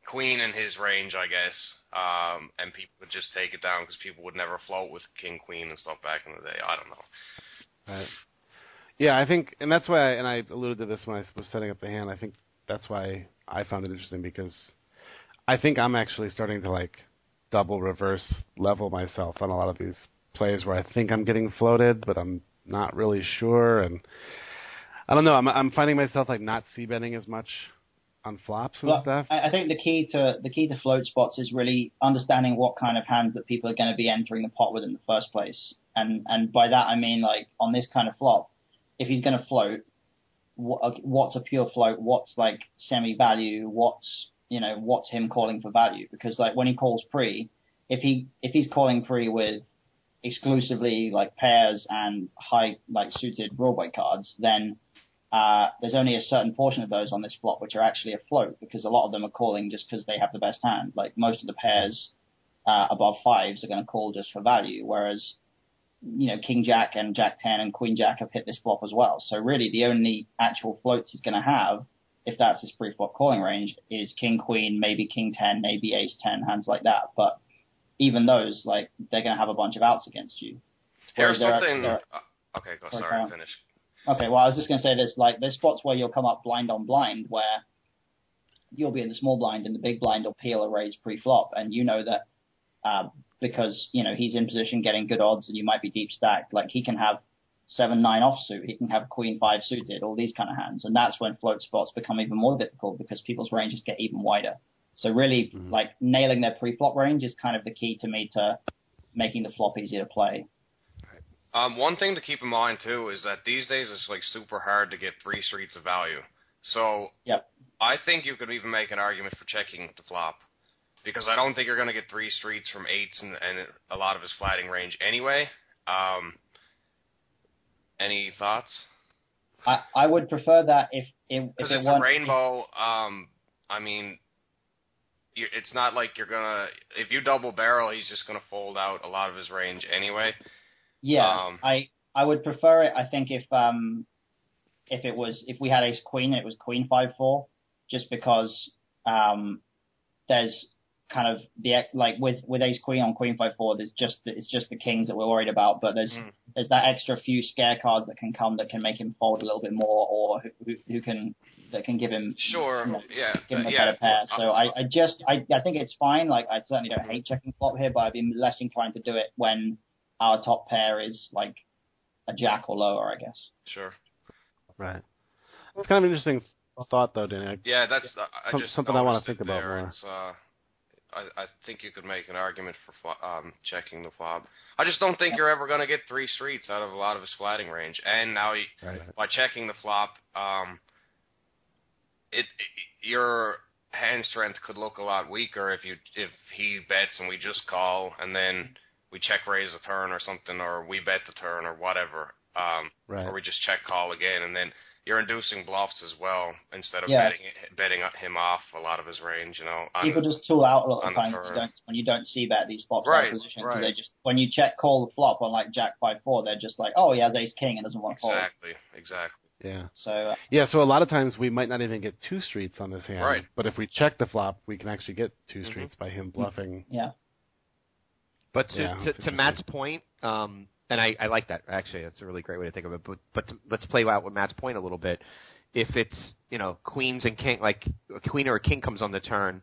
queen in his range, I guess, um, and people would just take it down because people would never float with king queen and stuff back in the day. I don't know. Right. Yeah, I think, and that's why, I, and I alluded to this when I was setting up the hand. I think that's why I found it interesting because I think I'm actually starting to like double reverse level myself on a lot of these plays where I think I'm getting floated, but I'm not really sure, and I don't know. I'm I'm finding myself like not c betting as much on flops and Well, stuff. I, think the key to the key to float spots is really understanding what kind of hands that people are going to be entering the pot with in the first place, and and by that I mean like on this kind of flop, if he's going to float, what, what's a pure float? What's like semi value? What's you know what's him calling for value? Because like when he calls pre, if he if he's calling pre with exclusively like pairs and high like suited Broadway cards, then uh, there's only a certain portion of those on this flop which are actually afloat because a lot of them are calling just because they have the best hand. Like most of the pairs uh, above fives are going to call just for value, whereas you know King Jack and Jack Ten and Queen Jack have hit this flop as well. So really, the only actual floats he's going to have, if that's his pre-flop calling range, is King Queen, maybe King Ten, maybe Ace Ten, hands like that. But even those, like they're going to have a bunch of outs against you. Here's something. uh, okay, go. Sorry, Sorry, finish. Okay, well, I was just going to say there's like there's spots where you'll come up blind on blind where you'll be in the small blind and the big blind will peel a raise pre-flop, and you know that uh, because you know he's in position getting good odds and you might be deep stacked, like he can have seven nine offsuit, he can have queen five suited, all these kind of hands, and that's when float spots become even more difficult because people's ranges get even wider. So really, Mhm. like nailing their pre-flop range is kind of the key to me to making the flop easier to play. Um, one thing to keep in mind too is that these days it's like super hard to get three streets of value. So Yep. I think you could even make an argument for checking the flop because I don't think you're going to get three streets from eights and, and a lot of his flatting range anyway. Um, any thoughts? I, I would prefer that if if, if it it's a rainbow. Um, I mean, it's not like you're gonna. If you double barrel, he's just gonna fold out a lot of his range anyway. Yeah, Um, I I would prefer it. I think if um if it was if we had ace queen and it was queen five four, just because um there's kind of the like with with Ace Queen on Queen five four. There's just it's just the kings that we're worried about, but there's Mm. there's that extra few scare cards that can come that can make him fold a little bit more, or who, who, who can that can give him Sure. you know, Yeah. give him uh, a yeah. better pair. uh, So I, I just I, I think it's fine. Like I certainly don't hate checking flop here, but I'd be less inclined to do it when our top pair is like a jack or lower, I guess. Sure. Right. It's kind of an interesting thought, though, Danny. I- Yeah, that's uh, I Some- just something I wanna think about more. It's, uh, I I think you could make an argument for um, checking the flop. I just don't think you're ever going to get three streets out of a lot of his flatting range. And now he, Right. by checking the flop, um, it, it your hand strength could look a lot weaker if you if he bets and we just call and then we check raise the turn or something or we bet the turn or whatever. Um, Right. or we just check call again, and then you're inducing bluffs as well instead of Yeah. betting betting him off a lot of his range. You know, on People the- just tool out a lot on of the times when you don't when you don't c bet these flops out Right, of position 'cause right. they just when you check call the flop on like Jack five four, they're just like, oh he has Ace King and doesn't want to fold. exactly, exactly. Yeah. So uh, Yeah, so a lot of times we might not even get two streets on this hand. Right. But if we check the flop, we can actually get 2 Mhm. streets by him bluffing. yeah, But to, Yeah, to, to. Matt's point, um, and I, I like that actually. That's a really great way to think of it. But but to, let's play out with Matt's point a little bit. If it's you know queens and king, like a queen or a king comes on the turn,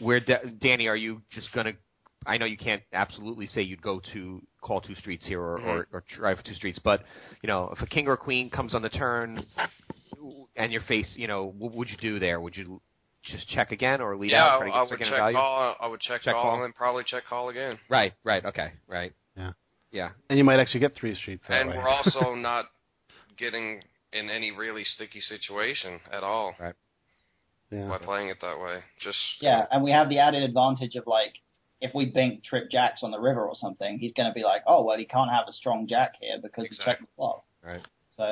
where da- Danny, are you just gonna? I know you can't absolutely say you'd go to call two streets here or, or, or try for two streets, but you know if a king or a queen comes on the turn and your face, you know, what would you do there? Would you just check again or lead yeah, out? try to I, I would check value? call. I would check, Check call, call. and then probably check call again. Right, right, okay, right. Yeah. Yeah. And you might actually get three streets that and way. we're also not getting in any really sticky situation at all yeah. by playing it that way. Just yeah, and we have the added advantage of like if we bink trip jacks on the river or something, he's going to be like, oh well, he can't have a strong jack here because he checked the flop. Right. So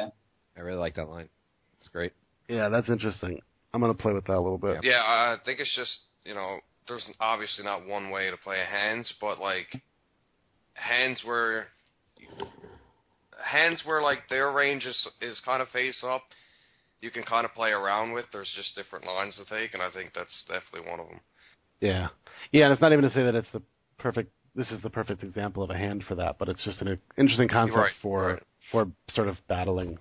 I really like that line. It's great. Yeah, that's interesting. I'm going to play with that a little bit. Yeah, I think it's just you know, there's obviously not one way to play a hands, but like hands where hands where like their range is is kind of face up, you can kind of play around with. There's just different lines to take, and I think that's definitely one of them. Yeah. Yeah, and it's not even to say that it's the perfect this is the perfect example of a hand for that, but it's just an interesting concept Right, for right. for sort of battling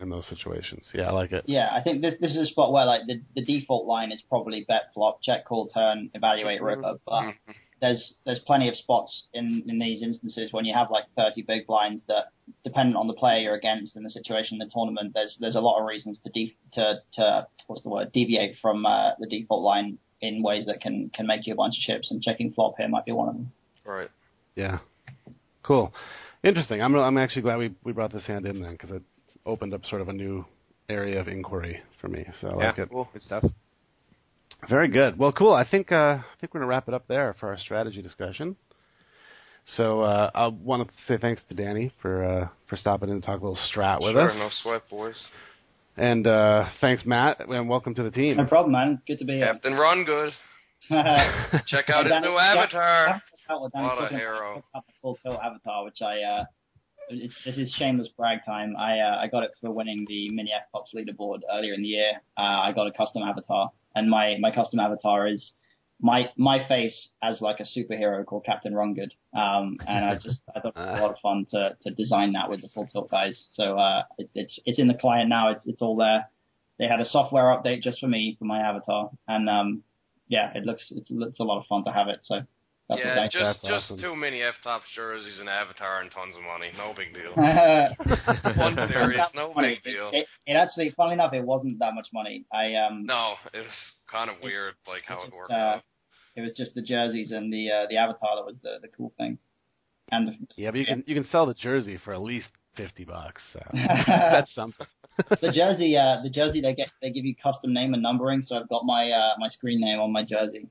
in those situations. Yeah, I like it. yeah, I think this this is a spot where like the the default line is probably bet flop, check call turn, evaluate river, but Mhm. there's there's plenty of spots in in these instances when you have like 30 big blinds that dependent on the player you're against and the situation in the tournament there's there's a lot of reasons to de- to to what's the word deviate from uh, the default line in ways that can can make you a bunch of chips and checking flop here might be one of them Right. Yeah. Cool. Interesting. I'm I'm actually glad we we brought this hand in then because it opened up sort of a new area of inquiry for me. So I like it. cool. Good stuff. Very good. Well, cool. I think uh, I think we're gonna wrap it up there for our strategy discussion. So uh, I want to say thanks to Danny for uh, for stopping in to talk a little strat with sure, us, no sweat, boys. and uh, thanks Matt, and welcome to the team. no problem man good to be here Captain Run Good. Check out his new avatar. out what a hero. I got the full tilt avatar, which I uh, it's, this is shameless brag time. I uh, I got it for winning the mini Pops leaderboard earlier in the year. Uh, I got a custom avatar, and my my custom avatar is my my face as like a superhero called Captain Run Good. Um, and I just I thought it was a lot of fun to to design that with the full tilt guys. So uh, it, it's it's in the client now. It's it's all there. They had a software update just for me for my avatar, and um, yeah, it looks it's, it's a lot of fun to have it. So that's yeah, what just just awesome. two mini F tops jerseys, and avatar, and tons of money. No big deal. I One series, no Funny. big deal. It, it actually, funnily enough, it wasn't that much money. I um, No, it was kind of weird, like how it just, worked uh, out. it was just the jerseys and the uh, the avatar that was the the cool thing. And the, Yeah, but you can you can sell the jersey for at least fifty bucks. So that's something. the jersey, uh, the jersey they get they give you custom name and numbering. So I've got my uh, my screen name on my jersey.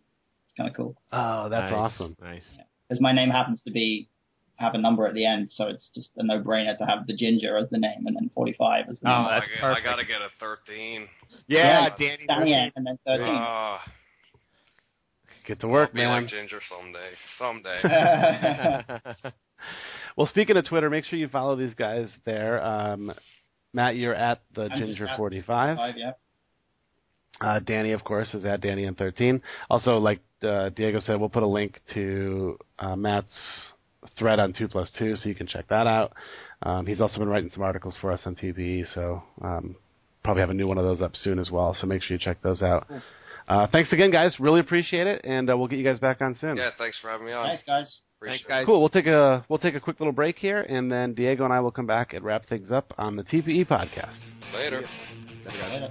It's kind of cool Oh, that's Nice, awesome. Nice. because my name happens to be have a number at the end, so it's just a no brainer to have the ginger as the name and then 45 as the Oh, number. that's I, get- I gotta get a 13. Yeah, Yeah, Danny. Danny N and then 13. Ah, Get to work, I'll be man. like Ginger someday. Someday. Well, speaking of Twitter, make sure you follow these guys there. Um, Matt, you're at the I'm Ginger at forty five, Five, yeah. Uh, Danny, of course, is at Danny N13. Also, like uh, Diego said, we'll put a link to uh, Matt's thread on 2 plus 2, so you can check that out. Um, he's also been writing some articles for us on TPE, so um, probably have a new one of those up soon as well, so make sure you check those out. Uh, thanks again, guys. Really appreciate it, and uh, we'll get you guys back on soon. Yeah, thanks for having me on. Thanks, guys. Appreciate Thanks, guys. Cool. We'll take a we'll take a quick little break here, and then Diego and I will come back and wrap things up on the TPE podcast. it. Later. Later.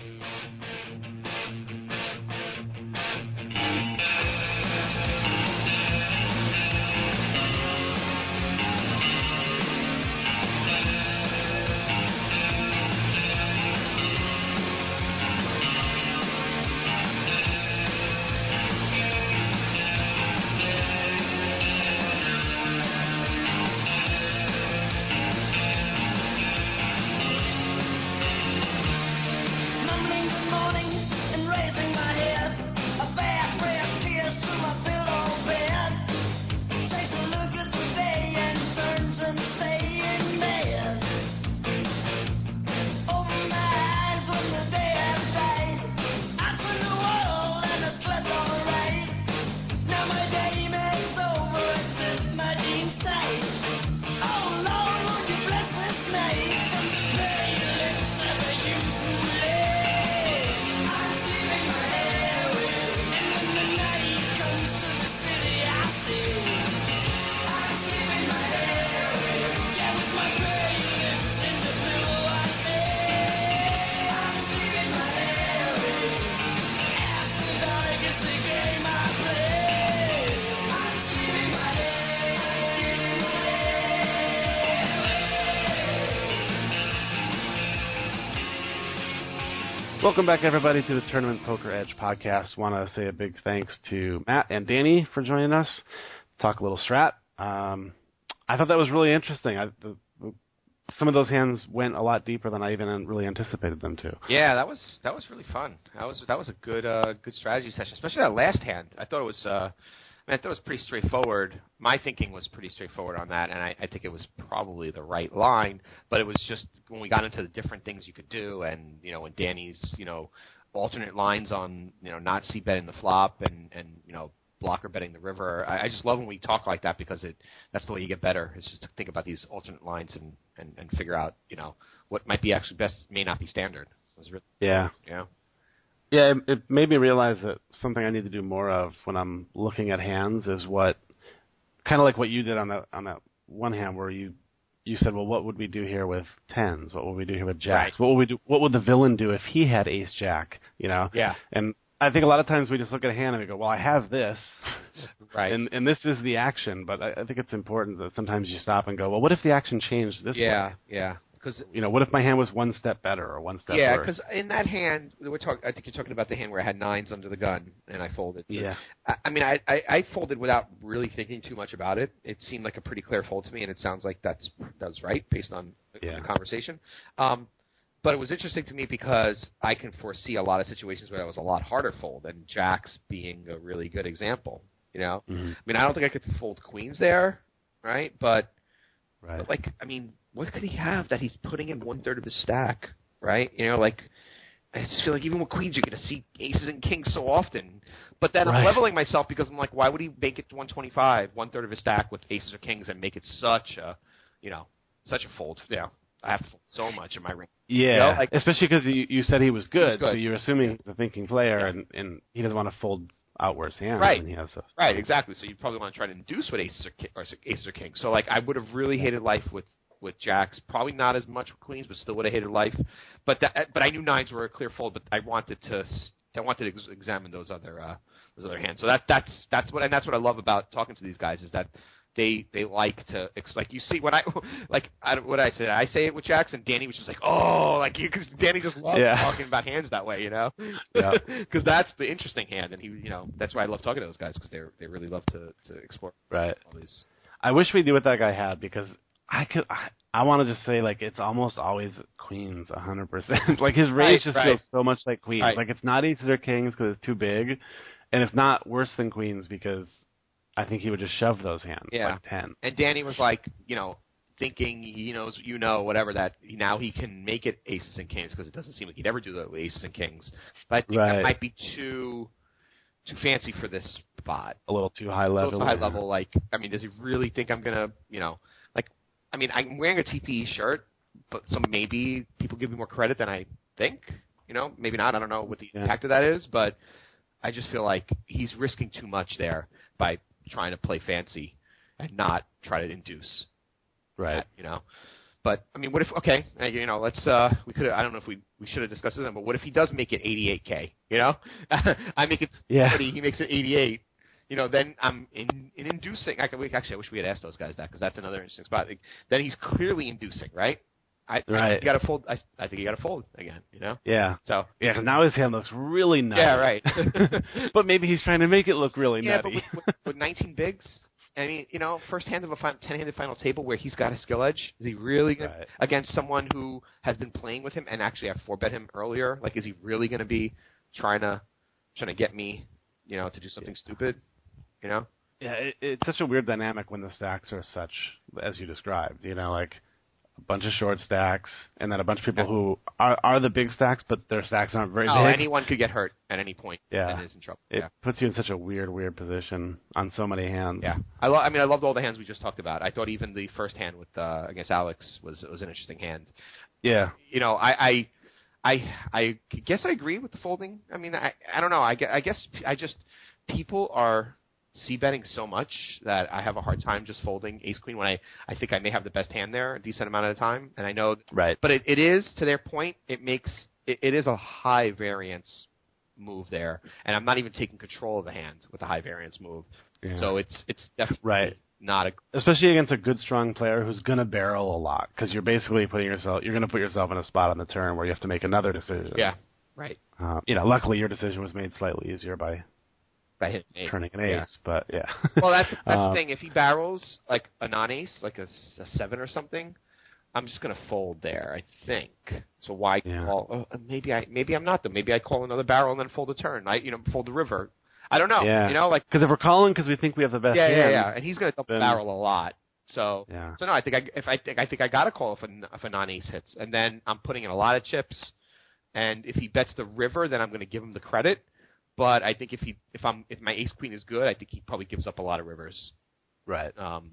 Welcome back, everybody, to the Tournament Poker Edge podcast. Want to say a big thanks to Matt and Danny for joining us. Talk a little strat. Um, I thought that was really interesting. I, the, some of those hands went a lot deeper than I even really anticipated them to. Yeah, that was that was really fun. That was that was a good uh, good strategy session, especially that last hand. I thought it was uh, I, mean, I thought it was pretty straightforward. My thinking was pretty straightforward on that, and I, I think it was probably the right line. But it was just when we got into the different things you could do, and you know, when Danny's you know alternate lines on you know not c betting the flop and and you know blocker betting the river. I, I just love when we talk like that because it that's the way you get better. Is just to think about these alternate lines and and and figure out you know what might be actually best may not be standard. So it's really, Yeah. know. Yeah, it, it made me realize that something I need to do more of when I'm looking at hands is what, kind of like what you did on that on that one hand where you you said, well, what would we do here with tens? What would we do here with jacks? Right. What would we do? What would the villain do if he had ace jack? You know? Yeah. And I think a lot of times we just look at a hand and we go, well, I have this, Right. and and this is the action. But I, I think it's important that sometimes you stop and go, well, what if the action changed this yeah, way? yeah. Because You know, what if my hand was one step better or one step yeah, because in that hand we're talking. I think you're talking about the hand where I had nines under the gun and I folded. So, Yeah. I, I mean, I, I I folded without really thinking too much about it. It seemed like a pretty clear fold to me, and it sounds like that's that's right based on the, Yeah. the conversation. Um, but it was interesting to me because I can foresee a lot of situations where that was a lot harder fold, and jacks being a really good example. You know, Mhm. I mean, I don't think I could fold queens there, right? But Right. but, like, I mean, what could he have that he's putting in one third of his stack, right? You know, like, I just feel like even with queens, you're going to see aces and kings so often. But then I'm leveling myself because I'm like, why would he make it to 125, one third of his stack with aces or kings, and make it such a, you know, such a fold? You know, I have to fold so much in my range. Yeah, know, like- especially because you, you said he was good, good. so you're assuming Yeah. he's a thinking player, Yeah. and, and he doesn't want to fold out worse hands Right. when he has those. Right, exactly. So you probably want to try to induce with aces or, ki- or aces or kings. So like, I would have really hated life with with jacks. Probably not as much with queens, but still would have hated life. But that, but I knew nines were a clear fold. But I wanted to s- I wanted to ex- examine those other uh, those other hands. So that that's that's what and that's what I love about talking to these guys is that they they like to ex- like you see when I like I, what I said I say it with jacks and Danny was just like oh like you because Danny just loves Yeah. talking about hands that way you know Yeah. because that's the interesting hand and he you know that's why I love talking to those guys because they they really love to to explore Right. all these I wish we knew what that guy had because I could. I, I want to just say like it's almost always queens, a hundred percent. Like his Right, range just right. feels so much like queens. Right. Like it's not aces or kings because it's too big, and it's not worse than queens because I think he would just shove those hands Yeah. like ten. and Danny was like you know thinking he knows you know whatever that now he can make it aces and kings because it doesn't seem like he'd ever do the aces and kings. But I think Right. that might be too too fancy for this spot. A little too high A level. little too high level. Like, I mean, does he really think I'm gonna, you know, I mean, I'm wearing a TPE shirt, but so maybe people give me more credit than I think. You know, maybe not. I don't know what the Yeah. impact of that is, but I just feel like he's risking too much there by trying to play fancy and not try to induce Right. that, you know. But I mean, what if? Okay, uh, you know, let's. uh We could. I don't know if we we should have discussed this, but what if he does make it 88k? You know, I make it Yeah. he makes it 88. You know, then I'm in, in inducing. I can, we, actually, I wish we had asked those guys that because that's another interesting spot. Like, then he's clearly inducing, right? I, Right. you got to fold. I, I think you got to fold again. You know, Yeah. so Yeah, 'cause now his hand looks really nutty. yeah, right. but maybe he's trying to make it look really yeah, but nutty. with, with, with 19 bigs, I mean, you know, first hand of a fin- 10-handed final table where he's got a skill edge. Is he really gonna, Right. against someone who has been playing with him and actually I four bet him earlier? Like, is he really going to be trying to trying to get me, you know, to do something stupid? You know? Yeah, it, it's such a weird dynamic when the stacks are such as you described. You know, like a bunch of short stacks, and then a bunch of people Yeah. who are are the big stacks, but their stacks aren't very Oh, big. anyone could get hurt at any point. Yeah. and is in trouble. it yeah. puts you in such a weird, weird position on so many hands. Yeah, I, lo- I mean, I loved all the hands we just talked about. I thought even the first hand with uh, against Alex was was an interesting hand. yeah, you know, I, I, I, I guess I agree with the folding. I mean, I, I don't know. I, I guess I just people are c betting so much that I have a hard time just folding ace queen when I, I think I may have the best hand there a decent amount of the time, and I know. right. But it, it is to their point. It makes it, it is a high variance move there, and I'm not even taking control of the hand with the high variance move. Yeah. So it's it's definitely Right. not a especially against a good strong player who's going to barrel a lot because you're basically putting yourself you're going to put yourself in a spot on the turn where you have to make another decision. yeah right. Uh, you know, luckily your decision was made slightly easier by By hitting ace. turning an Yeah. ace, but yeah. Well, that's that's Um, the thing. If he barrels like a non-ace, like a seven or something, I'm just gonna fold there. I think. So why Yeah. call? Uh, maybe I maybe I'm not though. Maybe I call another barrel and then fold a turn. I you know fold the river. I don't know. Yeah. You know like Because if we're calling because we think we have the best yeah hand, yeah yeah, and he's gonna double then- barrel a lot. So yeah. so no, I think I if I think I think I gotta call if a if a non-ace hits, and then I'm putting in a lot of chips. And if he bets the river, then I'm going to give him the credit. But I think if he if I'm if my ace queen is good, I think he probably gives up a lot of rivers. Right. Um,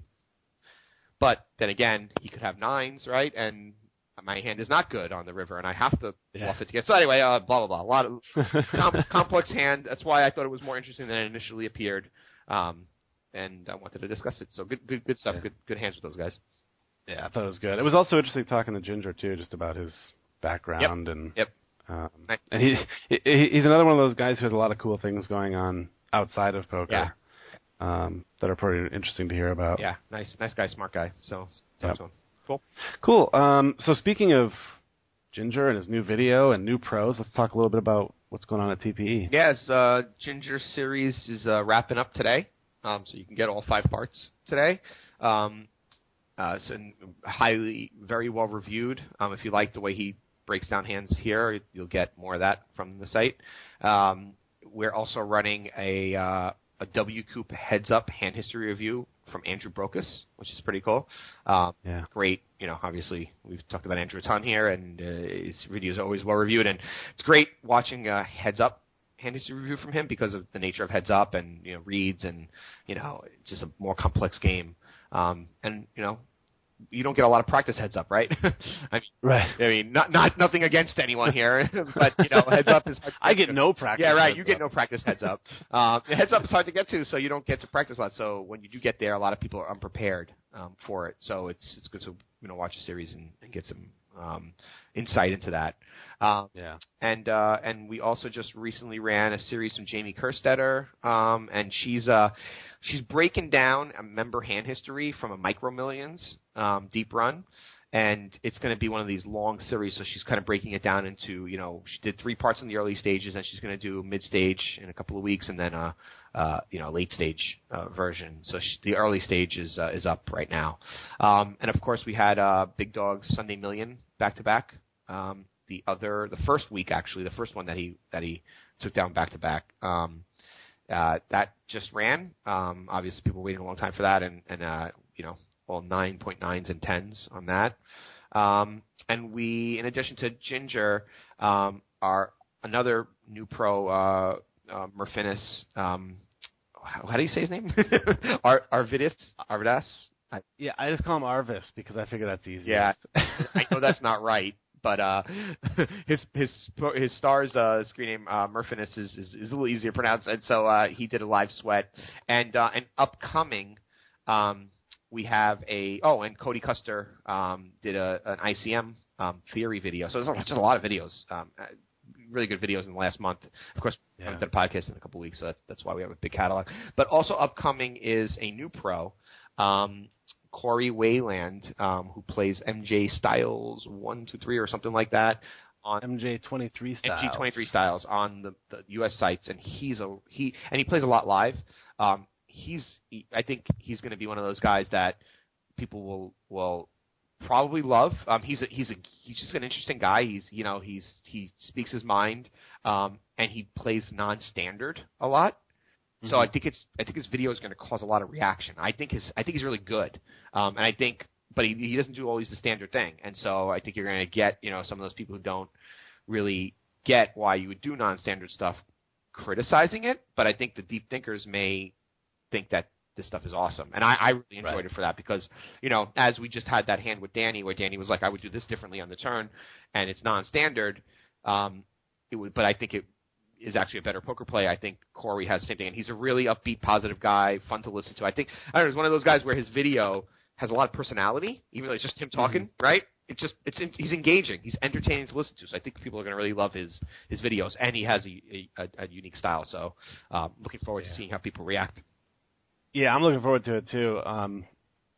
but then again, he could have nines, right? And my hand is not good on the river, and I have to Yeah. bluff it to get. So anyway, uh, blah blah blah. A lot of com- complex hand. That's why I thought it was more interesting than it initially appeared. Um, and I wanted to discuss it. So good, good, good stuff. Yeah. Good, good hands with those guys. Yeah, I thought it was good. It was also interesting talking to Ginger too, just about his background and Yep. Um, and he, he he's another one of those guys who has a lot of cool things going on outside of poker. Yeah. Um, that are pretty interesting to hear about. Yeah, nice, nice guy, smart guy. So, Yep. Cool. Cool. Um, so speaking of Ginger and his new video and new pros, let's talk a little bit about what's going on at. TPE. Yes, uh, Ginger series is uh, wrapping up today, um, so you can get all five parts today. Um, uh, so highly, very well reviewed. Um, if you like the way he breaks down hands here, you'll get more of that from the site. Um, we're also running a uh, a W Coop heads up hand history review from Andrew Brokos, which is pretty cool. Um, Yeah. great. You know, obviously we've talked about Andrew a ton here, and uh, his videos are always well reviewed, and it's great watching uh, Heads Up hand history review from him because of the nature of Heads Up and you know reads and you know it's just a more complex game, um, and you know you don't get a lot of practice Heads Up, right? I mean, Right. I mean, not not nothing against anyone here, but you know, Heads Up is. I get no practice. yeah, right. You get no practice heads up. Um, heads up is hard to get to, so you don't get to practice a lot. So when you do get there, a lot of people are unprepared um, for it. So it's it's good to you know watch a series and, and get some um, insight into that. Um, Yeah. and uh, and we also just recently ran a series from Jamie Kerstetter, um, and she's uh, she's breaking down a member hand history from a Micro Millions um, deep run, and it's going to be one of these long series. So she's kind of breaking it down into you know she did three parts in the early stages, and she's going to do mid stage in a couple of weeks, and then a uh, you know late stage uh, version. So she, the early stage is uh, is up right now, um, and of course we had uh, Big Dogs Sunday Million back to back. The other, the first week actually, the first one that he that he took down back to back. Uh, that just ran. Um, obviously, people waiting a long time for that, and and uh, you know all nine point nines and tens on that. Um, and we, in addition to Ginger, um, are another new pro, uh, uh, Murfinis. Um, how, how do you say his name? Ar- Arvidas. Arvidas. I, Yeah, I just call him Arvis because I figure that's easier. Yeah, I know that's not right, but uh, his his his star's uh, screen name uh, is, is is a little easier to pronounce, and so uh, he did a live sweat, and uh, and upcoming, um, we have a oh, and Cody Custer um, did a an ICM um, theory video, so there's just a lot of videos. Um, uh, Really good videos in the last month. Of course, Yeah. haven't done a podcast in a couple weeks, so that's that's why we have a big catalog. But also upcoming is a new pro, um, Corey Wayland, um, who plays MJ Styles one, two, three, or something like that on MJ twenty three style. MG twenty three Styles on the, the U.S. sites, and he's a he and he plays a lot live. Um, he's he, I think he's going to be one of those guys that people will will probably love. Um, he's a, he's a he's just an interesting guy. He's you know he's he speaks his mind, um, and he plays non-standard a lot. So I think it's I think his video is going to cause a lot of reaction. I think his I think he's really good, um, and I think but he he doesn't do always the standard thing, and so I think you're going to get you know some of those people who don't really get why you would do non-standard stuff criticizing it, but I think the deep thinkers may think that this stuff is awesome, and I, I really enjoyed Right. it for that because you know as we just had that hand with Danny, where Danny was like, I would do this differently on the turn, and it's non-standard. Um, it would, but I think it is actually a better poker play. I think Corey has the same thing, and he's a really upbeat, positive guy, fun to listen to. I think I don't know, he's one of those guys where his video has a lot of personality, even though it's just him talking, right? It's just it's he's engaging, he's entertaining to listen to. So I think people are going to really love his his videos, and he has a a, a unique style. So um, looking forward to seeing how people react. Yeah, I'm looking forward to it too. Um,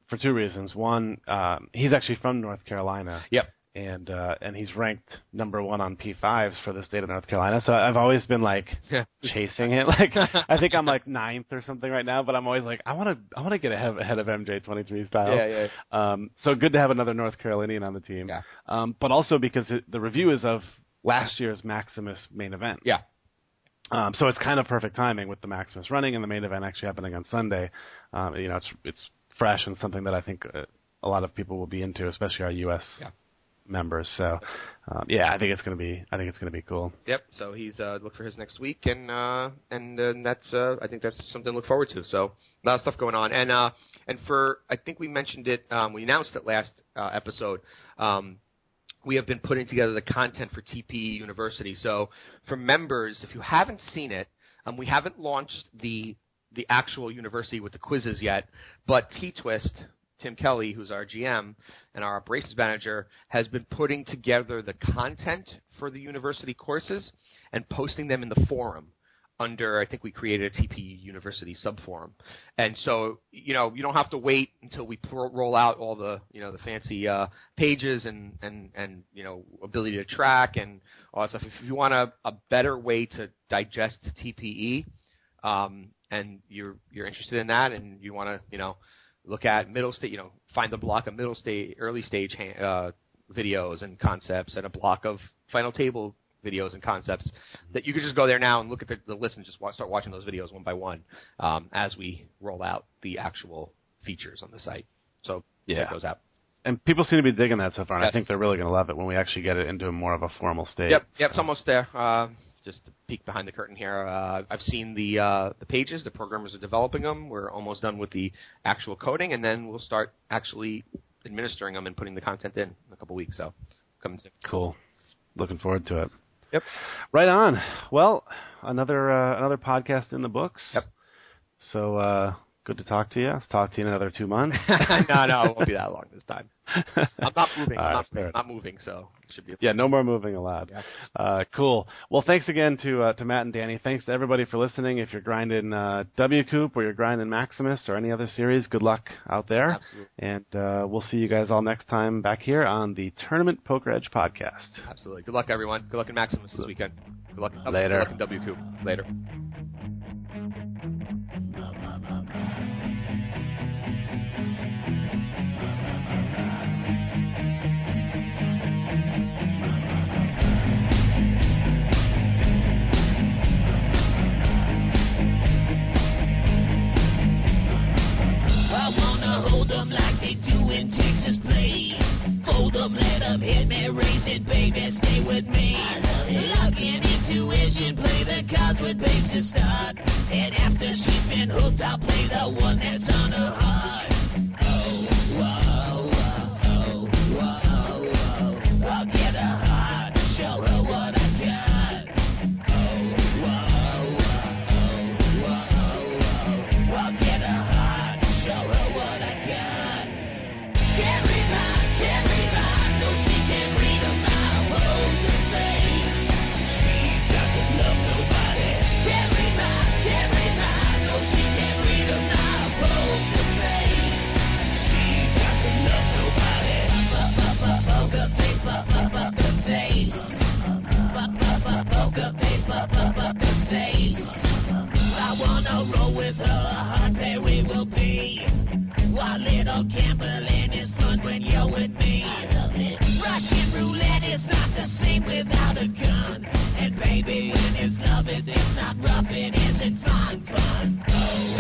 for two reasons. One, um, he's actually from North Carolina. Yep. And uh, and he's ranked number one on P5s for the state of North Carolina. So I've always been like chasing it. Like I think I'm like ninth or something right now, but I'm always like I want to I want to get ahead, ahead of MJ23 style. Yeah, yeah. Um, so good to have another North Carolinian on the team. Yeah. Um, but also because it, the review is of last year's Maximus main event. Yeah. Um, so it's kind of perfect timing with the Maximus running and the main event actually happening on Sunday. Um, you know, it's it's fresh and something that I think uh, a lot of people will be into, especially our U.S. Yeah. Members. So, um, yeah, I think it's gonna be I think it's gonna be cool. Yep. So he's uh, look for his next week, and uh, and that's uh, I think that's something to look forward to. So a lot of stuff going on, and uh, and for I think we mentioned it, um, we announced it last uh, episode. Um, we have been putting together the content for TPE University. So for members, if you haven't seen it, um, we haven't launched the the actual university with the quizzes yet, but T Twist. Tim Kelly, who's our GM and our operations manager, has been putting together the content for the university courses and posting them in the forum under I think we created a TP University subforum, and so you know you don't have to wait until we roll out all the you know the fancy uh, pages and and and you know ability to track and all that stuff. If you want a, a better way to digest TPE, um, and you're you're interested in that, and you want to you know look at middle state, you know, find the block of middle stage, early stage uh, videos and concepts, and a block of final table videos and concepts. That you could just go there now and look at the, the list and just wa- start watching those videos one by one um, as we roll out the actual features on the site. So Yeah. that goes out. And people seem to be digging that so far, and Yes. I think they're really gonna love it when we actually get it into more of a formal state. Yep, yep, it's almost there. Uh, just to peek behind the curtain here, uh, I've seen the uh, the pages. The programmers are developing them. We're almost done with the actual coding, and then we'll start actually administering them and putting the content in in a couple weeks. So coming soon. Cool. Looking forward to it. Yep. Right on. Well, another uh, another podcast in the books. Yep. So uh, good to talk to you. I'll talk to you in another two months. no, no, it won't be that long this time. I'm not moving. I'm right, not, fair not moving, so it should be. Yeah, no more moving allowed. Yeah. Uh, cool. Well, thanks again to uh, to Matt and Danny. Thanks to everybody for listening. If you're grinding uh, WCOOP or you're grinding Maximus or any other series, good luck out there. Absolutely. And uh, we'll see you guys all next time back here on the Tournament Poker Edge podcast. Absolutely. Good luck, everyone. Good luck in Maximus this weekend. Good luck. Later. Good luck in WQ. Later. I them like they do in Texas, please. Fold 'em, let 'em hit me, raise it, baby, stay with me. Luck and intuition, play the cards with babes to start. And after she's been hooked, I'll play the one that's on her heart. Little gambling is fun when you're with me. Russian roulette is not the same without a gun. And baby, when it's love, it's not rough, it isn't fun, fun. Oh.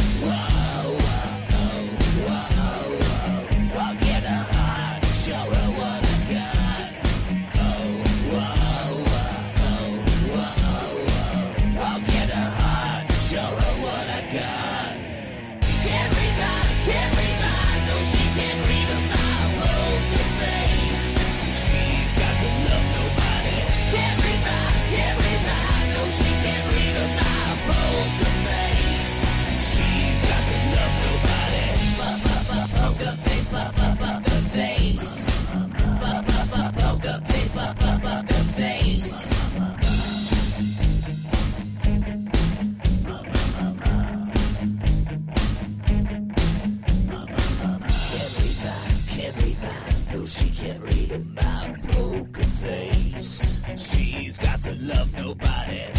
to love nobody.